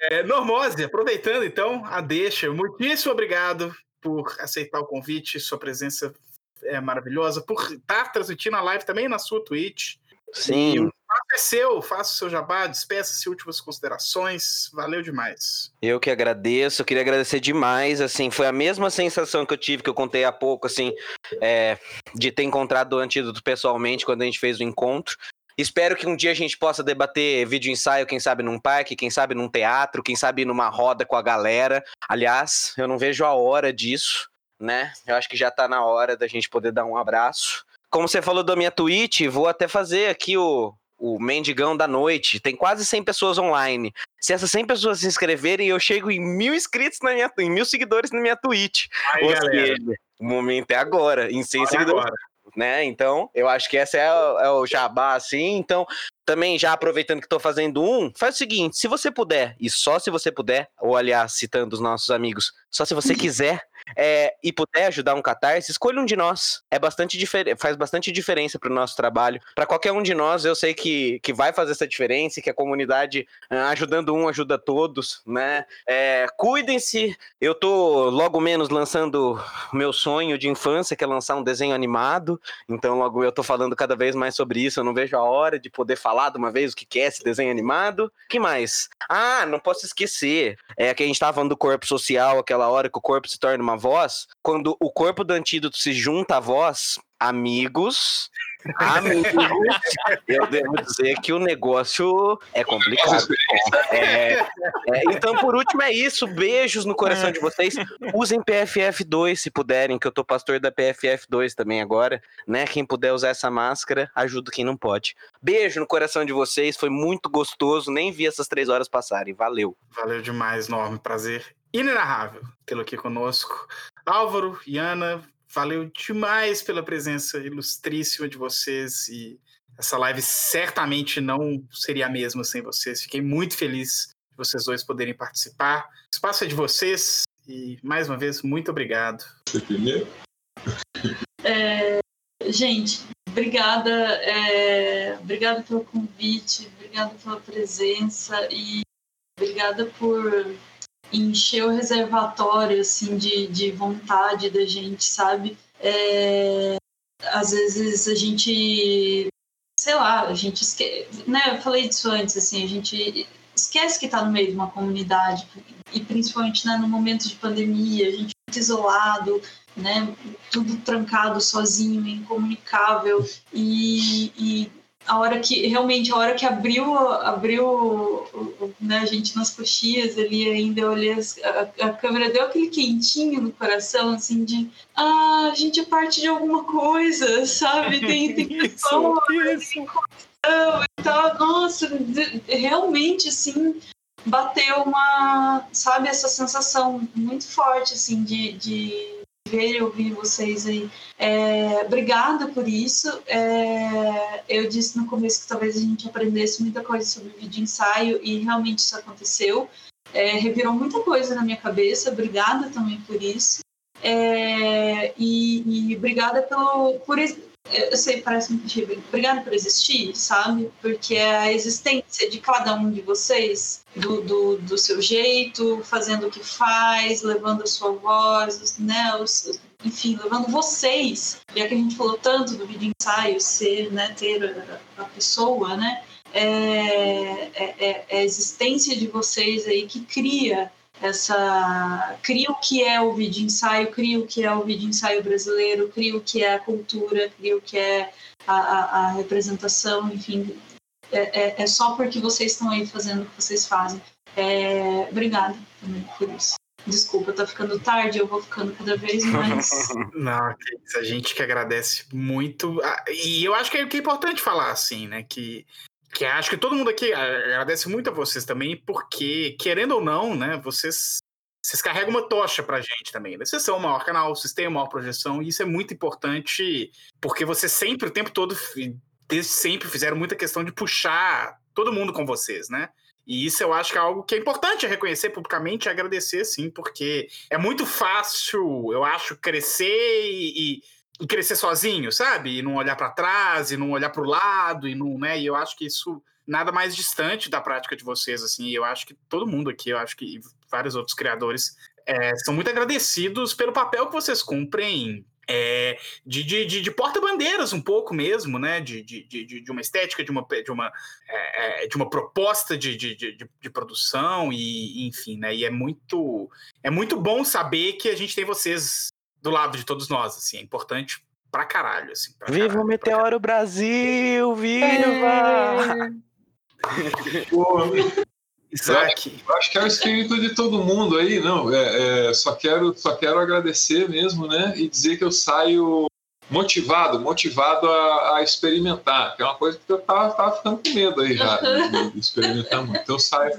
É, é, Normose, aproveitando então a deixa, muitíssimo obrigado por aceitar o convite, sua presença é maravilhosa, por estar transmitindo a live também na sua Twitch. Sim. É seu, faça o seu jabá, despeça-se, últimas considerações. Valeu demais. Eu que agradeço, queria agradecer demais. Assim, foi a mesma sensação que eu tive, que eu contei há pouco, assim, é, de ter encontrado o antídoto pessoalmente quando a gente fez o encontro. Espero que um dia a gente possa debater vídeo ensaio, quem sabe num parque, quem sabe num teatro, quem sabe numa roda com a galera. Aliás, eu não vejo a hora disso, né? Eu acho que já tá na hora da gente poder dar um abraço. Como você falou da minha Twitch, vou até fazer aqui o, o Mendigão da Noite. Tem quase 100 pessoas online. Se essas 100 pessoas se inscreverem, eu chego em mil inscritos na minha, em mil seguidores na minha Twitch. Aí, Ou seja, o momento é agora, em 100 seguidores. Agora. Né? Então, eu acho que esse é o, é o jabá, assim. Então, também já aproveitando que estou fazendo um, faz o seguinte: se você puder, e só se você puder, ou aliás, citando os nossos amigos, só se você quiser, é, e puder ajudar um catarse, escolha um de nós. É bastante faz bastante diferença para o nosso trabalho. Para qualquer um de nós, eu sei que, que vai fazer essa diferença, que a comunidade ah, ajudando um ajuda todos, né? É, Cuidem-se. Eu tô logo menos lançando meu sonho de infância, que é lançar um desenho animado. Então, logo eu tô falando cada vez mais sobre isso. Eu não vejo a hora de poder falar de uma vez o que é esse desenho animado. que mais? Ah, não posso esquecer. É que a gente tava falando do corpo social, aquela hora que o corpo se torna uma voz, quando o corpo do antídoto se junta à voz, amigos, Amigos, eu devo dizer que o negócio é complicado. É, é, então, por último, é isso. Beijos no coração de vocês. Usem PFF2 se puderem, que eu tô pastor da PFF2 também agora, né? Quem puder usar essa máscara, ajuda quem não pode. Beijo no coração de vocês, foi muito gostoso. Nem vi essas três horas passarem. Valeu. Valeu demais, enorme prazer inenarrável tê-lo aqui conosco. Álvaro e Ana, valeu demais pela presença ilustríssima de vocês e essa live certamente não seria a mesma sem vocês. Fiquei muito feliz de vocês dois poderem participar. O espaço é de vocês e mais uma vez muito obrigado. Você primeiro? É, gente, obrigada, é, obrigada pelo convite, obrigada pela presença e obrigada por encher o reservatório assim de, de vontade da gente, sabe? É, às vezes a gente, sei lá, a gente esquece, né? Eu falei disso antes, assim, a gente esquece que está no meio de uma comunidade e principalmente né, no momento de pandemia, a gente muito isolado, né? Tudo trancado, sozinho, incomunicável e, e a hora que realmente a hora que abriu abriu né, a gente nas coxias ali ainda eu olhei a, a, câmera deu aquele quentinho no coração assim de ah a gente é parte de alguma coisa sabe? Tem tem pessoa tem então nossa realmente assim bateu uma sabe essa sensação muito forte assim de, de ver e ouvir vocês aí. É, obrigada por isso. É, eu disse no começo que talvez a gente aprendesse muita coisa sobre vídeo ensaio e realmente isso aconteceu. É, revirou muita coisa na minha cabeça. Obrigada também por isso. É, e, e, obrigada pelo, por, eu sei, parece muito ridículo. Obrigada por existir, sabe? Porque é a existência de cada um de vocês, do, do, do seu jeito, fazendo o que faz, levando a sua voz, né? Os, enfim, levando vocês, já que a gente falou tanto do vídeo ensaio, ser, né, ter a, a pessoa, né? É, é, é, é a existência de vocês aí que cria essa cria o que é o vídeo ensaio, cria o que é o vídeo ensaio brasileiro, cria o que é a cultura, cria o que é a, a, a representação, enfim, é, é, é, só porque vocês estão aí fazendo o que vocês fazem. É, obrigada também por isso. Desculpa, tá ficando tarde, eu vou ficando cada vez mais. Não, a gente que agradece muito. Ah, e eu acho que é, que é importante falar assim, né? Que que acho que todo mundo aqui agradece muito a vocês também, porque, querendo ou não, né, vocês, vocês carregam uma tocha pra gente também. Né? Vocês são o maior canal, vocês têm a maior projeção, e isso é muito importante, porque vocês sempre, o tempo todo, desde sempre fizeram muita questão de puxar todo mundo com vocês, né? E isso eu acho que é algo que é importante reconhecer publicamente e agradecer, sim, porque é muito fácil, eu acho, crescer e, e e crescer sozinho, sabe? E não olhar para trás, e não olhar para o lado, e não, né? E eu acho que isso nada mais distante da prática de vocês, assim. Eu acho que todo mundo aqui, eu acho que vários outros criadores é, são muito agradecidos pelo papel que vocês cumprem é, de, de, de porta-bandeiras um pouco mesmo, né? De, de, de, de uma estética, de uma, de uma, é, é de uma proposta de, de, de, de, produção e enfim, né? E é muito é muito bom saber que a gente tem vocês do lado de todos nós, assim, é importante pra caralho, assim. Pra Viva caralho, o Meteoro Brasil! Viva! Isaac. Eu acho que é o espírito de todo mundo aí, não. É, é, só, quero, só quero agradecer mesmo, né? E dizer que eu saio motivado, motivado a, a experimentar, que é uma coisa que eu tava, tava ficando com medo aí já, de, de experimentar muito. Então saio,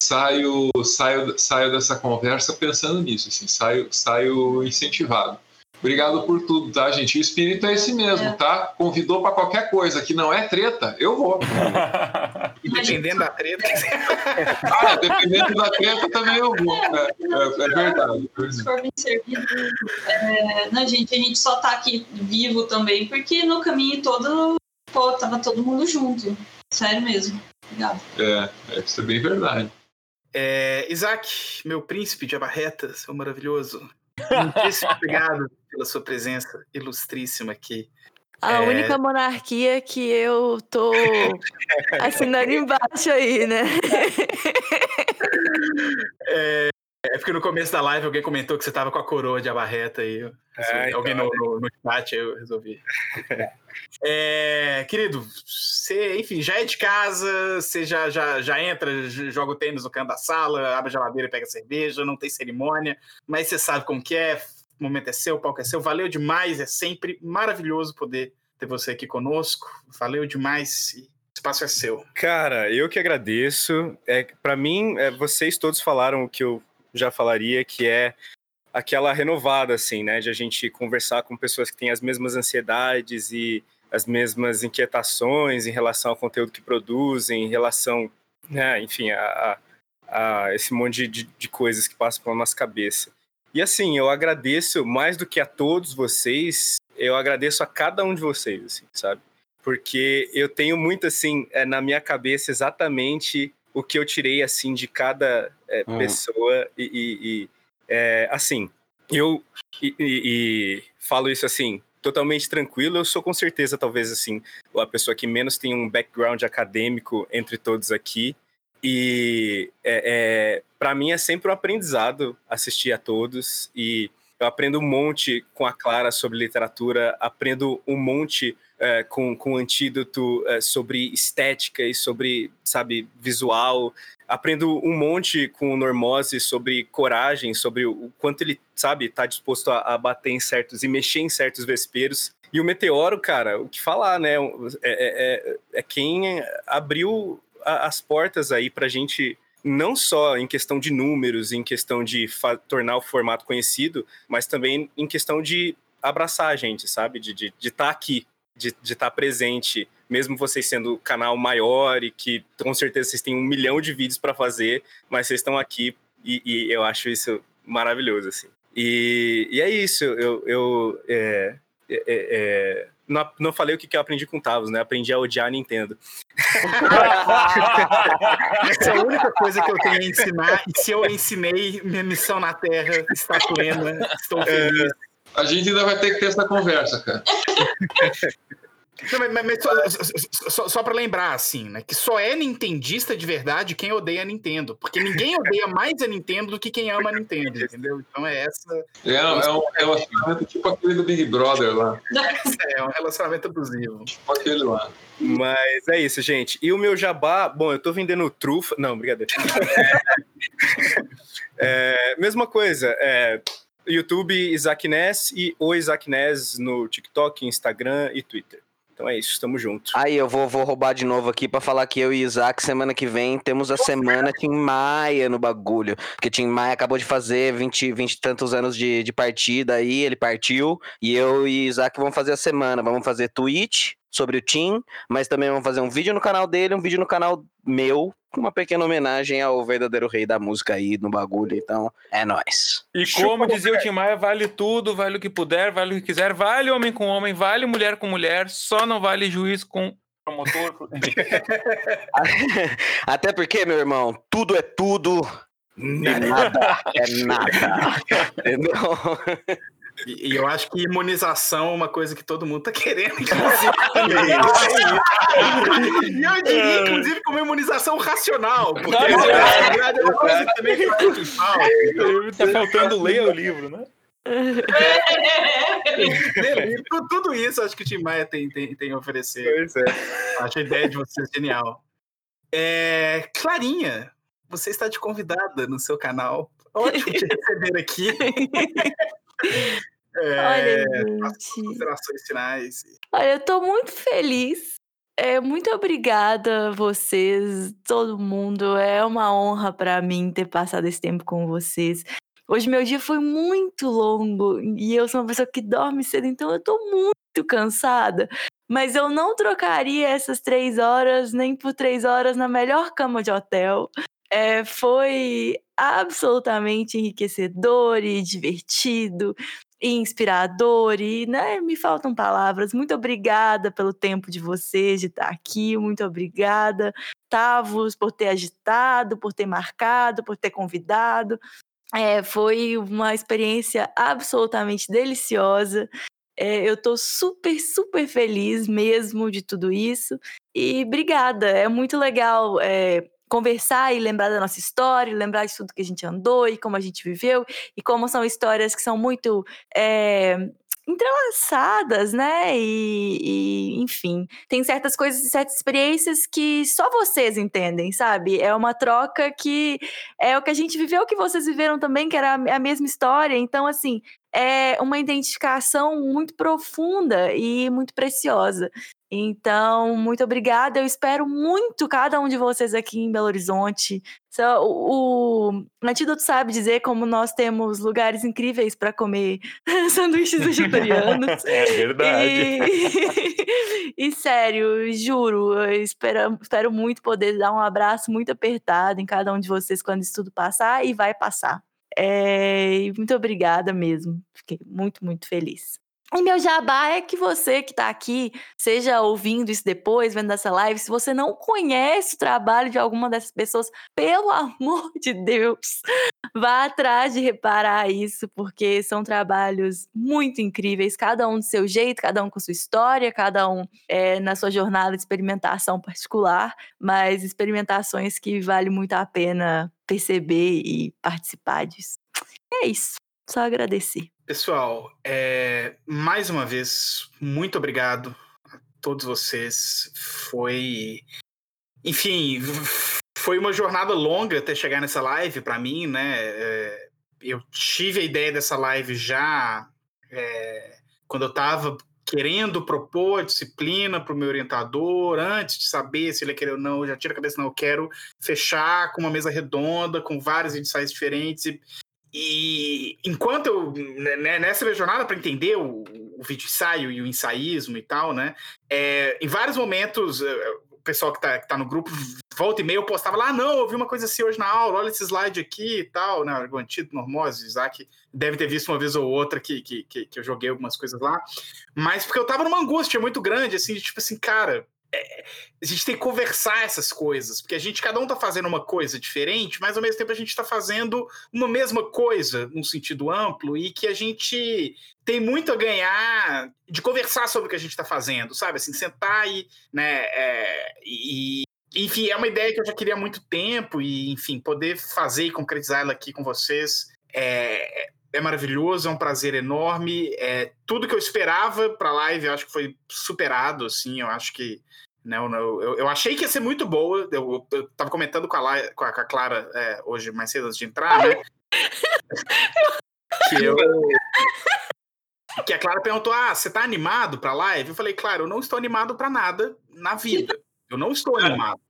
saio, saio, saio dessa conversa pensando nisso, assim, saio, saio incentivado. Obrigado por tudo, tá, gente? O espírito é esse mesmo, é. tá? Convidou para qualquer coisa que não é treta, eu vou. E dependendo da treta. ah, dependendo da treta também eu vou. É, é, é verdade. Se for bem servido. É, não, gente, a gente só tá aqui vivo também, porque no caminho todo, pô, tava todo mundo junto. Sério mesmo. Obrigado. É, é isso é bem verdade. É, Isaac, meu príncipe de abarretas, seu maravilhoso. Muitíssimo obrigado pela sua presença ilustríssima aqui. A é... única monarquia que eu tô assinando embaixo aí, né? é, É porque no começo da live alguém comentou que você tava com a coroa de abarreta aí. É, alguém no, então, no, no chat aí eu resolvi. É, querido, você, enfim, já é de casa, você já, já, já entra, joga o tênis no canto da sala, abre a geladeira e pega cerveja, não tem cerimônia, mas você sabe como que é, o momento é seu, o palco é seu. Valeu demais, é sempre maravilhoso poder ter você aqui conosco. Valeu demais e o espaço é seu. Cara, eu que agradeço. É, para mim, é, vocês todos falaram o que eu já falaria, que é aquela renovada, assim, né? De a gente conversar com pessoas que têm as mesmas ansiedades e as mesmas inquietações em relação ao conteúdo que produzem, em relação, né, enfim, a, a- a esse monte de, de- coisas que passam pela nossa cabeça. E assim, eu agradeço mais do que a todos vocês, eu agradeço a cada um de vocês, assim, sabe? porque eu tenho muito assim é, na minha cabeça exatamente o que eu tirei assim de cada é, Hum. pessoa e, e- e, é, assim eu e, e- falo isso assim totalmente tranquilo eu sou com certeza talvez assim a pessoa que menos tem um background acadêmico entre todos aqui e é, para mim é sempre um aprendizado assistir a todos e eu aprendo um monte com a Clara sobre literatura, aprendo um monte é, com, com Antídoto é, sobre estética e sobre, sabe, visual. Aprendo um monte com o Normose sobre coragem, sobre o, quanto ele, sabe, está disposto a, a bater em certos e mexer em certos vesperos. E o Meteoro, cara, o que falar, né? É, é, é, é quem abriu a, as portas aí pra gente não só em questão de números, em questão de tornar o formato conhecido, mas também em questão de abraçar a gente, sabe? De estar de, de tá aqui, de estar tá presente, mesmo vocês sendo o canal maior e que com certeza vocês têm um milhão de vídeos para fazer, mas vocês estão aqui e, e, eu acho isso maravilhoso, assim. E, e é isso, eu, eu é, é, é, não, não falei o que, que eu aprendi com o Tavos, né? Aprendi a odiar a Nintendo. Essa é a única coisa que eu tenho a ensinar. E se eu ensinei, minha missão na Terra está plena. Estou feliz. A gente ainda vai ter que ter essa conversa, cara. Não, mas, mas só, só, só para lembrar, assim, né? Que só é nintendista de verdade quem odeia a Nintendo. Porque ninguém odeia mais a Nintendo do que quem ama a Nintendo, entendeu? Então é essa. É, é um relacionamento tipo aquele do Big Brother lá. É um relacionamento abusivo. Tipo aquele lá. Mas é isso, gente. E o meu jabá, bom, eu tô vendendo trufa. Não, brincadeira. é, mesma coisa. É, YouTube Isaac Ness e o Isaac Ness no TikTok, Instagram e Twitter. Então é isso, estamos juntos. Aí eu vou, vou roubar de novo aqui para falar que eu e Isaac, semana que vem, temos a semana Tim Maia no bagulho. Porque Tim Maia acabou de fazer 20, 20 e tantos anos de, de partida aí, ele partiu. E eu e Isaac vamos fazer a semana. Vamos fazer tweet sobre o Tim, mas também vamos fazer um vídeo no canal dele, um vídeo no canal meu, uma pequena homenagem ao verdadeiro rei da música aí no bagulho. Então, é nóis. E como dizia o Tim Maia, vale tudo, vale o que puder, vale o que quiser, vale homem com homem, vale mulher com mulher, só não vale juiz com promotor. Até porque, meu irmão, tudo é tudo. Nada é nada. Entendeu? E, e, eu acho que imunização é uma coisa que todo mundo tá querendo, inclusive. e eu diria, inclusive, como imunização racional. Porque na verdade é uma coisa que também faz falta. Tá faltando ler o livro, né? tudo, tudo isso acho que o Tim Maia tem, tem, tem a oferecer. Pois é. Acho a ideia de vocês genial. É, Clarinha, você está de convidada no seu canal. Ótimo te receber aqui. É, Olha, gente. Considerações finais. Olha, eu tô muito feliz. É, muito obrigada a vocês, todo mundo. É uma honra para mim ter passado esse tempo com vocês. Hoje meu dia foi muito longo e eu sou uma pessoa que dorme cedo, então eu tô muito cansada. Mas eu não trocaria essas três horas nem por três horas na melhor cama de hotel. É, foi absolutamente enriquecedor e divertido e inspirador e né, me faltam palavras. Muito obrigada pelo tempo de vocês de estar aqui. Muito obrigada, Tavos, por ter agitado, por ter marcado, por ter convidado. É, foi uma experiência absolutamente deliciosa. É, eu tô super, super feliz mesmo de tudo isso. E obrigada, é muito legal é, conversar e lembrar da nossa história, lembrar de tudo que a gente andou e como a gente viveu, e como são histórias que são muito é, entrelaçadas, né? E, e, enfim, tem certas coisas e certas experiências que só vocês entendem, sabe? É uma troca que é o que a gente viveu, que vocês viveram também, que era a mesma história. Então, assim, é uma identificação muito profunda e muito preciosa. Então, muito obrigada. Eu espero muito cada um de vocês aqui em Belo Horizonte. O, o Antídoto sabe dizer como nós temos lugares incríveis para comer sanduíches vegetarianos. É verdade. E, e sério, juro, espero, espero muito poder dar um abraço muito apertado em cada um de vocês quando isso tudo passar e vai passar. É, muito obrigada mesmo. Fiquei muito, muito feliz. E meu jabá é que você que está aqui, seja ouvindo isso depois, vendo essa live, se você não conhece o trabalho de alguma dessas pessoas, pelo amor de Deus, vá atrás de reparar isso, porque são trabalhos muito incríveis, cada um do seu jeito, cada um com sua história, cada um é, na sua jornada de experimentação particular, mas experimentações que vale muito a pena perceber e participar disso. É isso, só agradecer. Pessoal, é, mais uma vez, muito obrigado a todos vocês. Foi. Enfim, foi uma jornada longa até chegar nessa live para mim, né? É, eu tive a ideia dessa live já é, quando eu estava querendo propor a disciplina para o meu orientador, antes de saber se ele ia querer ou não, eu já tiro a cabeça, não, eu quero fechar com uma mesa redonda, com vários ensaios diferentes, e, e enquanto eu, né, né nessa jornada para entender o, o vídeo ensaio e o ensaísmo e tal, né, é, em vários momentos, é, o pessoal que está tá no grupo, volta e meia, eu postava lá, ah, não, eu vi uma coisa assim hoje na aula, olha esse slide aqui e tal, né, o antigo Normose, Isaac deve ter visto uma vez ou outra que, que, que, que eu joguei algumas coisas lá, mas porque eu tava numa angústia muito grande, assim, de, tipo assim, cara, é, a gente tem que conversar essas coisas, porque a gente, cada um tá fazendo uma coisa diferente, mas ao mesmo tempo a gente tá fazendo uma mesma coisa, num sentido amplo, e que a gente tem muito a ganhar de conversar sobre o que a gente tá fazendo, sabe? Assim, sentar e, né, é, e, enfim, é uma ideia que eu já queria há muito tempo, e, enfim, poder fazer e concretizar ela aqui com vocês é, é maravilhoso, é um prazer enorme. É, tudo que eu esperava para a live, eu acho que foi superado, assim, eu acho que né, eu, eu, eu, achei que ia ser muito boa. Eu, eu tava comentando com a, com a, com a Clara é, hoje, mais cedo antes de entrar, né? que eu. Que a Clara perguntou: Ah, você tá animado pra live? Eu falei, claro, eu não estou animado para nada na vida. Eu não estou animado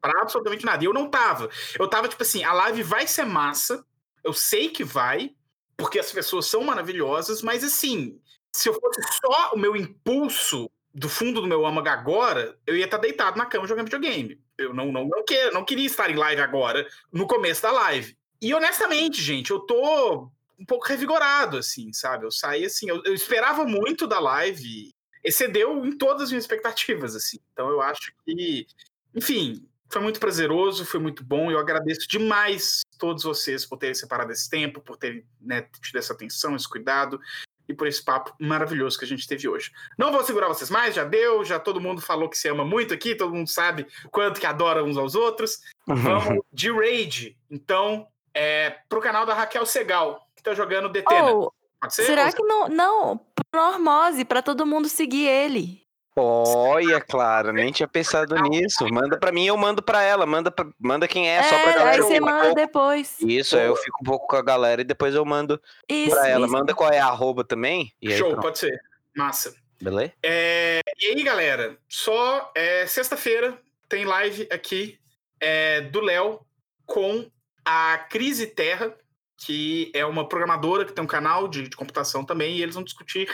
para absolutamente nada. E eu não tava. Eu tava tipo assim: a live vai ser massa. Eu sei que vai, porque as pessoas são maravilhosas, mas assim, se eu fosse só o meu impulso do fundo do meu âmago agora, eu ia estar deitado na cama jogando videogame. Eu não, não, não, quero, não queria estar em live agora, no começo da live. E honestamente, gente, eu tô um pouco revigorado, assim, sabe? Eu saí assim, eu, eu esperava muito da live, excedeu em todas as minhas expectativas, assim. Então eu acho que, enfim, foi muito prazeroso, foi muito bom. Eu agradeço demais todos vocês por terem separado esse tempo, por terem né, tido essa atenção, esse cuidado e por esse papo maravilhoso que a gente teve hoje. Não vou segurar vocês mais, já deu, já todo mundo falou que se ama muito aqui, todo mundo sabe quanto que adora uns aos outros. Vamos de raid, então, é, pro canal da Raquel Segal, que tá jogando Detena. Oh, será que não, não, pro Normose, pra todo mundo seguir ele. Olha, Clara, nem tinha pensado nisso. Manda pra mim, eu mando pra ela. Manda, pra, manda quem é, é, só pra galera. Aí você manda depois. Isso, aí eu fico um pouco com a galera e depois eu mando isso, pra ela. Isso. Manda qual é a arroba também. Show, pode ser. Massa. Beleza? É, e aí, galera, só é, sexta-feira tem live aqui é, do Léo com a Crise Terra, que é uma programadora que tem um canal de, de computação também, e eles vão discutir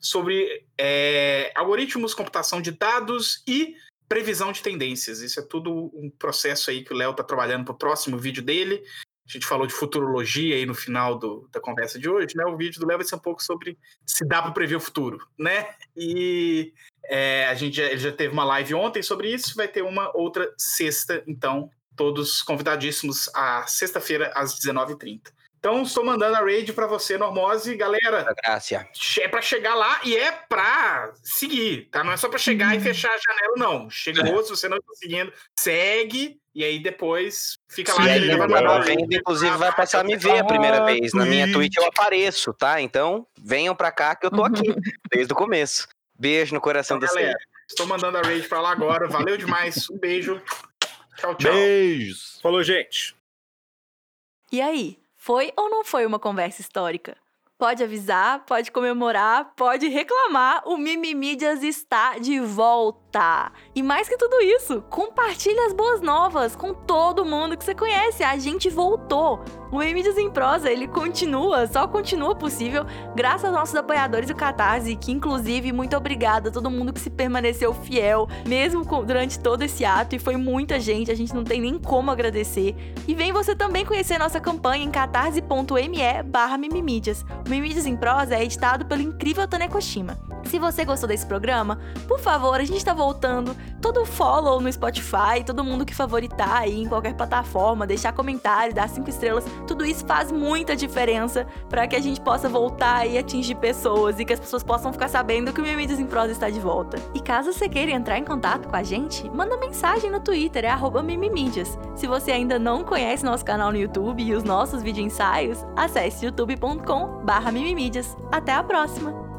sobre é, algoritmos, computação de dados e previsão de tendências. Isso é tudo um processo aí que o Léo está trabalhando para o próximo vídeo dele. A gente falou de futurologia aí no final do, da conversa de hoje, né? O vídeo do Léo vai ser um pouco sobre se dá para prever o futuro, né? E é, a gente já, já teve uma live ontem sobre isso, vai ter uma outra sexta, então todos convidadíssimos a sexta-feira às 19h30. Então, estou mandando a raid pra você, Normose. Galera, Graça. é pra chegar lá e é pra seguir, tá? Não é só pra chegar e fechar a janela, não. Chegou, se você não tá seguindo, segue e aí depois fica lá. E aí, ele vai mandar- vem, inclusive, vai passar a me ver a primeira vez. Na minha Twitch eu apareço, tá? Então, venham pra cá que eu tô aqui desde o começo. Beijo no coração Então, da galera, estou mandando a raid pra lá agora. Valeu demais. Um beijo. Tchau, tchau. Beijos. Falou, gente. E aí, foi ou não foi uma conversa histórica? Pode avisar, pode comemorar, pode reclamar, o Mimimídias está de volta! E mais que tudo isso, compartilhe as boas novas com todo mundo que você conhece, a gente voltou! O Mimimídias em Prosa, ele continua, só continua possível graças aos nossos apoiadores do Catarse, que inclusive, muito obrigada a todo mundo que se permaneceu fiel, mesmo durante todo esse ato, e foi muita gente, a gente não tem nem como agradecer. E vem você também conhecer nossa campanha em catarse.me barra Mimimídias. O Mimimídias em Prosa é editado pelo incrível Tanekoshima. Se você gostou desse programa, por favor, a gente tá voltando. Todo follow no Spotify, todo mundo que favoritar aí em qualquer plataforma, deixar comentário, dar cinco estrelas, tudo isso faz muita diferença para que a gente possa voltar e atingir pessoas e que as pessoas possam ficar sabendo que o Mimimídias em Prosa está de volta. E caso você queira entrar em contato com a gente, manda mensagem no Twitter, é Mimimídias. Se você ainda não conhece nosso canal no YouTube e os nossos vídeo ensaios, acesse youtube.com barra Mimimídias. Até a próxima!